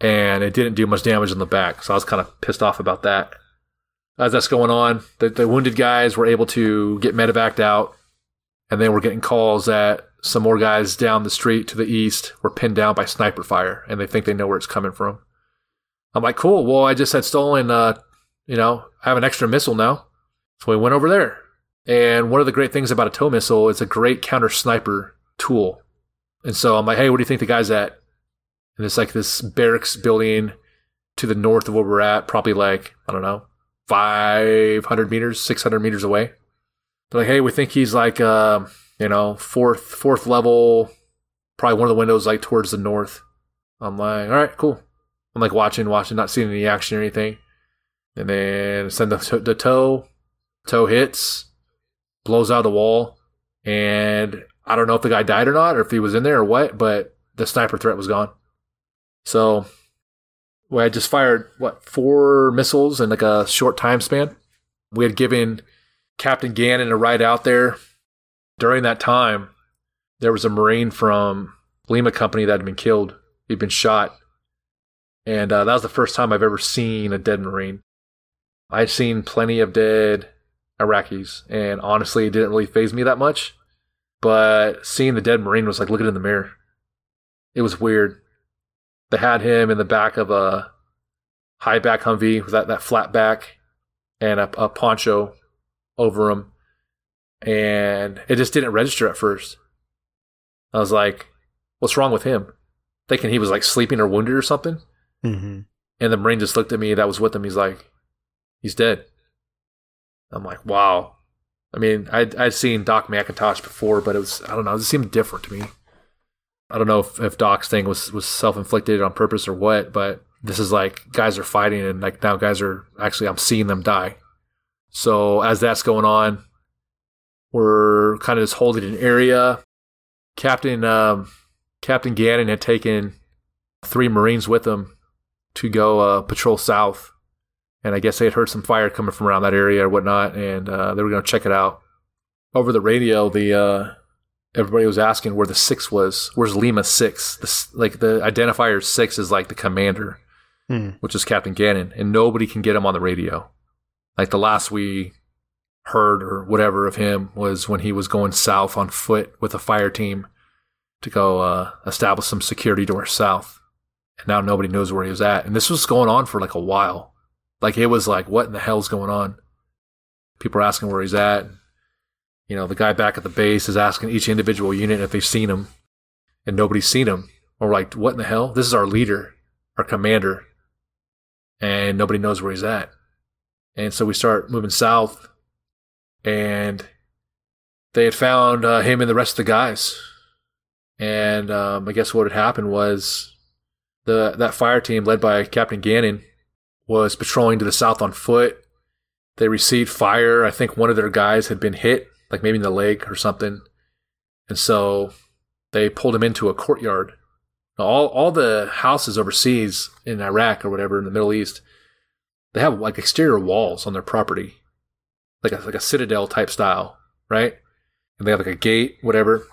and it didn't do much damage in the back. So I was kind of pissed off about that. As that's going on, the, the wounded guys were able to get medevaced out, and then we're getting calls that some more guys down the street to the east were pinned down by sniper fire, and they think they know where it's coming from. I'm like, cool. Well, I just had stolen, uh, you know, I have an extra missile now. So we went over there. And one of the great things about a TOW missile, it's a great counter sniper tool. And so I'm like, hey, what do you think the guy's at? And it's like this barracks building to the north of where we're at, probably like, I don't know, 500 meters, 600 meters away. They're like, hey, we think he's like, uh, you know, fourth, fourth level, probably one of the windows like towards the north. I'm like, all right, cool. I'm like watching, watching, not seeing any action or anything. And then send the, the TOW, TOW hits, blows out the wall. And I don't know if the guy died or not, or if he was in there or what, but the sniper threat was gone. So we had just fired, what, four missiles in like a short time span. We had given Captain Gannon a ride out there. During that time, there was a Marine from Lima Company that had been killed. He'd been shot and uh, that was the first time I've ever seen a dead Marine. I'd seen plenty of dead Iraqis, and honestly, it didn't really faze me that much. But seeing the dead Marine was like looking in the mirror. It was weird. They had him in the back of a high back Humvee with that, that flat back and a, a poncho over him. And it just didn't register at first. I was like, what's wrong with him? Thinking he was like sleeping or wounded or something. Mm-hmm. And the Marine just looked at me that was with him. He's like, he's dead. I'm like, wow. I mean, I'd, I'd seen Doc McIntosh before, but it was, I don't know, it seemed different to me. I don't know if, if Doc's thing was, was self inflicted on purpose or what, but this is like guys are fighting and like now guys are actually, I'm seeing them die. So as that's going on, we're kind of just holding an area. Captain, um, Captain Gannon had taken three Marines with him to go uh, patrol south. And I guess they had heard some fire coming from around that area or whatnot, and uh, they were going to check it out. Over the radio, the uh, everybody was asking where the six was. Where's Lima six? The, like the identifier six is like the commander, Hmm. which is Captain Gannon, and nobody can get him on the radio. Like the last we heard or whatever of him was when he was going south on foot with a fire team to go uh, establish some security to our south and now nobody knows where he was at. And this was going on for like a while. Like it was like, what in the hell's going on? People are asking where he's at. You know, the guy back at the base is asking each individual unit if they've seen him, and nobody's seen him. Or like, what in the hell? This is our leader, our commander, and nobody knows where he's at. And so we start moving south, and they had found uh, him and the rest of the guys. And um, I guess what had happened was the that fire team led by Captain Gannon was patrolling to the south on foot. They received fire. I think one of their guys had been hit, like maybe in the leg or something, and so they pulled him into a courtyard. Now, all all the houses overseas in Iraq or whatever in the Middle East, they have like exterior walls on their property, like a like a citadel type style, right? And they have like a gate, whatever.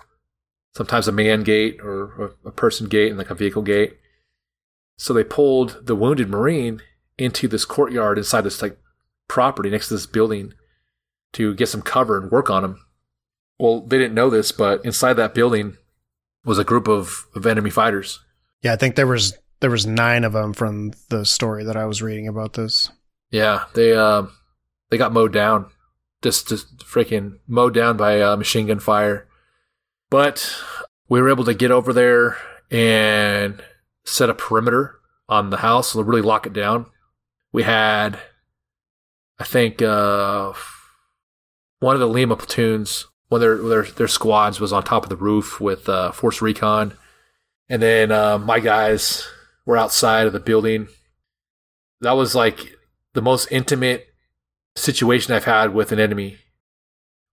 Sometimes a man gate or a person gate and like a vehicle gate. So they pulled the wounded Marine into this courtyard inside this like property next to this building to get some cover and work on him. Well, they didn't know this, but inside that building was a group of, of enemy fighters. Yeah, I think there was there was nine of them from the story that I was reading about this. Yeah, they uh, they got mowed down, just just freaking mowed down by uh, machine gun fire. But we were able to get over there and set a perimeter on the house, so really lock it down. We had, I think, uh, one of the Lima platoons one of their their, their squads was on top of the roof with uh, Force Recon, and then uh, my guys were outside of the building. That was like the most intimate situation I've had with an enemy.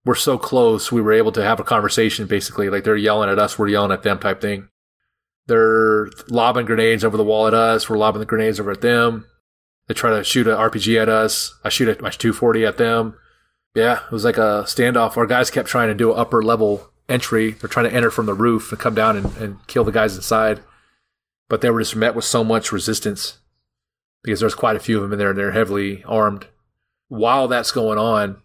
We're so close, we were able to have a conversation basically. Like they're yelling at us, we're yelling at them type thing. They're lobbing grenades over the wall at us, we're lobbing the grenades over at them. They try to shoot an RPG at us. I shoot a, my 240 at them. Yeah, it was like a standoff. Our guys kept trying to do an upper level entry. They're trying to enter from the roof and come down and, and kill the guys inside. But they were just met with so much resistance because there's quite a few of them in there and they're heavily armed. While that's going on,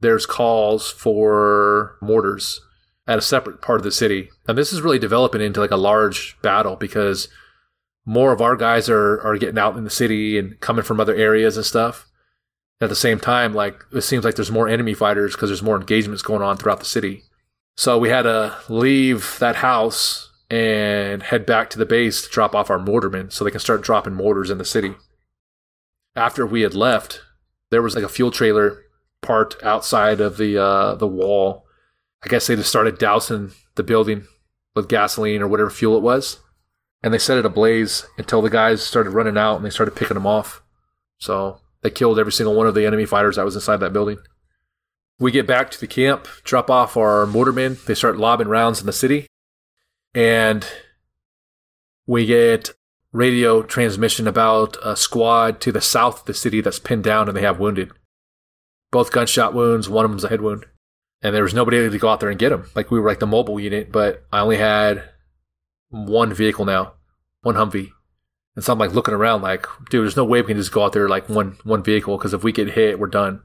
there's calls for mortars at a separate part of the city. And this is really developing into like a large battle because more of our guys are, are getting out in the city and coming from other areas and stuff. At the same time, like it seems like there's more enemy fighters because there's more engagements going on throughout the city. So we had to leave that house and head back to the base to drop off our mortarmen so they can start dropping mortars in the city. After we had left, there was like a fuel trailer parked outside of the uh, the wall. I guess they just started dousing the building with gasoline or whatever fuel it was, and they set it ablaze until the guys started running out and they started picking them off. So they killed every single one of the enemy fighters that was inside that building. We get back to the camp, drop off our mortarmen. They start lobbing rounds in the city, and we get radio transmission about a squad to the south of the city that's pinned down and they have wounded. Both gunshot wounds, one of them's a head wound. And there was nobody to go out there and get them. Like we were like the mobile unit, but I only had one vehicle now, one Humvee. And so I'm like looking around like, dude, there's no way we can just go out there like one one vehicle because if we get hit, we're done.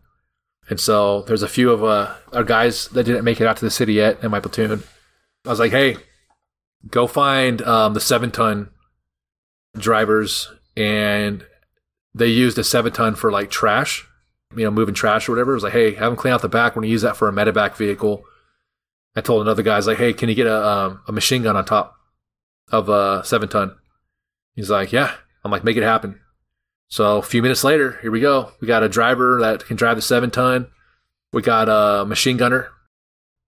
And so there's a few of uh, our guys that didn't make it out to the city yet in my platoon. I was like, hey, go find um, the seven ton drivers and they used a seven ton for like trash, you know, moving trash or whatever. It was like, hey, have them clean out the back. We're gonna use that for a medevac vehicle. I told another guy, I was like, hey, can you get a um, a machine gun on top of a seven ton? He's like, yeah. I'm like, make it happen. So a few minutes later, here we go. We got a driver that can drive the seven ton. We got a machine gunner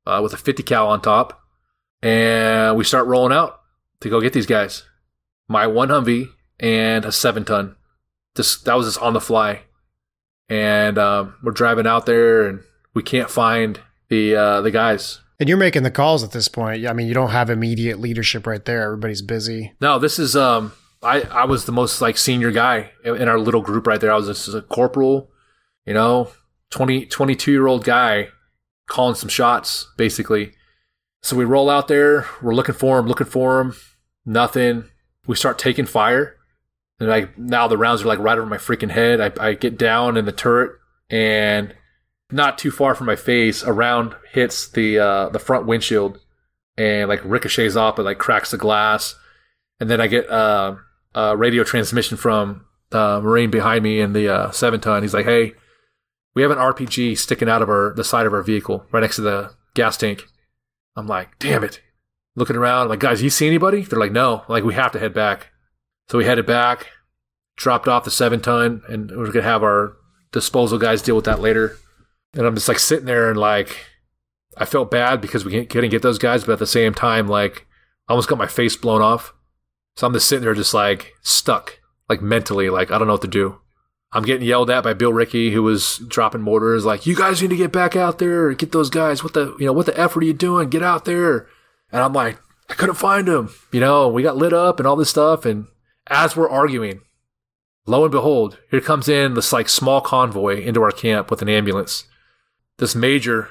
uh, with a 50 cal on top, and we start rolling out to go get these guys my one Humvee and a seven ton. Just that was just on the fly, and um, we're driving out there, and we can't find the uh, the guys. And you're making the calls at this point. I mean, you don't have immediate leadership right there. Everybody's busy. No, this is um, I I was the most like senior guy in our little group right there. I was just a corporal, you know, 20, 22 year old guy calling some shots basically. So we roll out there. We're looking for him, looking for him. Nothing we start taking fire. And like now the rounds are like right over my freaking head. I, I get down in the turret and not too far from my face, a round hits the uh, the front windshield and like ricochets off, and like cracks the glass. And then I get uh, a radio transmission from the Marine behind me in the uh, seven ton. He's like, "Hey, we have an RPG sticking out of our the side of our vehicle, right next to the gas tank." I'm like, "Damn it!" Looking around. I'm like, guys, you see anybody? They're like, no. I'm like, we have to head back. So we headed back, dropped off the seven ton, and we're gonna have our disposal guys deal with that later. And I'm just like sitting there and like, I felt bad because we couldn't get those guys, but at the same time, like, I almost got my face blown off. So I'm just sitting there, just like stuck, like mentally, like I don't know what to do. I'm getting yelled at by Bill Ricky, who was dropping mortars, like, "You guys need to get back out there get those guys. What the, you know, what the effort are you doing? Get out there!" And I'm like, I couldn't find him. You know, we got lit up and all this stuff. And as we're arguing, lo and behold, here comes in this like small convoy into our camp with an ambulance. This major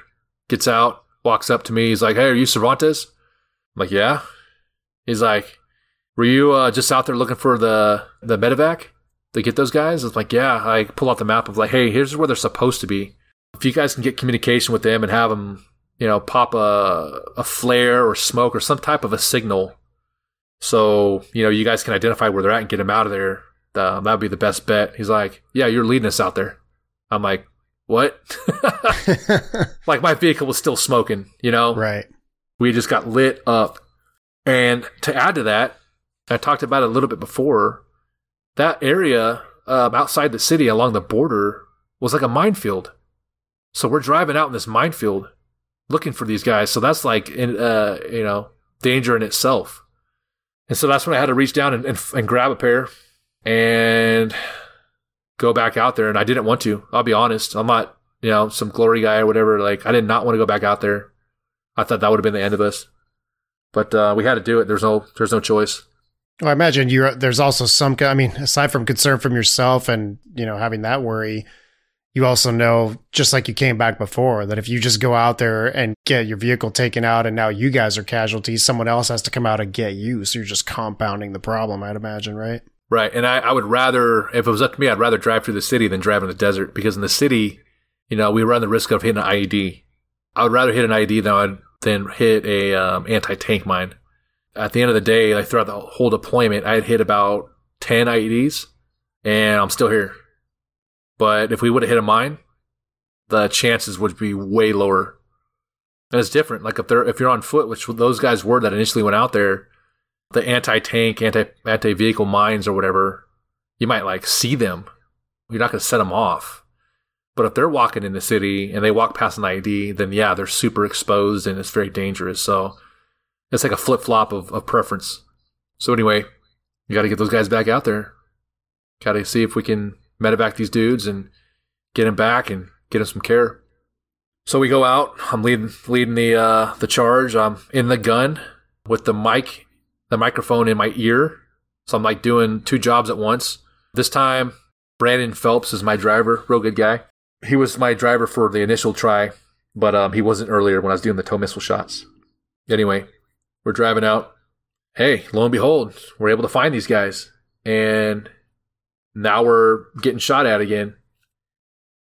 gets out, walks up to me. He's like, Hey, are you Cervantes? I'm like, Yeah. He's like, Were you uh, just out there looking for the, the medevac to get those guys? I was like, Yeah. I pull out the map of like, Hey, here's where they're supposed to be. If you guys can get communication with them and have them you know, pop a, a flare or smoke or some type of a signal. So, you know, you guys can identify where they're at and get them out of there. That would be the best bet. He's like, yeah, you're leading us out there. I'm like, what? like my vehicle was still smoking, you know? Right. We just got lit up. And to add to that, I talked about it a little bit before. That area um, outside the city along the border was like a minefield. So we're driving out in this minefield looking for these guys. So that's like, in, uh, you know, danger in itself. And so that's when I had to reach down and, and, and grab a pair and go back out there. And I didn't want to. I'll be honest. I'm not, you know, some glory guy or whatever. Like I did not want to go back out there. I thought that would have been the end of us. But uh, we had to do it. There's no, there's no choice. Well, I imagine you. There's also some. I mean, aside from concern from yourself and you know having that worry, you also know, just like you came back before, that if you just go out there and get your vehicle taken out and now you guys are casualties, someone else has to come out and get you. So you're just compounding the problem, I'd imagine, right? Right. And I, I would rather, if it was up to me, I'd rather drive through the city than drive in the desert because in the city, you know, we run the risk of hitting an IED. I would rather hit an IED than, than hit a um, anti tank mine. At the end of the day, like throughout the whole deployment, I had hit about 10 IEDs and I'm still here. But if we would have hit a mine, the chances would be way lower. And it's different. Like if they're if you're on foot, which those guys were that initially went out there, the anti tank, anti anti vehicle mines or whatever, you might like see them. You're not going to set them off. But if they're walking in the city and they walk past an ID, then yeah, they're super exposed and it's very dangerous. So it's like a flip flop of, of preference. So anyway, you got to get those guys back out there. Got to see if we can medevac these dudes and get them back and get them some care. So we go out. I'm leading leading the uh, the charge. I'm in the gun with the mic, the microphone in my ear. So I'm like doing two jobs at once. This time, Brandon Phelps is my driver. Real good guy. He was my driver for the initial try, but um, he wasn't earlier when I was doing the TOW missile shots. Anyway, we're driving out. Hey, lo and behold, we're able to find these guys, and now we're getting shot at again.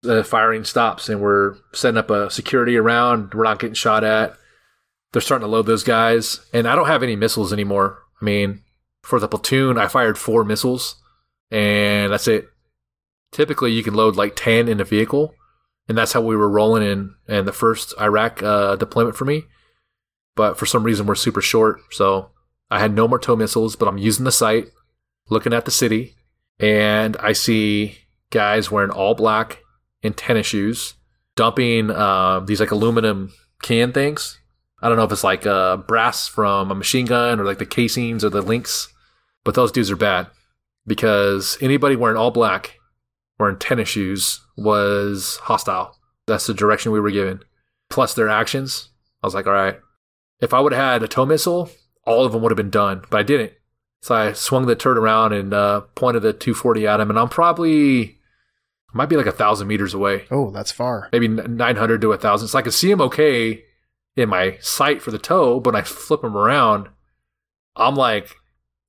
The firing stops and we're setting up a security around. We're not getting shot at. They're starting to load those guys. And I don't have any missiles anymore. I mean, for the platoon, I fired four missiles and that's it. Typically, you can load like 10 in a vehicle. And that's how we were rolling in, in the first Iraq uh, deployment for me. But for some reason, we're super short. So I had no more TOW missiles, but I'm using the sight, looking at the city, and I see guys wearing all black and tennis shoes dumping uh, these like aluminum can things. I don't know if it's like uh, brass from a machine gun or like the casings or the links, but those dudes are bad because anybody wearing all black, wearing tennis shoes, was hostile. That's the direction we were given. Plus their actions, I was like, all right, if I would have had a TOW missile, all of them would have been done, but I didn't. So I swung the turret around and uh, pointed the 240 at him, and I'm probably might be like a thousand meters away. Oh, that's far. Maybe 900 to a thousand. So I can see him okay in my sight for the TOW, but I flip him around. I'm like,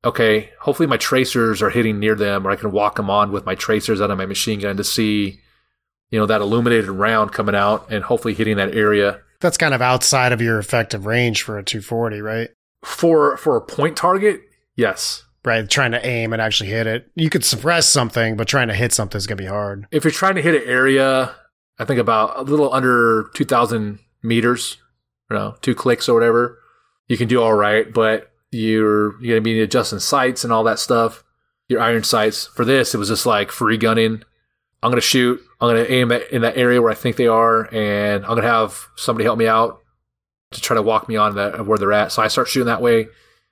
okay, hopefully my tracers are hitting near them, or I can walk them on with my tracers out of my machine gun to see, you know, that illuminated round coming out and hopefully hitting that area. That's kind of outside of your effective range for a 240, right? For for a point target, Yes. Right, trying to aim and actually hit it. You could suppress something, but trying to hit something is going to be hard. If you're trying to hit an area, I think about a little under 2,000 meters, you know, two clicks or whatever, you can do all right, but you're, you're going to be adjusting sights and all that stuff. Your iron sights. For this, it was just like free gunning. I'm going to shoot. I'm going to aim at, in that area where I think they are, and I'm going to have somebody help me out to try to walk me on that where they're at. So I start shooting that way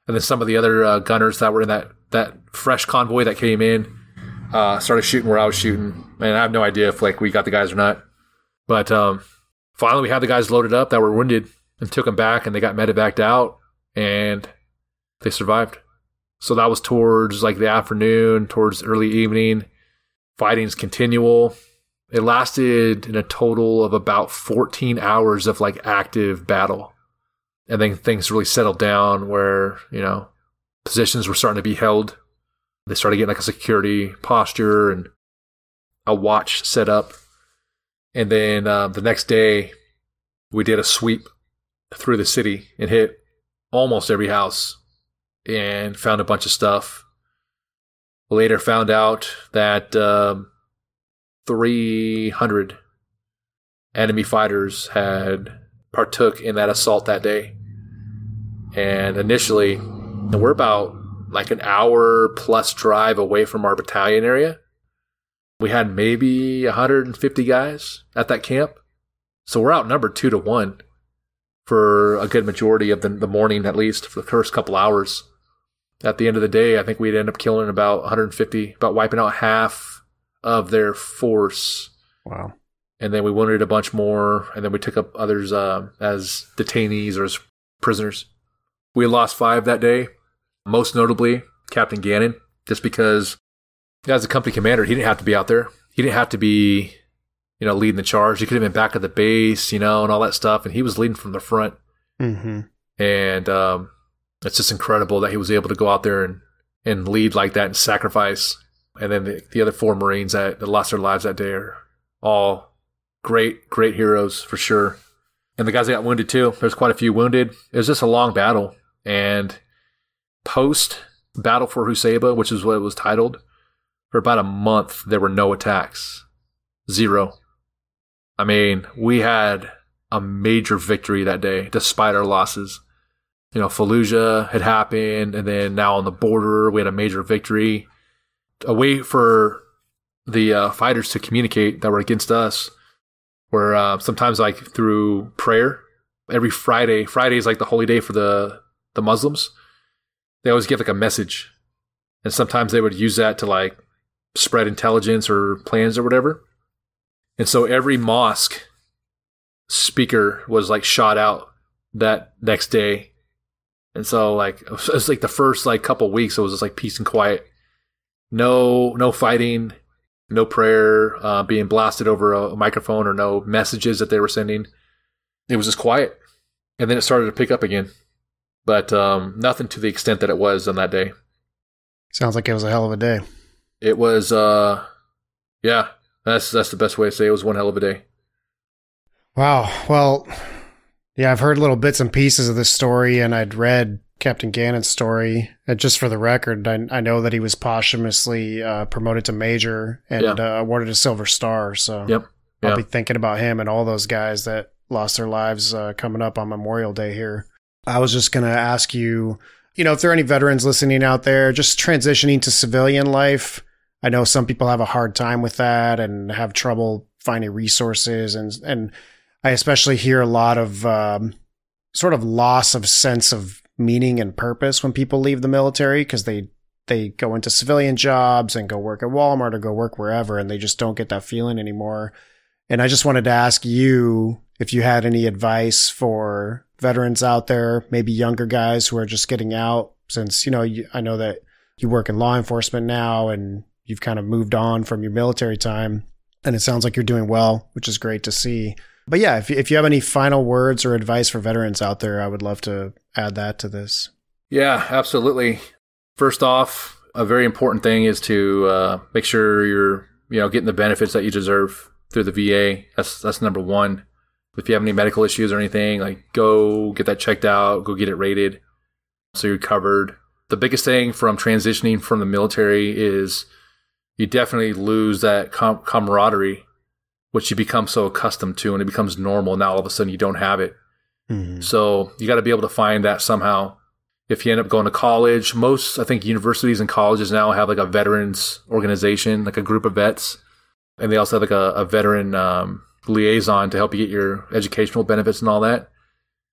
and then some of the other uh, gunners that were in that that fresh convoy that came in uh, started shooting where I was shooting, and I have no idea if like we got the guys or not. But um, finally, we had the guys loaded up that were wounded and took them back, and they got medevaced out, and they survived. So that was towards like the afternoon, towards early evening. Fighting's continual. It lasted in a total of about 14 hours of like active battle and then things really settled down where you know positions were starting to be held. They started getting like a security posture and a watch set up, and then uh, the next day we did a sweep through the city and hit almost every house and found a bunch of stuff. Later found out that um, 300 enemy fighters had partook in that assault that day. And initially, we're about like an hour plus drive away from our battalion area. We had maybe 150 guys at that camp. So we're outnumbered two to one. for a good majority of the, the morning, at least for the first couple hours. At the end of the day, I think we'd end up killing about 150, about wiping out half of their force. Wow. And then we wounded a bunch more, and then we took up others uh, as detainees or as prisoners. We lost five that day, most notably Captain Gannon, just because as a company commander, he didn't have to be out there. He didn't have to be, you know, leading the charge. He could have been back at the base, you know, and all that stuff. And he was leading from the front. Mm-hmm. And um, it's just incredible that he was able to go out there and, and lead like that and sacrifice. And then the, the other four Marines that, that lost their lives that day are all great, great heroes for sure. And the guys that got wounded too. There's quite a few wounded. It was just a long battle. And post Battle for Husaybah, which is what it was titled, for about a month, there were no attacks. Zero. I mean, we had a major victory that day, despite our losses. You know, Fallujah had happened, and then now on the border, we had a major victory. A way for the uh, fighters to communicate that were against us, where uh, sometimes like through prayer, every Friday, Friday is like the holy day for the the Muslims. They always give like a message, and sometimes they would use that to like spread intelligence or plans or whatever. And so every mosque speaker was like shot out that next day. And so like it was, like the first like couple weeks it was just like peace and quiet. No no fighting, no prayer uh, being blasted over a microphone or no messages that they were sending. It was just quiet. And then it started to pick up again. But um, nothing to the extent that it was on that day. Sounds like it was a hell of a day. It was, uh, yeah, that's that's the best way to say it. it was one hell of a day. Wow. Well, yeah, I've heard little bits and pieces of this story, and I'd read Captain Gannon's story. And just for the record, I, I know that he was posthumously uh, promoted to major and Yeah. uh, awarded a Silver Star. So Yep. I'll Yeah. be thinking about him and all those guys that lost their lives uh, coming up on Memorial Day here. I was just going to ask you, you know, if there are any veterans listening out there just transitioning to civilian life. I know some people have a hard time with that and have trouble finding resources and and I especially hear a lot of um, sort of loss of sense of meaning and purpose when people leave the military because they they go into civilian jobs and go work at Walmart or go work wherever and they just don't get that feeling anymore. And I just wanted to ask you if you had any advice for veterans out there, maybe younger guys who are just getting out since, you know, you, I know that you work in law enforcement now and you've kind of moved on from your military time and it sounds like you're doing well, which is great to see. But yeah, if, if you have any final words or advice for veterans out there, I would love to add that to this. Yeah, absolutely. First off, a very important thing is to uh, make sure you're, you know, getting the benefits that you deserve through the VA. That's that's number one. If you have any medical issues or anything, like go get that checked out, go get it rated, so you're covered. The biggest thing from transitioning from the military is you definitely lose that com- camaraderie, which you become so accustomed to, and it becomes normal. Now all of a sudden you don't have it. Mm-hmm. So you got to be able to find that somehow. If you end up going to college, most I think universities and colleges now have like a veterans organization, like a group of vets, and they also have like a, a veteran um, liaison to help you get your educational benefits and all that.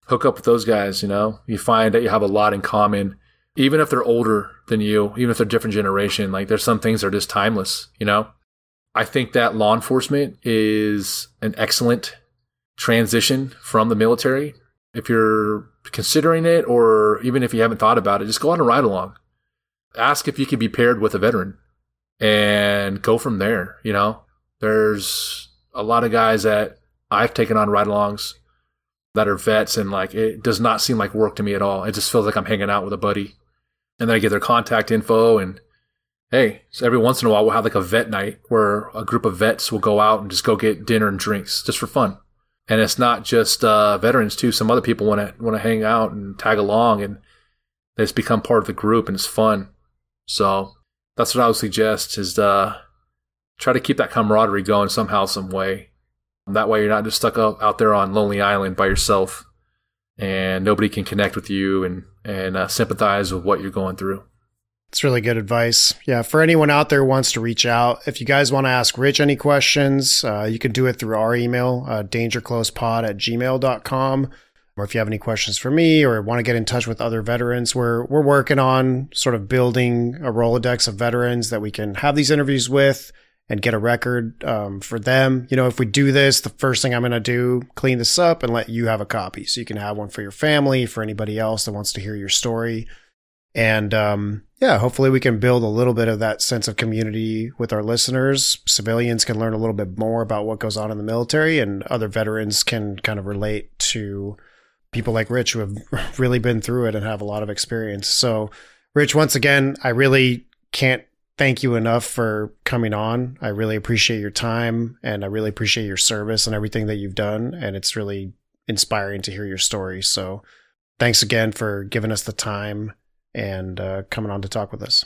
Hook up with those guys. You know, you find that you have a lot in common, even if they're older than you, even if they're different generation. Like there's some things that are just timeless. You know, I think that law enforcement is an excellent transition from the military if you're considering it or even if you haven't thought about it, just go on a ride along. Ask if you can be paired with a veteran and go from there. You know, there's a lot of guys that I've taken on ride alongs that are vets and like it does not seem like work to me at all. It just feels like I'm hanging out with a buddy. And then I get their contact info and hey, so every once in a while we'll have like a vet night where a group of vets will go out and just go get dinner and drinks just for fun and it's not just uh, veterans too. Some other people want to want to hang out and tag along, and just become part of the group, and it's fun. So that's what I would suggest: is uh, try to keep that camaraderie going somehow, some way. That way, you're not just stuck out, out there on Lonely Island by yourself, and nobody can connect with you and and uh, sympathize with what you're going through. It's really good advice. Yeah, for anyone out there who wants to reach out, if you guys want to ask Rich any questions, uh, you can do it through our email, uh, dangerclosepod at gmail.com. or if you have any questions for me or want to get in touch with other veterans, we're we're working on sort of building a Rolodex of veterans that we can have these interviews with and get a record um, for them. You know, if we do this, the first thing I'm going to do, clean this up and let you have a copy so you can have one for your family, for anybody else that wants to hear your story. And um, yeah, hopefully we can build a little bit of that sense of community with our listeners. Civilians can learn a little bit more about what goes on in the military, and other veterans can kind of relate to people like Rich who have really been through it and have a lot of experience. So, Rich, once again, I really can't thank you enough for coming on. I really appreciate your time and I really appreciate your service and everything that you've done. And it's really inspiring to hear your story. So, thanks again for giving us the time and uh, coming on to talk with us.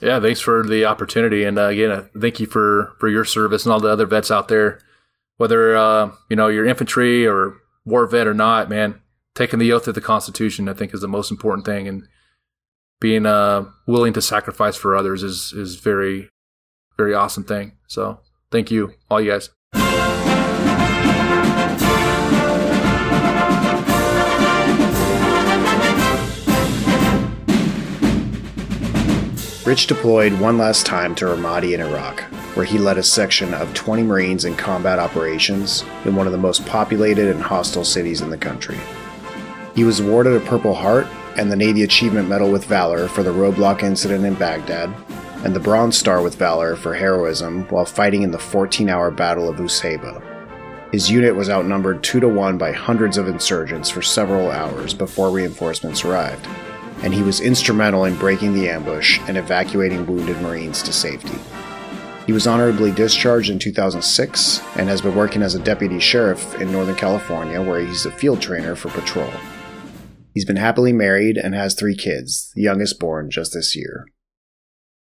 Yeah, thanks for the opportunity, and uh, again, uh, thank you for for your service and all the other vets out there. Whether uh, you know you're infantry or war vet or not, man, taking the oath of the Constitution, I think, is the most important thing, and being uh, willing to sacrifice for others is is very, very awesome thing. So, thank you, all you guys. Rich deployed one last time to Ramadi in Iraq, where he led a section of 20 Marines in combat operations in one of the most populated and hostile cities in the country. He was awarded a Purple Heart and the Navy Achievement Medal with Valor for the roadblock incident in Baghdad, and the Bronze Star with Valor for heroism while fighting in the 14 hour Battle of Husaybah. His unit was outnumbered 2 to 1 by hundreds of insurgents for several hours before reinforcements arrived, and he was instrumental in breaking the ambush and evacuating wounded Marines to safety. He was honorably discharged in 2006 and has been working as a deputy sheriff in Northern California, where he's a field trainer for patrol. He's been happily married and has three kids, the youngest born just this year.